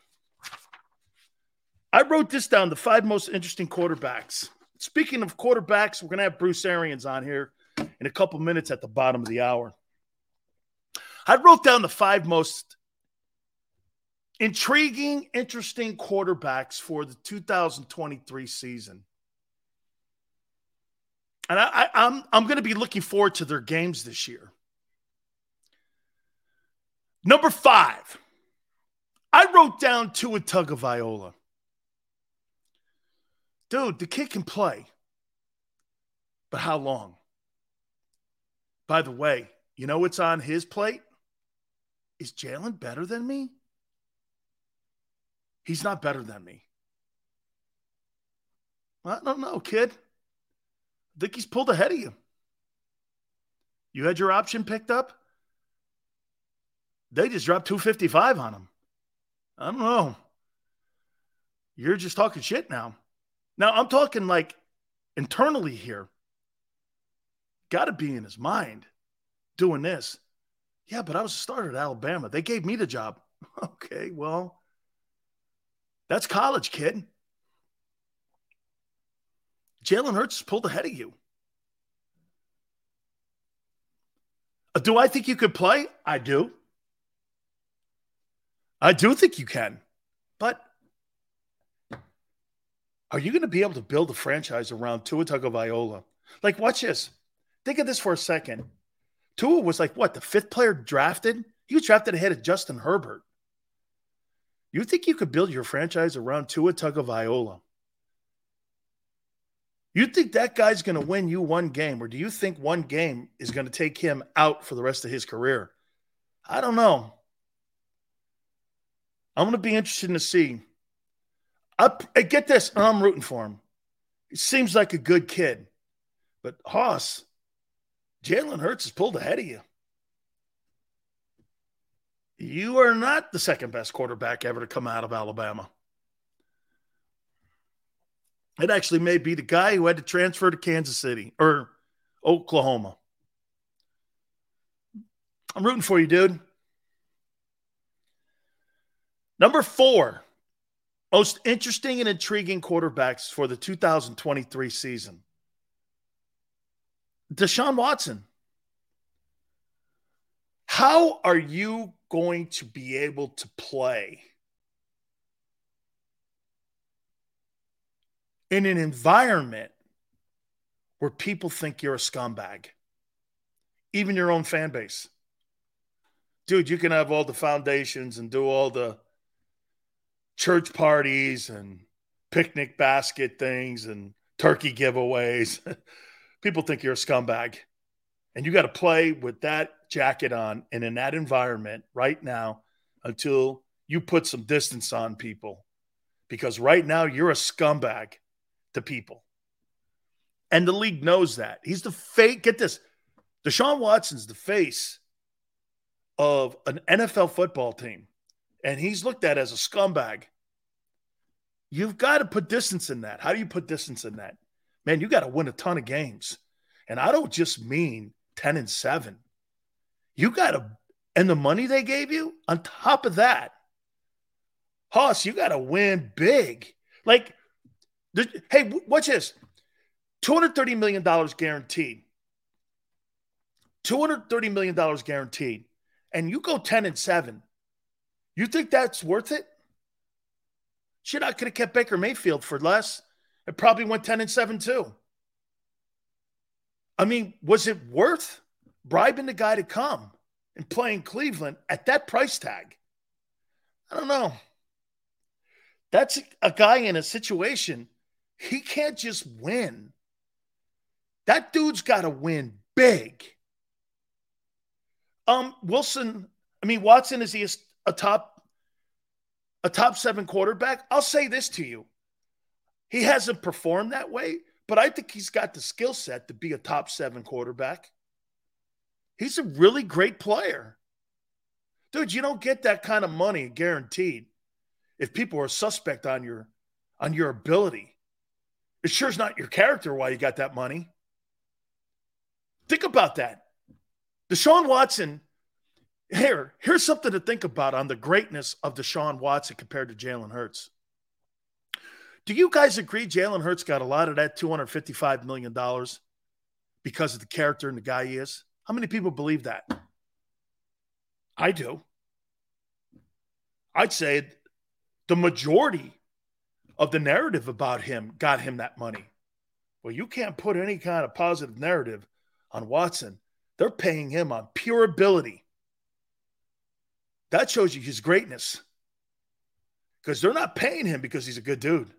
Speaker 1: I wrote this down the five most interesting quarterbacks. Speaking of quarterbacks, we're going to have Bruce Arians on here in a couple minutes at the bottom of the hour. I wrote down the five most intriguing, interesting quarterbacks for the 2023 season. And I, I, I'm I'm going to be looking forward to their games this year. Number five, I wrote down Tua Tagovailoa. Dude, the kid can play, but how long? By the way, you know what's on his plate? Is Jalen better than me? He's not better than me. I don't know, kid. I think he's pulled ahead of you. You had your option picked up. They just dropped 255 on him. I don't know. You're just talking shit now. Now I'm talking like internally here. Got to be in his mind doing this. Yeah, but I was a starter at Alabama. They gave me the job. Okay, well, that's college, kid. Jalen Hurts pulled ahead of you. Uh, Do I think you could play? I do. I do think you can. But are you going to be able to build a franchise around Tua Tagovailoa? Like, watch this. Think of this for a second. Tua was like, what, the fifth player drafted? He was drafted ahead of Justin Herbert. You think you could build your franchise around Tua Tagovailoa? You think that guy's going to win you one game, or do you think one game is going to take him out for the rest of his career? I don't know. I'm going to be interested to see. I, I get this. I'm rooting for him. He seems like a good kid, but Haas, Jalen Hurts has pulled ahead of you. You are not the second best quarterback ever to come out of Alabama. It actually may be the guy who had to transfer to Kansas City or Oklahoma. I'm rooting for you, dude. Number four, most interesting and intriguing quarterbacks for the 2023 season. Deshaun Watson. How are you going to be able to play in an environment where people think you're a scumbag? Even your own fan base. Dude, you can have all the foundations and do all the church parties and picnic basket things and turkey giveaways. People think you're a scumbag. And you got to play with that jacket on and in that environment right now until you put some distance on people. Because right now you're a scumbag to people. And the league knows that. He's the fake. Get this. Deshaun Watson's the face of an NFL football team. And he's looked at as a scumbag. You've got to put distance in that. How do you put distance in that? Man, you got to win a ton of games. And I don't just mean 10 and 7. You got to, and the money they gave you on top of that, Hoss, you got to win big. Like, hey, watch this $230 million guaranteed. $230 million guaranteed. And you go 10 and 7. You think that's worth it? Shit, I could have kept Baker Mayfield for less. It probably went 10 and 7 too. I mean, was it worth bribing the guy to come and play in Cleveland at that price tag? I don't know. That's a guy in a situation, he can't just win. That dude's got to win big. Um, Wilson, I mean, Watson, is he a, a top a top seven quarterback? I'll say this to you. He hasn't performed that way, but I think he's got the skill set to be a top seven quarterback. He's a really great player. Dude, you don't get that kind of money guaranteed if people are suspect on your on your ability. It sure is not your character why you got that money. Think about that. Deshaun Watson, here, here's something to think about on the greatness of Deshaun Watson compared to Jalen Hurts. Do you guys agree Jalen Hurts got a lot of that $255 million because of the character and the guy he is? How many people believe that? I do. I'd say the majority of the narrative about him got him that money. Well, you can't put any kind of positive narrative on Watson. They're paying him on pure ability. That shows you his greatness. Because they're not paying him because he's a good dude.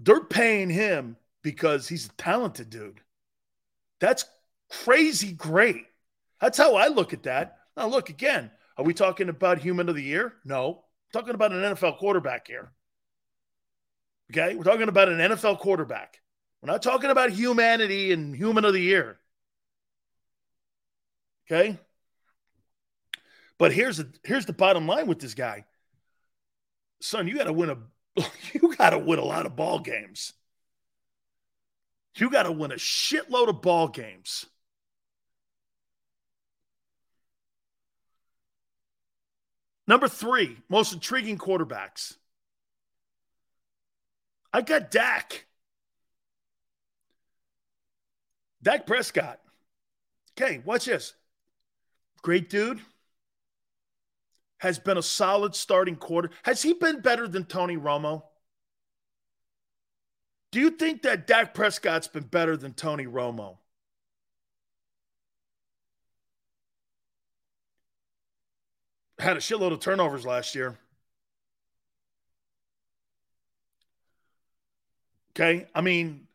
Speaker 1: They're paying him because he's a talented dude. That's crazy great. That's how I look at that. Now, look again. Are we talking about human of the year? No. Talking about an NFL quarterback here. Okay. We're talking about an NFL quarterback. We're not talking about humanity and human of the year. Okay. But here's the here's the bottom line with this guy. Son, you got to win a you got to win a lot of ball games. You got to win a shitload of ball games. Number three, most intriguing quarterbacks. I got Dak. Dak Prescott. Okay, watch this. Great dude. Has been a solid starting quarter. Has he been better than Tony Romo? Do you think that Dak Prescott's been better than Tony Romo? Had a shitload of turnovers last year. Okay. I mean,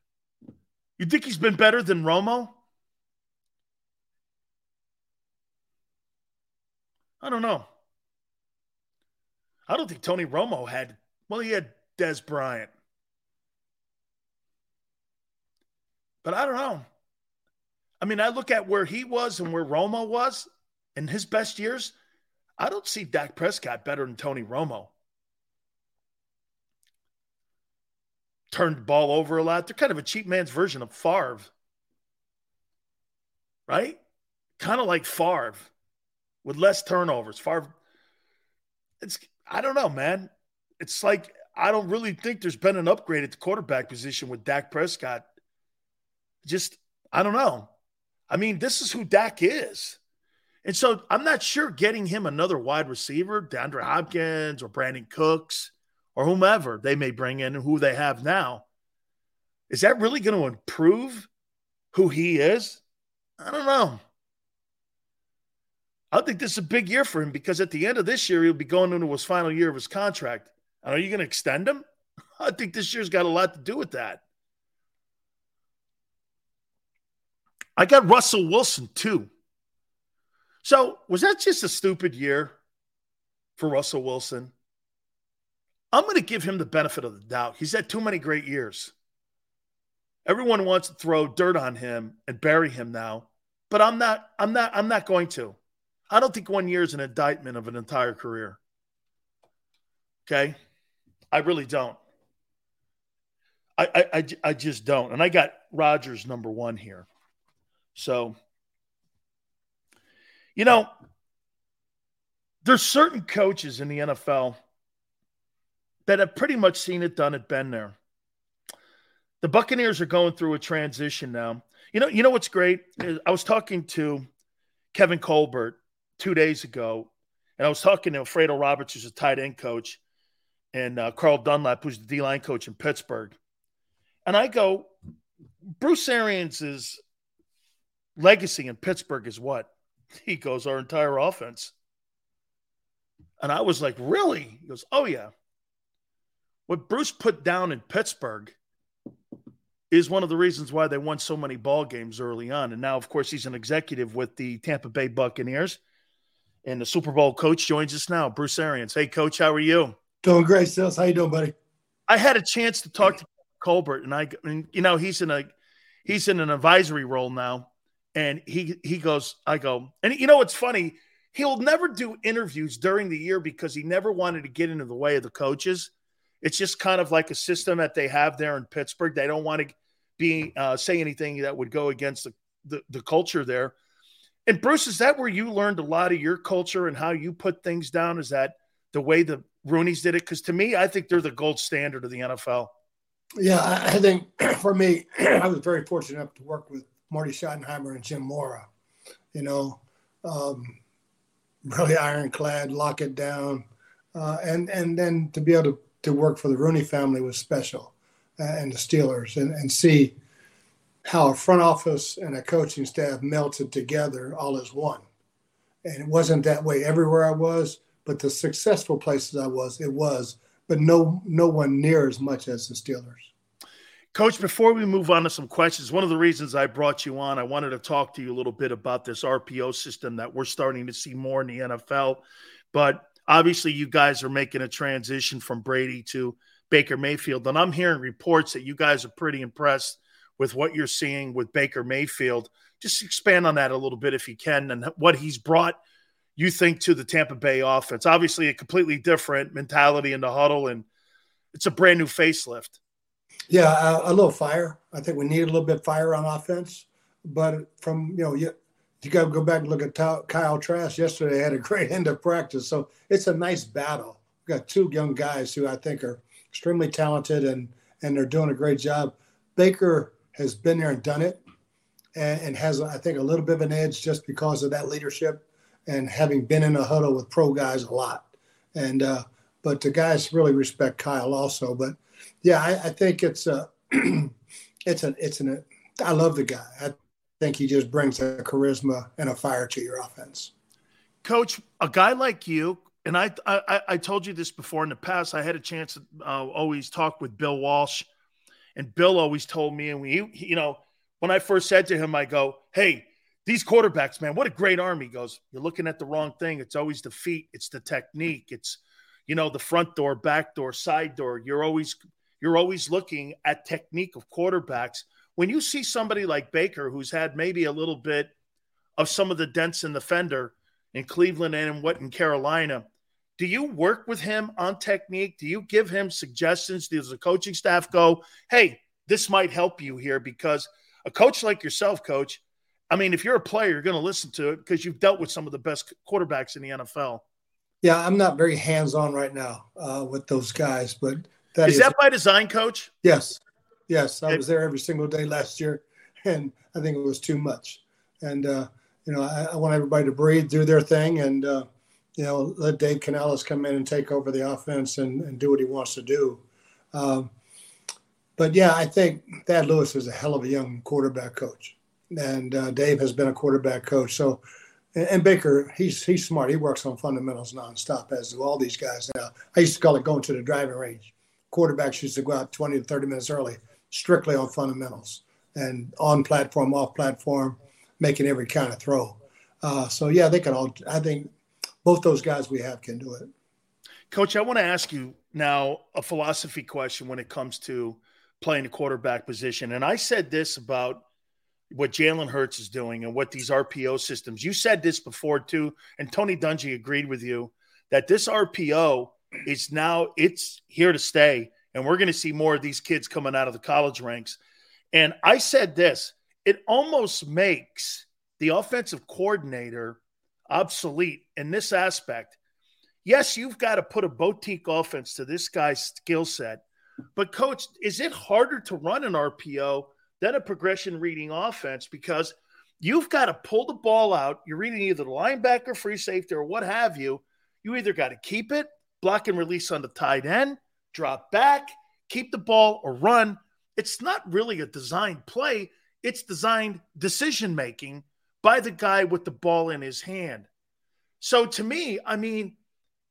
Speaker 1: you think he's been better than Romo? I don't know. I don't think Tony Romo had, well, he had Dez Bryant. But I don't know. I mean, I look at where he was and where Romo was in his best years. I don't see Dak Prescott better than Tony Romo. Turned the ball over a lot. They're kind of a cheap man's version of Favre. Right? Kind of like Favre with less turnovers. Favre, it's, I don't know, man. It's like, I don't really think there's been an upgrade at the quarterback position with Dak Prescott. Just, I don't know. I mean, this is who Dak is. And so I'm not sure getting him another wide receiver, DeAndre Hopkins or Brandin Cooks or whomever they may bring in and who they have now. Is that really going to improve who he is? I don't know. I think this is a big year for him because at the end of this year, he'll be going into his final year of his contract. And are you going to extend him? I think this year's got a lot to do with that. I got Russell Wilson too. So, was that just a stupid year for Russell Wilson? I'm going to give him the benefit of the doubt. He's had too many great years. Everyone wants to throw dirt on him and bury him now, but I'm not I'm not I'm not going to. I don't think one year is an indictment of an entire career. Okay? I really don't. I, I, I, I just don't. And I got Rodgers number one here. So you know, there's certain coaches in the NFL that have pretty much seen it done it, been there. The Buccaneers are going through a transition now. You know, you know what's great? I was talking to Kevin Colbert two days ago, and I was talking to Alfredo Roberts, who's a tight end coach, and uh, Karl Dunbar, who's the D line coach in Pittsburgh. And I go, Bruce Arians' legacy in Pittsburgh is what? He goes, Our entire offense. And I was like, Really? He goes, Oh, yeah. What Bruce put down in Pittsburgh is one of the reasons why they won so many ball games early on. And now, of course, he's an executive with the Tampa Bay Buccaneers. And the Super Bowl coach joins us now, Bruce Arians. Hey, coach, how are you?
Speaker 5: Doing great, Sales. How you doing, buddy?
Speaker 1: I had a chance to talk to Colbert, and I, and, you know, he's in a he's in an advisory role now. And he he goes, I go, and you know what's funny? He'll never do interviews during the year because he never wanted to get into the way of the coaches. It's just kind of like a system that they have there in Pittsburgh. They don't want to be uh, say anything that would go against the, the, the culture there. And Bruce, is that where you learned a lot of your culture and how you put things down? Is that the way the Rooneys did it? Because to me, I think they're the gold standard of the NFL.
Speaker 5: Yeah, I think for me, I was very fortunate enough to work with Marty Schottenheimer and Jim Mora. You know, um, really ironclad, lock it down, uh, and and then to be able to, to work for the Rooney family was special, uh, and the Steelers, and and see how a front office and a coaching staff melted together all as one. And it wasn't that way everywhere I was, but the successful places I was, it was, but no no one near as much as the Steelers.
Speaker 1: Coach, before we move on to some questions, one of the reasons I brought you on, I wanted to talk to you a little bit about this RPO system that we're starting to see more in the NFL. But obviously, you guys are making a transition from Brady to Baker Mayfield. And I'm hearing reports that you guys are pretty impressed with what you're seeing with Baker Mayfield. Just expand on that a little bit if you can and what he's brought, you think, to the Tampa Bay offense. Obviously, a completely different mentality in the huddle, and it's a brand new facelift.
Speaker 5: Yeah, a, a, little fire. I think we need a little bit of fire on offense. But from you know, you, you got to go back and look at Kyle Trask yesterday. Had a great end of practice, so it's a nice battle. We've got two young guys who I think are extremely talented and and they're doing a great job. Baker has been there and done it, and, and has I think a little bit of an edge just because of that leadership and having been in a huddle with pro guys a lot. And uh, but the guys really respect Kyle also. But yeah, I, I think it's a, it's an, it's an, I love the guy. I think he just brings a charisma and a fire to your offense.
Speaker 1: Coach, a guy like you, and I, I, I told you this before in the past. I had a chance to uh, always talk with Bill Walsh, and Bill always told me, and we, you know, when I first said to him, I go, "Hey, these quarterbacks, man, what a great arm." He goes, "You're looking at the wrong thing. It's always the feet. It's the technique. It's, you know, the front door, back door, side door. You're always you're always looking at technique of quarterbacks. When you see somebody like Baker, who's had maybe a little bit of some of the dents in the fender in Cleveland and in what in Carolina, do you work with him on technique? Do you give him suggestions? Does the coaching staff go, hey, this might help you here? Because a coach like yourself, coach, I mean, if you're a player, you're going to listen to it because you've dealt with some of the best quarterbacks in the NFL.
Speaker 5: Yeah, I'm not very hands on right now uh, with those guys, but
Speaker 1: that is, is that by design, coach?
Speaker 5: Yes. Yes. I was there every single day last year, and I think it was too much. And, uh, you know, I, I, want everybody to breathe, do their thing, and, uh, you know, let Dave Canales come in and take over the offense and, and do what he wants to do. Um, but yeah, I think Thad Lewis is a hell of a young quarterback coach, and uh, Dave has been a quarterback coach. So, and, and, Baker, he's he's smart. He works on fundamentals nonstop, as do all these guys. Now, I used to call it going to the driving range quarterbacks used to go out 20 to 30 minutes early, strictly on fundamentals and on platform, off platform, making every kind of throw. Uh, so yeah, they can all. I think both those guys we have can do it.
Speaker 1: Coach, I want to ask you now a philosophy question when it comes to playing the quarterback position. And I said this about what Jalen Hurts is doing and what these RPO systems. You said this before too, and Tony Dungy agreed with you that this RPO is now it's here to stay and we're going to see more of these kids coming out of the college ranks and i said this it almost makes the offensive coordinator obsolete in this aspect yes you've got to put a boutique offense to this guy's skill set but coach is it harder to run an rpo than a progression reading offense because you've got to pull the ball out you're reading either the linebacker free safety or what have you you either got to keep it block and release on the tight end, drop back, keep the ball or run. It's not really a designed play, it's designed decision making by the guy with the ball in his hand. So to me, I mean,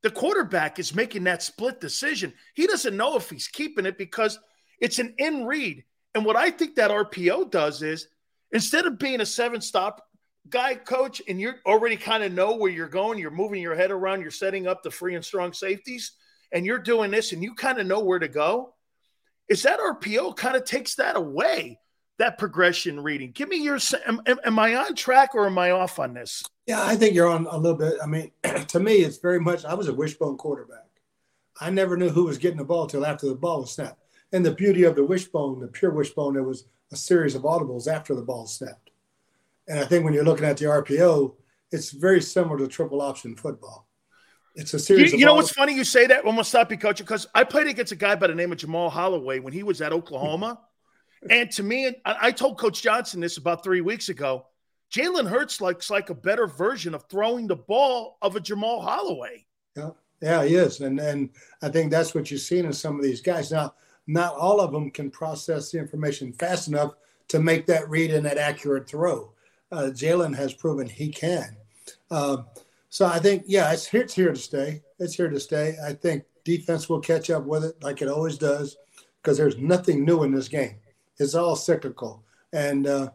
Speaker 1: the quarterback is making that split decision. He doesn't know if he's keeping it because it's an in read. And what I think that RPO does is instead of being a seven stop guy coach and you already kind of know where you're going, you're moving your head around, you're setting up the free and strong safeties, and you're doing this and you kind of know where to go, is that RPO kind of takes that away, that progression reading. Give me your, am, am I on track or am I off on this?
Speaker 5: Yeah, I think you're on a little bit. I mean, to me, it's very much, I was a wishbone quarterback. I never knew who was getting the ball till after the ball was snapped. And the beauty of the wishbone, the pure wishbone, there was a series of audibles after the ball snapped. And I think when you're looking at the RPO, it's very similar to triple option football. It's a series.
Speaker 1: You, you know what's funny? You say that. I'm gonna stop you, coach, because I played against a guy by the name of Jamelle Holieway when he was at Oklahoma, and to me, I, I told Coach Johnson this about three weeks ago. Jalen Hurts looks like a better version of throwing the ball of a Jamelle Holieway.
Speaker 5: Yeah, yeah, he is, and and I think that's what you're seeing in some of these guys. Now, not all of them can process the information fast enough to make that read and that accurate throw. Uh, Jalen has proven he can. Um, so I think, yeah, it's here, it's here to stay. It's here to stay. I think defense will catch up with it like it always does because there's nothing new in this game. It's all cyclical. And uh,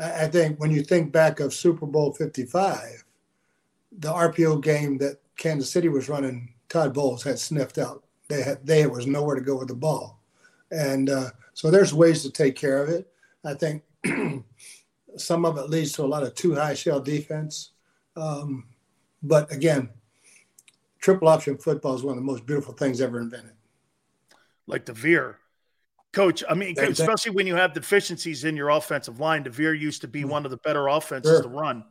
Speaker 5: I think when you think back of Super Bowl 55, the RPO game that Kansas City was running, Todd Bowles had sniffed out. They had they was nowhere to go with the ball, and uh, so there's ways to take care of it. I think some of it leads to a lot of too high shell defense, um, but again, triple option football is one of the most beautiful things ever invented.
Speaker 1: Like the veer. Coach, I mean, especially when you have deficiencies in your offensive line, the veer used to be one of the better offenses
Speaker 5: Sure.
Speaker 1: to run.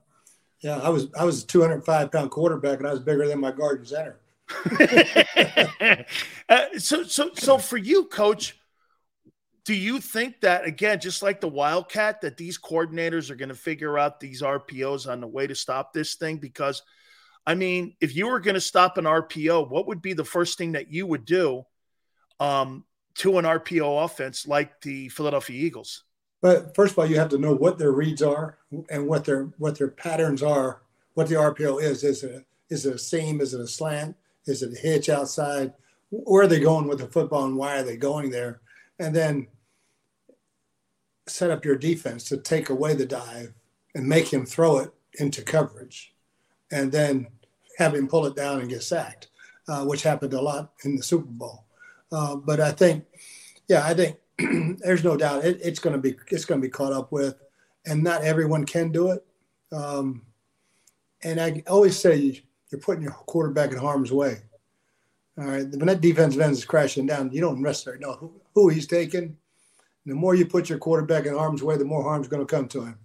Speaker 5: Yeah, I was I was a 205 pound quarterback and I was bigger than my guard and center.
Speaker 1: Uh, so, so, so for you, Coach, do you think that again, just like the Wildcat, that these coordinators are going to figure out these RPOs on the way to stop this thing? Because, I mean, if you were going to stop an RPO, what would be the first thing that you would do um, to an RPO offense like the Philadelphia Eagles?
Speaker 5: But first of all, you have to know what their reads are and what their what their patterns are. What the RPO is? Is it a, is it a seam? Is it a slant? Is it a hitch outside? Where are they going with the football and why are they going there? And then set up your defense to take away the dive and make him throw it into coverage, and then have him pull it down and get sacked, uh, which happened a lot in the Super Bowl. Uh, but I think, yeah, I think there's no doubt it, it's going to be it's going to be caught up with, and not everyone can do it. Um, and I always say you're putting your quarterback in harm's way. All right, when that defensive end is crashing down, you don't necessarily know who, who he's taking. The more you put your quarterback in harm's way, the more harm's going to come to him.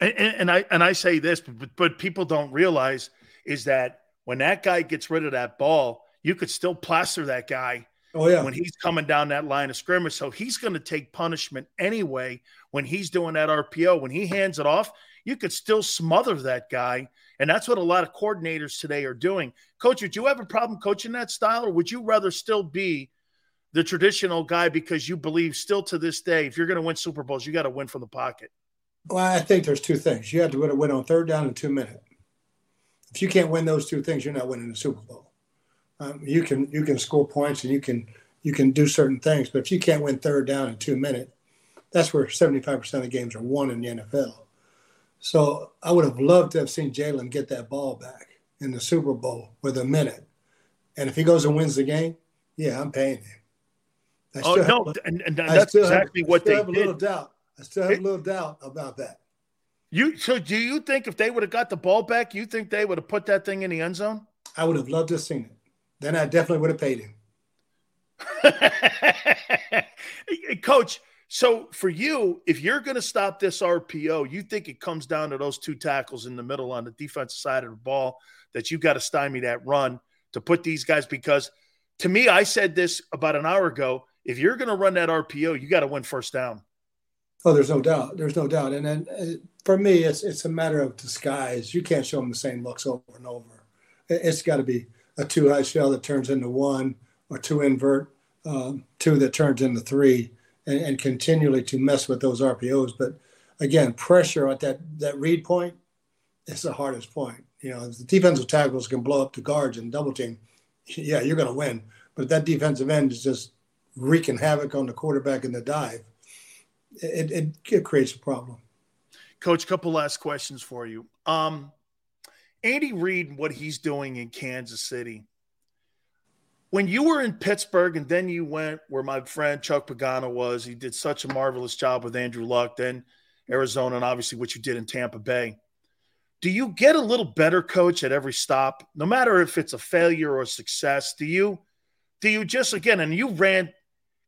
Speaker 1: And, and, and I and I say this, but, but people don't realize is that when that guy gets rid of that ball, you could still plaster that guy.
Speaker 5: Oh, yeah.
Speaker 1: when he's coming down that line of scrimmage, so he's going to take punishment anyway. When he's doing that RPO, when he hands it off, you could still smother that guy, and that's what a lot of coordinators today are doing. Coach, would you have a problem coaching that style, or would you rather still be the traditional guy because you believe still to this day, if you're going to win Super Bowls, you got to win from the pocket?
Speaker 5: Well, I think there's two things. You have to win, win on third down in two minutes. If you can't win those two things, you're not winning the Super Bowl. Um, you can you can score points and you can you can do certain things, but if you can't win third down in two minutes, that's where 75% of the games are won in the NFL. So I would have loved to have seen Jalen get that ball back in the Super Bowl with a minute. And if he goes and wins the game, yeah, I'm paying him. I
Speaker 1: Oh, no,
Speaker 5: have-
Speaker 1: and- and that's
Speaker 5: still have-
Speaker 1: exactly what they
Speaker 5: I still have a little doubt. I still have a little doubt about that.
Speaker 1: You so do you think if they would have got the ball back, you think they would have put that thing in the end zone?
Speaker 5: I would have loved to have seen it. Then I definitely would have paid him.
Speaker 1: Coach, so for you, if you're going to stop this RPO, you think it comes down to those two tackles in the middle on the defensive side of the ball that you've got to stymie that run to put these guys because to me, I said this about an hour ago. If you're going to run that RPO, you got to win first down.
Speaker 5: Oh, there's no doubt. There's no doubt. And then uh, for me, it's it's a matter of disguise. You can't show them the same looks over and over. It- It's got to be a two high shell that turns into one, or two invert, um, two that turns into three, and, and continually to mess with those RPOs. But again, pressure at that that read point is the hardest point. You know, the defensive tackles can blow up the guards and double team. Yeah, you're going to win. But that defensive end is just wreaking havoc on the quarterback in the dive, it, it, it creates a problem.
Speaker 1: Coach, couple last questions for you. Um, Andy Reid, what he's doing in Kansas City. When you were in Pittsburgh and then you went where my friend Chuck Pagano was, he did such a marvelous job with Andrew Luck, then Arizona, and obviously what you did in Tampa Bay. Do you get a little better coach at every stop, no matter if it's a failure or a success? Do you do you just again and you ran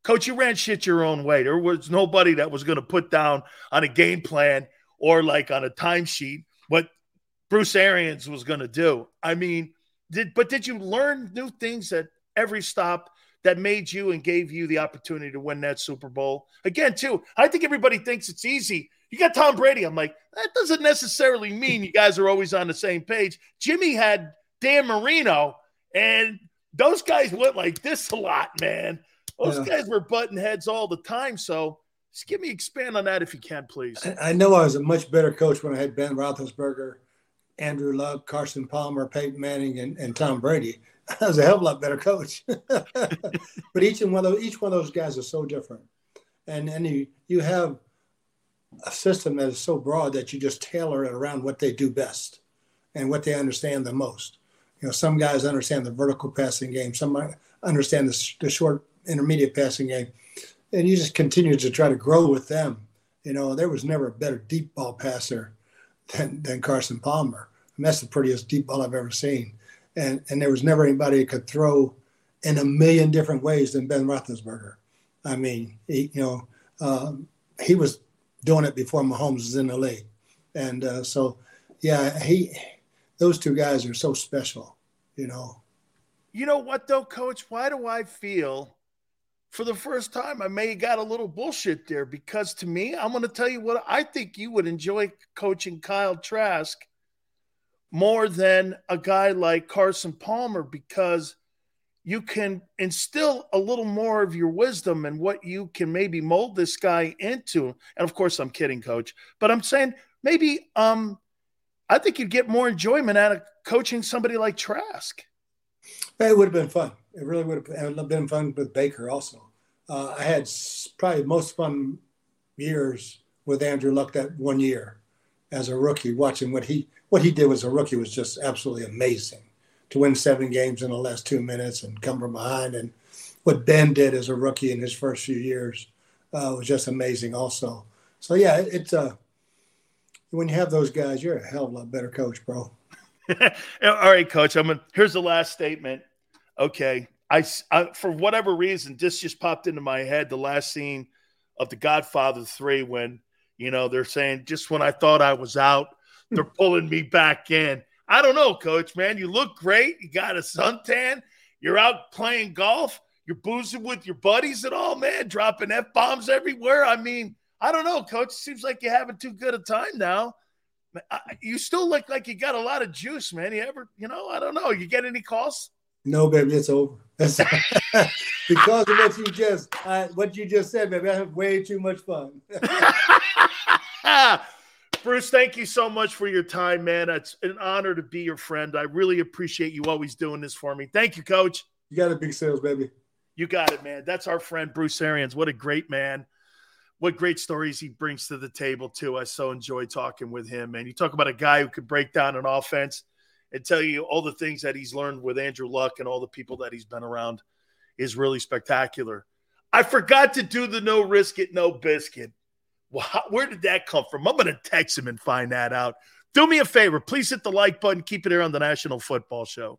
Speaker 1: coach, you ran shit your own way. There was nobody that was going to put down on a game plan or like on a timesheet what Bruce Arians was going to do. I mean, did but did you learn new things at every stop that made you and gave you the opportunity to win that Super Bowl. Again, too, I think everybody thinks it's easy. You got Tom Brady. I'm like, that doesn't necessarily mean you guys are always on the same page. Jimmy had Dan Marino, and those guys went like this a lot, man. Those
Speaker 5: Yeah.
Speaker 1: guys were button heads all the time. So just give me expand on that if you can, please.
Speaker 5: I- I know I was a much better coach when I had Ben Roethlisberger, Andrew Luck, Carson Palmer, Peyton Manning, and, and Tom Brady. I was a hell of a lot better coach. but each and one of those, each one of those guys is so different, and and you you have a system that is so broad that you just tailor it around what they do best and what they understand the most. You know, some guys understand the vertical passing game, some understand the, the short intermediate passing game, and you just continue to try to grow with them. You know, there was never a better deep ball passer than, than Carson Palmer. And that's the prettiest deep ball I've ever seen. And and there was never anybody that could throw in a million different ways than Ben Roethlisberger. I mean, he, you know, um, he was doing it before Mahomes was in the league, and uh, so yeah, he those two guys are so special. You know,
Speaker 1: You know what though, coach? Why do I feel for the first time I may have got a little bullshit there? Because to me, I'm going to tell you what I think you would enjoy coaching Kyle Trask more than a guy like Carson Palmer because you can instill a little more of your wisdom and what you can maybe mold this guy into. And of course, I'm kidding, coach, but I'm saying maybe um I think you'd get more enjoyment out of coaching somebody like Trask.
Speaker 5: It would have been fun. It really would have been fun with Baker also. Uh, I had probably most fun years with Andrew Luck that one year as a rookie, watching what he what he did as a rookie was just absolutely amazing. To win seven games in the last two minutes and come from behind, and what Ben did as a rookie in his first few years uh, was just amazing also. So yeah, it, it's uh, when you have those guys, you're a hell of a lot better coach, bro.
Speaker 1: All right, coach. I'm gonna, here's the last statement. Okay, I for whatever reason this just popped into my head. The last scene of The Godfather Three, when you know they're saying, "Just when I thought I was out, they're pulling me back in." I don't know, coach. Man, you look great. You got a suntan. You're out playing golf. You're boozing with your buddies and all, man. Dropping f bombs everywhere. I mean, I don't know, coach. Seems like you're having too good a time now. You still look like you got a lot of juice, man. You ever, you know, I don't know. You get any calls?
Speaker 5: No, baby, it's over. Because of what you just uh, what you just said, baby. I have way too much fun.
Speaker 1: Bruce, thank you so much for your time, man. It's an honor to be your friend. I really appreciate you always doing this for me. Thank you, coach.
Speaker 5: You got a big sales, baby.
Speaker 1: You got it, man. That's our friend Bruce Arians. What a great man. What great stories he brings to the table, too. I so enjoy talking with him, man. You talk about a guy who could break down an offense and tell you all the things that he's learned with Andrew Luck and all the people that he's been around is really spectacular. I forgot to do the no risk it, no biscuit. Wow, where did that come from? I'm going to text him and find that out. Do me a favor. Please hit the like button. Keep it here on the National Football Show.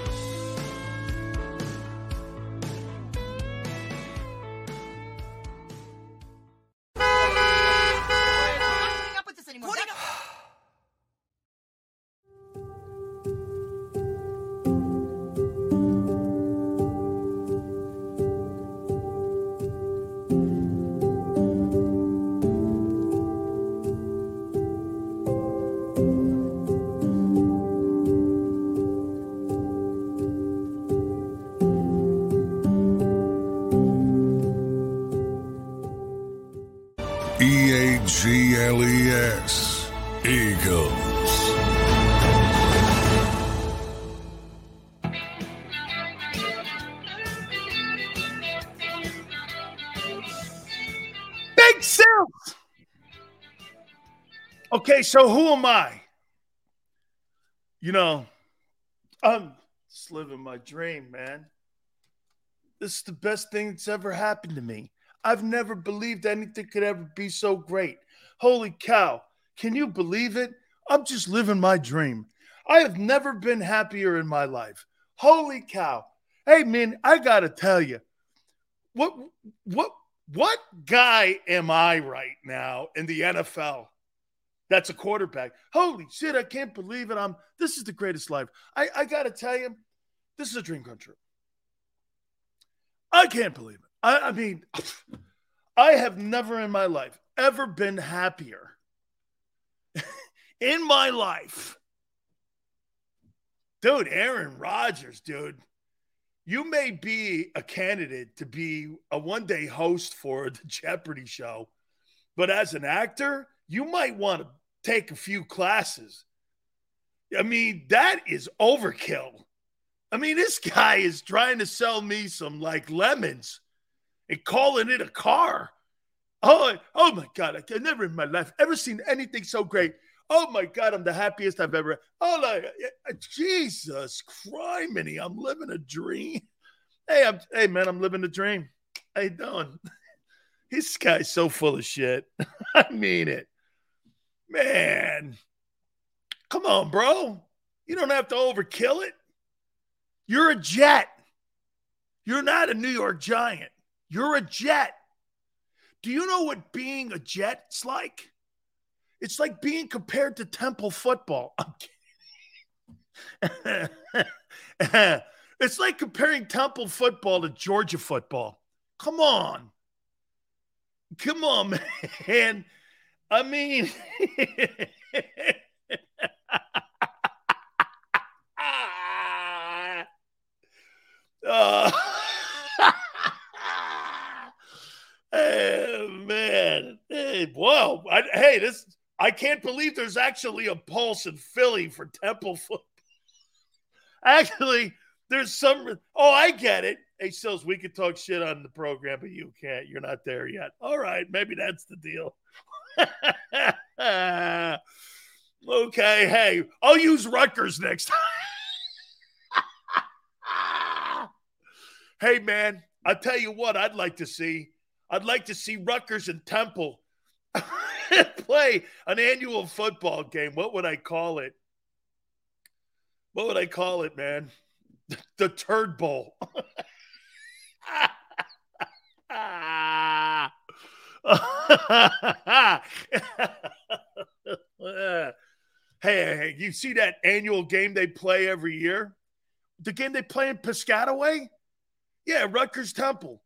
Speaker 1: So who am I? You know, I'm just living my dream, man. This is the best thing that's ever happened to me. I've never believed anything could ever be so great. Holy cow. Can you believe it? I'm just living my dream. I have never been happier in my life. Holy cow. Hey man, I got to tell you. What what what guy am I right now in the NFL? That's a quarterback. Holy shit, I can't believe it. I'm this is the greatest life. I, I gotta tell you, this is a dream come true. I can't believe it. I, I mean, I have never in my life ever been happier in my life. Dude, Aaron Rodgers, dude. You may be a candidate to be a one day host for the Jeopardy show, but as an actor, you might want to take a few classes. I mean, that is overkill. I mean, this guy is trying to sell me some like lemons and calling it a car. Oh, oh my God. I never in my life ever seen anything so great. Oh my God, I'm the happiest I've ever. Oh, like, uh, Jesus criminy, I'm living a dream. Hey, I'm hey man, I'm living a dream. How you doing? This guy's so full of shit. I mean it. Man. Come on, bro. You don't have to overkill it. You're a jet. You're not a New York giant. You're a jet. Do you know what being a jet's like? It's like being compared to Temple football. I'm kidding. it's like comparing Temple football to Georgia football. Come on. Come on, man. I mean, uh, hey, man. Hey, whoa. I, hey, this, I can't believe there's actually a pulse in Philly for Temple football. Actually, there's some, oh, I get it. Hey, Sills, we could talk shit on the program, but you can't. You're not there yet. All right. Maybe that's the deal. okay. Hey, I'll use Rutgers next time. hey, man, I'll tell you what I'd like to see. I'd like to see Rutgers and Temple play an annual football game. What would I call it? What would I call it, man? The Turd Bowl. hey, hey, you see that annual game they play every year? The game they play in Piscataway? Yeah, Rutgers Temple.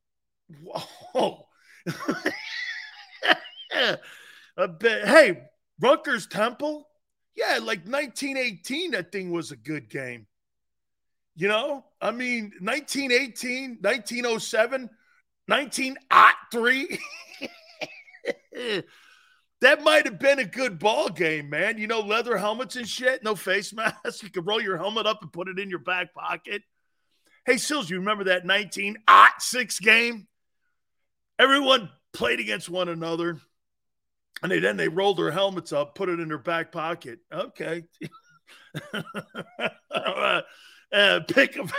Speaker 1: Whoa. I bet, hey, Rutgers Temple, yeah, like 1918, that thing was a good game. You know, I mean, 1918, 1907, 1903. that might have been a good ball game, man. You know, leather helmets and shit, no face mask. You could roll your helmet up and put it in your back pocket. Hey, Sills, you remember that 1906 game? Everyone played against one another. And they, then they rolled their helmets up, put it in their back pocket. Okay. uh, pick them.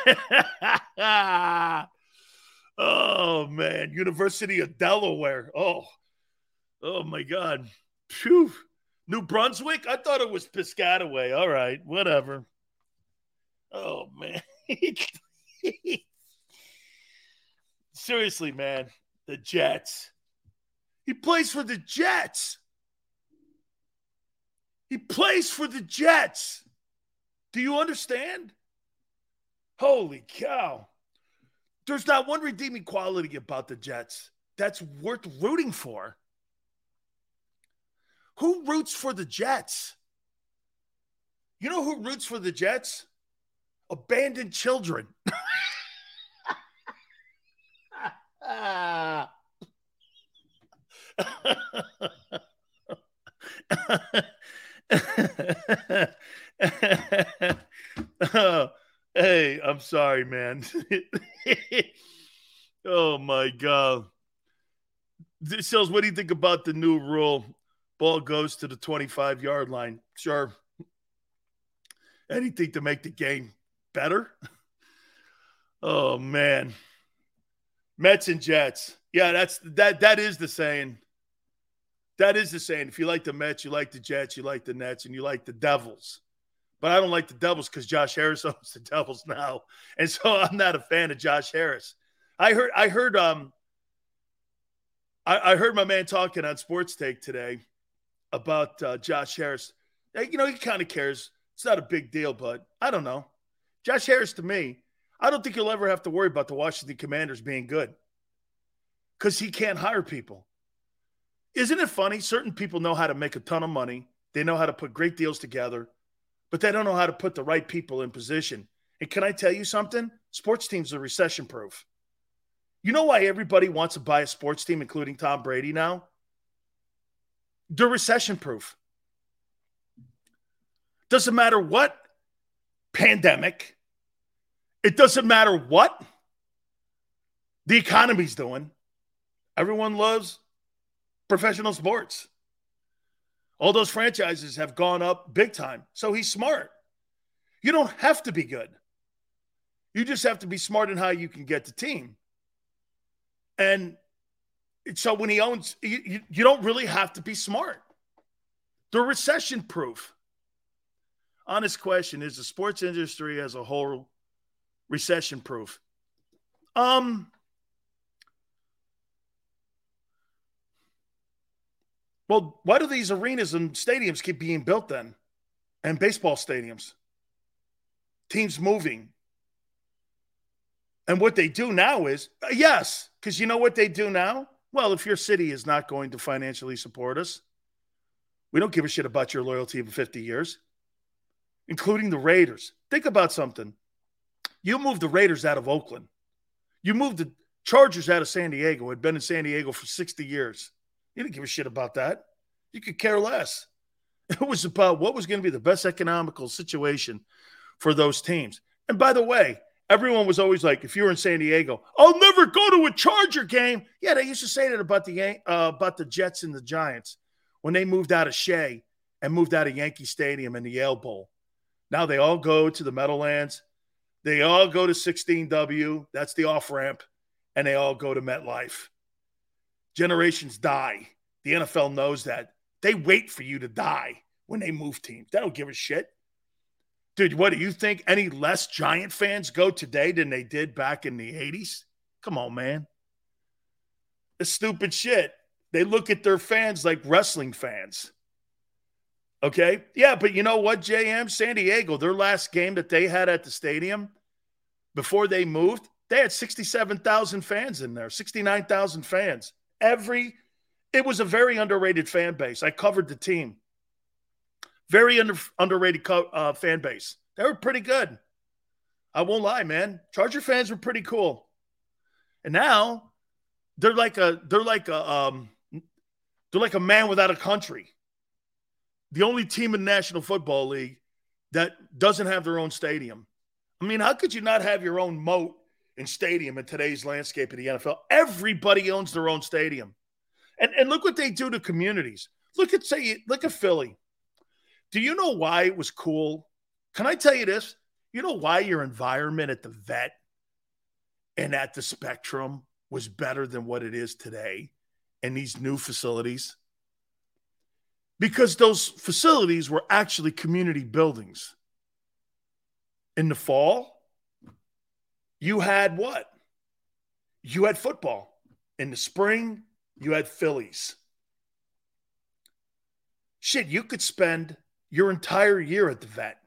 Speaker 1: oh, man. University of Delaware. Oh, oh, my God. Phew. New Brunswick? I thought it was Piscataway. All right, whatever. Oh, man. Seriously, man. The Jets. He plays for the Jets. He plays for the Jets. Do you understand? Holy cow. There's not one redeeming quality about the Jets that's worth rooting for. Who roots for the Jets? You know who roots for the Jets? Abandoned children. Oh, hey, I'm sorry, man. oh my god. Sills, what do you think about the new rule? Ball goes to the 25 yard line. Sure. Anything to make the game better? Oh man. Mets and Jets. Yeah, that's that that is the saying. That is the saying. If you like the Mets, you like the Jets, you like the Nets, and you like the Devils. But I don't like the Devils because Josh Harris owns the Devils now, and so I'm not a fan of Josh Harris. I heard I heard um I, I heard my man talking on Sports Take today about uh, Josh Harris. You know, he kind of cares. It's not a big deal, but I don't know. Josh Harris to me, I don't think you'll ever have to worry about the Washington Commanders being good because he can't hire people. Isn't it funny? Certain people know how to make a ton of money, they know how to put great deals together, but they don't know how to put the right people in position. And can I tell you something? Sports teams are recession proof. You know why everybody wants to buy a sports team, including Tom Brady now? They're recession proof. Doesn't matter what pandemic, it doesn't matter what the economy's doing. Everyone loves professional sports. All those franchises have gone up big time. So he's smart. You don't have to be good. You just have to be smart in how you can get the team. And so when he owns, you, you don't really have to be smart. They're recession proof. Honest question is the sports industry as a whole recession proof? Um, Well, why do these arenas and stadiums keep being built then? And baseball stadiums? Teams moving. And what they do now is, yes, because you know what they do now? Well, if your city is not going to financially support us, we don't give a shit about your loyalty of 50 years, including the Raiders. Think about something. You moved the Raiders out of Oakland. You moved the Chargers out of San Diego, had been in San Diego for 60 years. You didn't give a shit about that. You could care less. It was about what was going to be the best economical situation for those teams. And by the way, everyone was always like, if you were in San Diego, I'll never go to a Charger game. Yeah, they used to say that about the uh, about the Jets and the Giants when they moved out of Shea and moved out of Yankee Stadium and the Yale Bowl. Now they all go to the Meadowlands. They all go to 16W. That's the off ramp. And they all go to MetLife. Generations die. The NFL knows that. They wait for you to die when they move teams. They don't give a shit. Dude, what do you think? Any less Giant fans go today than they did back in the 80s? Come on, man. It's stupid shit. They look at their fans like wrestling fans. Okay. Yeah, but you know what, JM? San Diego, their last game that they had at the stadium before they moved, they had 67,000 fans in there, 69,000 fans. Every, it was a very underrated fan base. I covered the team. Very under, underrated co- uh, fan base. They were pretty good. I won't lie, man. Charger fans were pretty cool. And now they're like a they're like a um they're like a man without a country. The only team in the National Football League that doesn't have their own stadium. I mean, how could you not have your own moat and stadium in today's landscape of the NFL? Everybody owns their own stadium. And and look what they do to communities. Look at say look at Philly. Do you know why it was cool? Can I tell you this? You know why your environment at the vet and at the spectrum was better than what it is today in these new facilities? Because those facilities were actually community buildings. In the fall, you had what? You had football. In the spring, you had Phillies. Shit, you could spend your entire year at the vet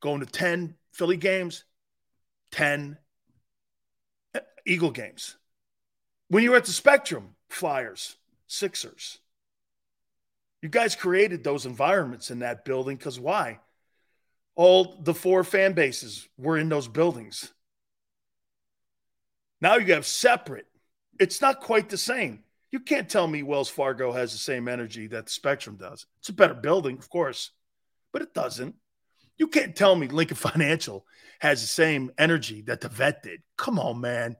Speaker 1: going to 10 Philly games, 10 Eagle games. When you were at the Spectrum, Flyers, Sixers. You guys created those environments in that building because why? All the four fan bases were in those buildings. Now you have separate. It's not quite the same. You can't tell me Wells Fargo has the same energy that the Spectrum does. It's a better building, of course, but it doesn't. You can't tell me Lincoln Financial has the same energy that the vet did. Come on, man.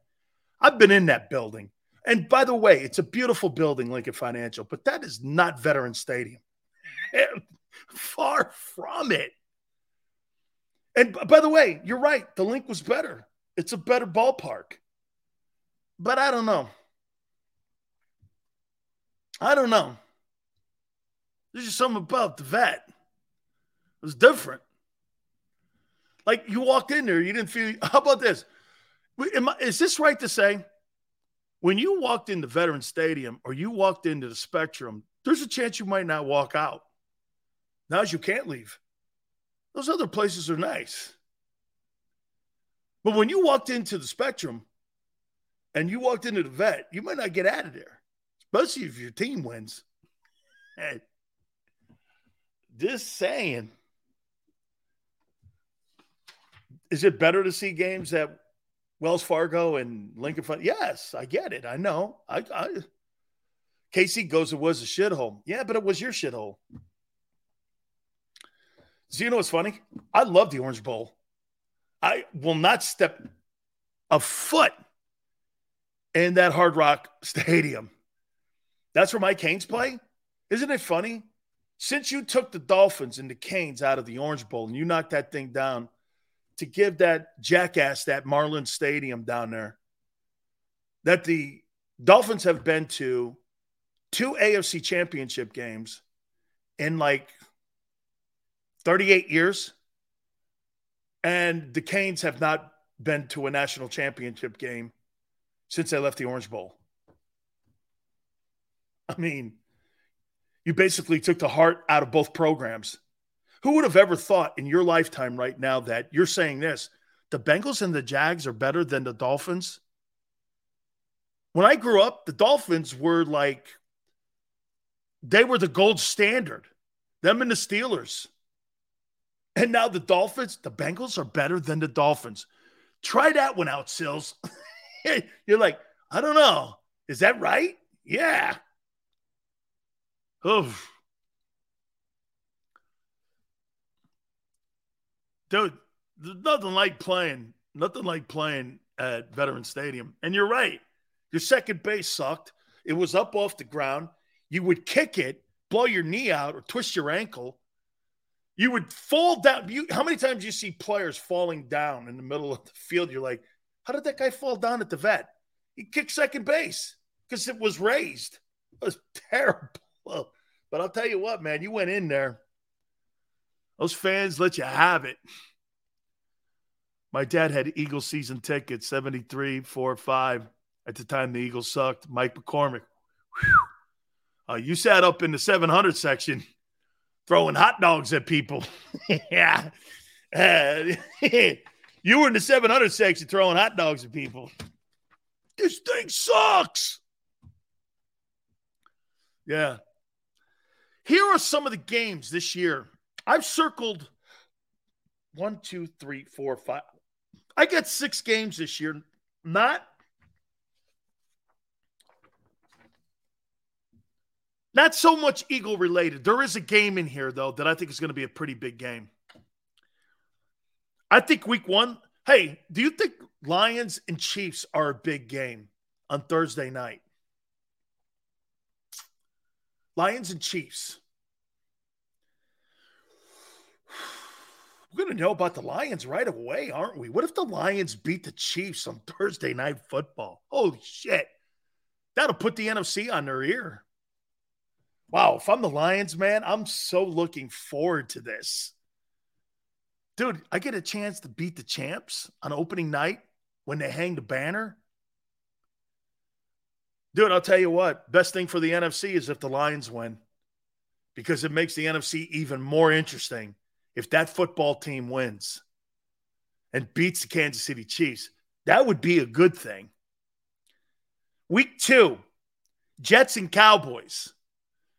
Speaker 1: I've been in that building. And by the way, it's a beautiful building, Lincoln Financial, but that is not Veteran Stadium. Far from it. And by the way, you're right. The Linc was better. It's a better ballpark. But I don't know. I don't know. There's just something about the vet. It was different. Like you walked in there, you didn't feel. How about this? I, is this right to say? When you walked into Veteran Stadium or you walked into the Spectrum, there's a chance you might not walk out. Now, as you can't leave. Those other places are nice. But when you walked into the Spectrum and you walked into the vet, you might not get out of there, especially if your team wins. Hey, just saying. Is it better to see games at Wells Fargo and Lincoln Fund? Yes, I get it. I know. I, I KC goes, it was a shithole. Yeah, but it was your shithole. So you know what's funny? I love the Orange Bowl. I will not step a foot in that Hard Rock Stadium. That's where my Canes play. Isn't it funny? Since you took the Dolphins and the Canes out of the Orange Bowl and you knocked that thing down to give that jackass that Marlin Stadium down there, that the Dolphins have been to two AFC championship games in like 38 years. And the Canes have not been to a national championship game since they left the Orange Bowl. I mean, you basically took the heart out of both programs. Who would have ever thought in your lifetime right now that you're saying this? The Bengals and the Jags are better than the Dolphins? When I grew up, the Dolphins were like, they were the gold standard. Them and the Steelers. And now the Dolphins, the Bengals are better than the Dolphins. Try that one out, Sills. You're like, I don't know. Is that right? Yeah. Oof. Dude, there's nothing like playing, nothing like playing at Veteran Stadium. And you're right. Your second base sucked. It was up off the ground. You would kick it, blow your knee out, or twist your ankle. You would fall down. You, how many times do you see players falling down in the middle of the field? You're like, how did that guy fall down at the vet? He kicked second base because it was raised. It was terrible. But I'll tell you what, man, you went in there. Those fans let you have it. My dad had Eagle season tickets, 73, 4, 5. At the time, the Eagles sucked. Mike McCormack. Uh, you sat up in the 700 section throwing hot dogs at people. yeah. Uh, you were in the 700 section throwing hot dogs at people. This thing sucks. Yeah. Here are some of the games this year. I've circled one, two, three, four, five. I got six games this year. Not not so much Eagle related. There is a game in here though that I think is going to be a pretty big game. I think week one. Hey, do you think Lions and Chiefs are a big game on Thursday night? Lions and Chiefs. We're going to know about the Lions right away, aren't we? What if the Lions beat the Chiefs on Thursday night football? Holy shit. That'll put the NFC on their ear. Wow, if I'm the Lions, man, I'm so looking forward to this. Dude, I get a chance to beat the champs on opening night when they hang the banner. Dude, I'll tell you what, best thing for the NFC is if the Lions win because it makes the NFC even more interesting if that football team wins and beats the Kansas City Chiefs. That would be a good thing. Week two, Jets and Cowboys.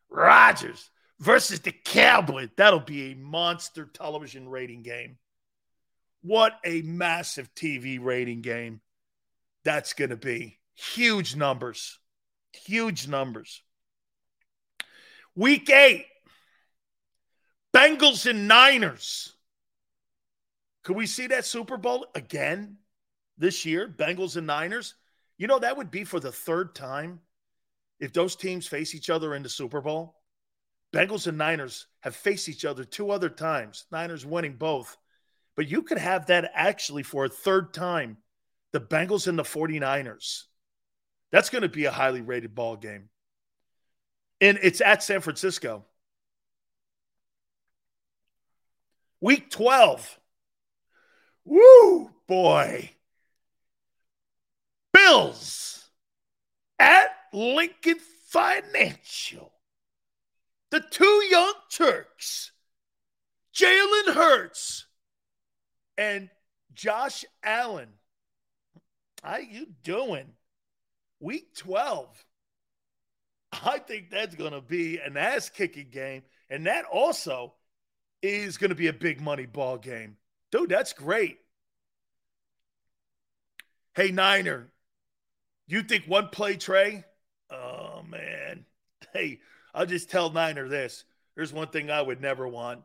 Speaker 1: Rodgers versus the Cowboys. That'll be a monster television rating game. What a massive TV rating game that's going to be. Huge numbers. Huge numbers. Week eight, Bengals and Niners. Could we see that Super Bowl again this year? Bengals and Niners? You know, that would be for the third time if those teams face each other in the Super Bowl. Bengals and Niners have faced each other two other times, Niners winning both. But you could have that actually for a third time the Bengals and the 49ers. That's going to be a highly rated ball game. And it's at San Francisco. Week 12. Woo, boy. Bills at Lincoln Financial. The two young Turks, Jalen Hurts and Josh Allen. How you doing? Week 12. I think that's going to be an ass kicking game. And that also is going to be a big money ball game. Dude, that's great. Hey, Niner, you think one play Trey? Oh, man. Hey, I'll just tell Niner this. There's one thing I would never want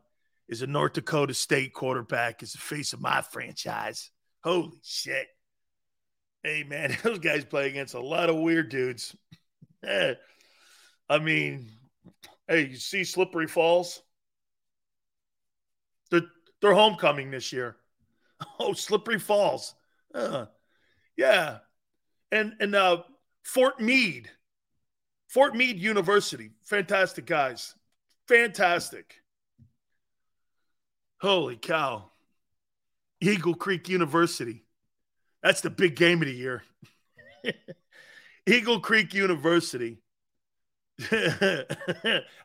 Speaker 1: is a North Dakota State quarterback as the face of my franchise. Holy shit. Hey, man, those guys play against a lot of weird dudes. I mean, hey, you see Slippery Falls? They're, they're homecoming this year. Oh, Slippery Falls. Uh, yeah. And, and uh, Fort Meade. Fort Meade University. Fantastic guys. Fantastic. Holy cow. Eagle Creek University. That's the big game of the year. Eagle Creek University.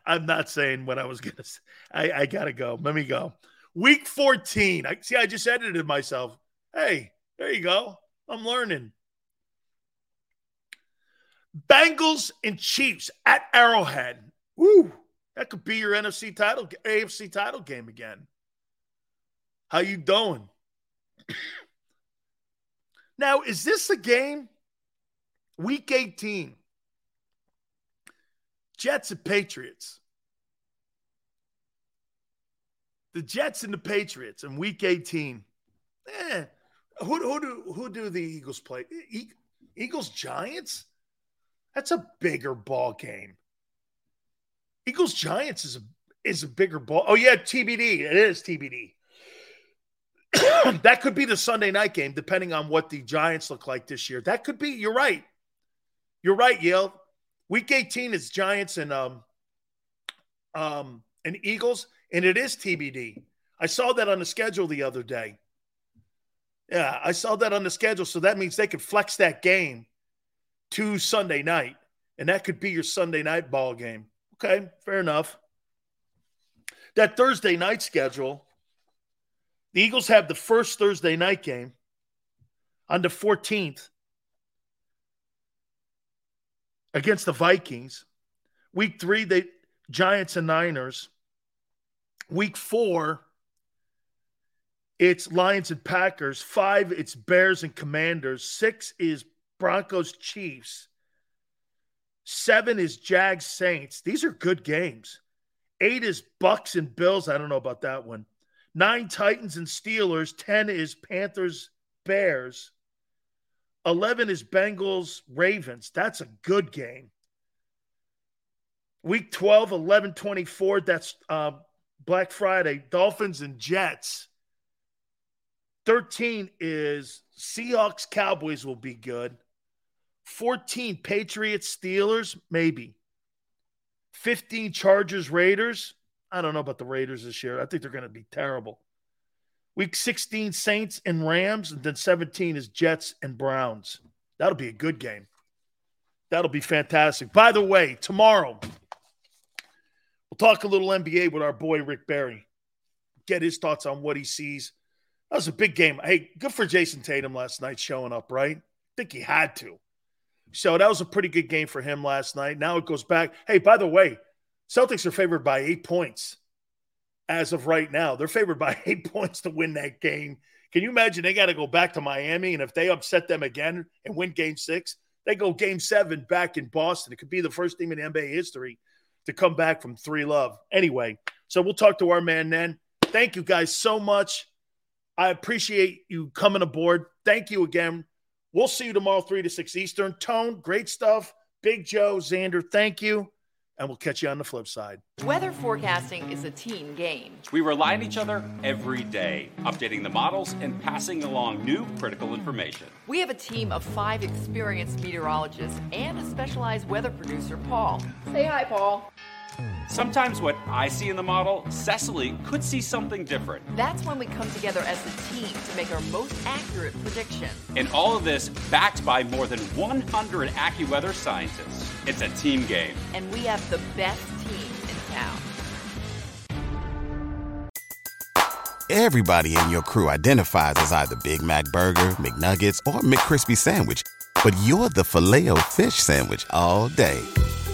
Speaker 1: I'm not saying what I was gonna say. I, I gotta go. Let me go. Week 14. I see I just edited myself. Hey, there you go. I'm learning. Bengals and Chiefs at Arrowhead. Woo! That could be your NFC title, AFC title game again. How you doing? Now, is this a game? Week 18. Jets and Patriots. The Jets and the Patriots in week 18. Eh, who, who do who do the Eagles play? Eagles Giants? That's a bigger ball game. Eagles Giants is a is a bigger ball. Oh yeah, TBD. It is TBD. that could be the Sunday night game, depending on what the Giants look like this year. That could be. You're right. You're right, Yale. Week 18 is Giants and um um and Eagles, and it is TBD. I saw that on the schedule the other day. Yeah, I saw that on the schedule, so that means they could flex that game to Sunday night, and that could be your Sunday night ball game. Okay, fair enough. That Thursday night schedule, the Eagles have the first Thursday night game on the 14th against the Vikings. Week three, they Giants and Niners. Week four, it's Lions and Packers. Five, it's Bears and Commanders. Six is Broncos Chiefs. Seven is Jags Saints. These are good games. Eight is Bucs and Bills. I don't know about that one. Nine Titans and Steelers. Ten is Panthers Bears. Eleven is Bengals Ravens. That's a good game. Week 12, 11 24. That's uh, Black Friday. Dolphins and Jets. 13 is Seahawks Cowboys will be good. 14 Patriots Steelers, maybe. 15 Chargers Raiders. I don't know about the Raiders this year. I think they're going to be terrible. Week 16 Saints and Rams, and then 17 is Jets and Browns. That'll be a good game. That'll be fantastic. By the way, tomorrow we'll talk a little NBA with our boy Rick Barry. Get his thoughts on what he sees. That was a big game. Hey, good for Jayson Tatum last night showing up, right? I think he had to. So that was a pretty good game for him last night. Now it goes back. Hey, by the way, Celtics are favored by eight points as of right now. They're favored by eight points to win that game. Can you imagine they got to go back to Miami? And if they upset them again and win game six, they go game seven back in Boston. It could be the first team in NBA history to come back from three love. Anyway, so we'll talk to our man then. Thank you guys so much. I appreciate you coming aboard. Thank you again. We'll see you tomorrow, 3 to 6 Eastern. Tone, great stuff. Big Joe, Xander, thank you. And we'll catch you on the flip side.
Speaker 6: Weather forecasting is a team game.
Speaker 7: We rely on each other every day, updating the models and passing along new critical information.
Speaker 6: We have a team of five experienced meteorologists and a specialized weather producer, Paul. Say hi, Paul.
Speaker 7: Sometimes what I see in the model, Cecily could see something different.
Speaker 6: That's when we come together as a team to make our most accurate prediction.
Speaker 7: And all of this backed by more than 100 AccuWeather scientists. It's a team game.
Speaker 6: And we have the best team in town.
Speaker 8: Everybody in your crew identifies as either Big Mac Burger, McNuggets, or McCrispy Sandwich. But you're the Filet-O-Fish Sandwich all day.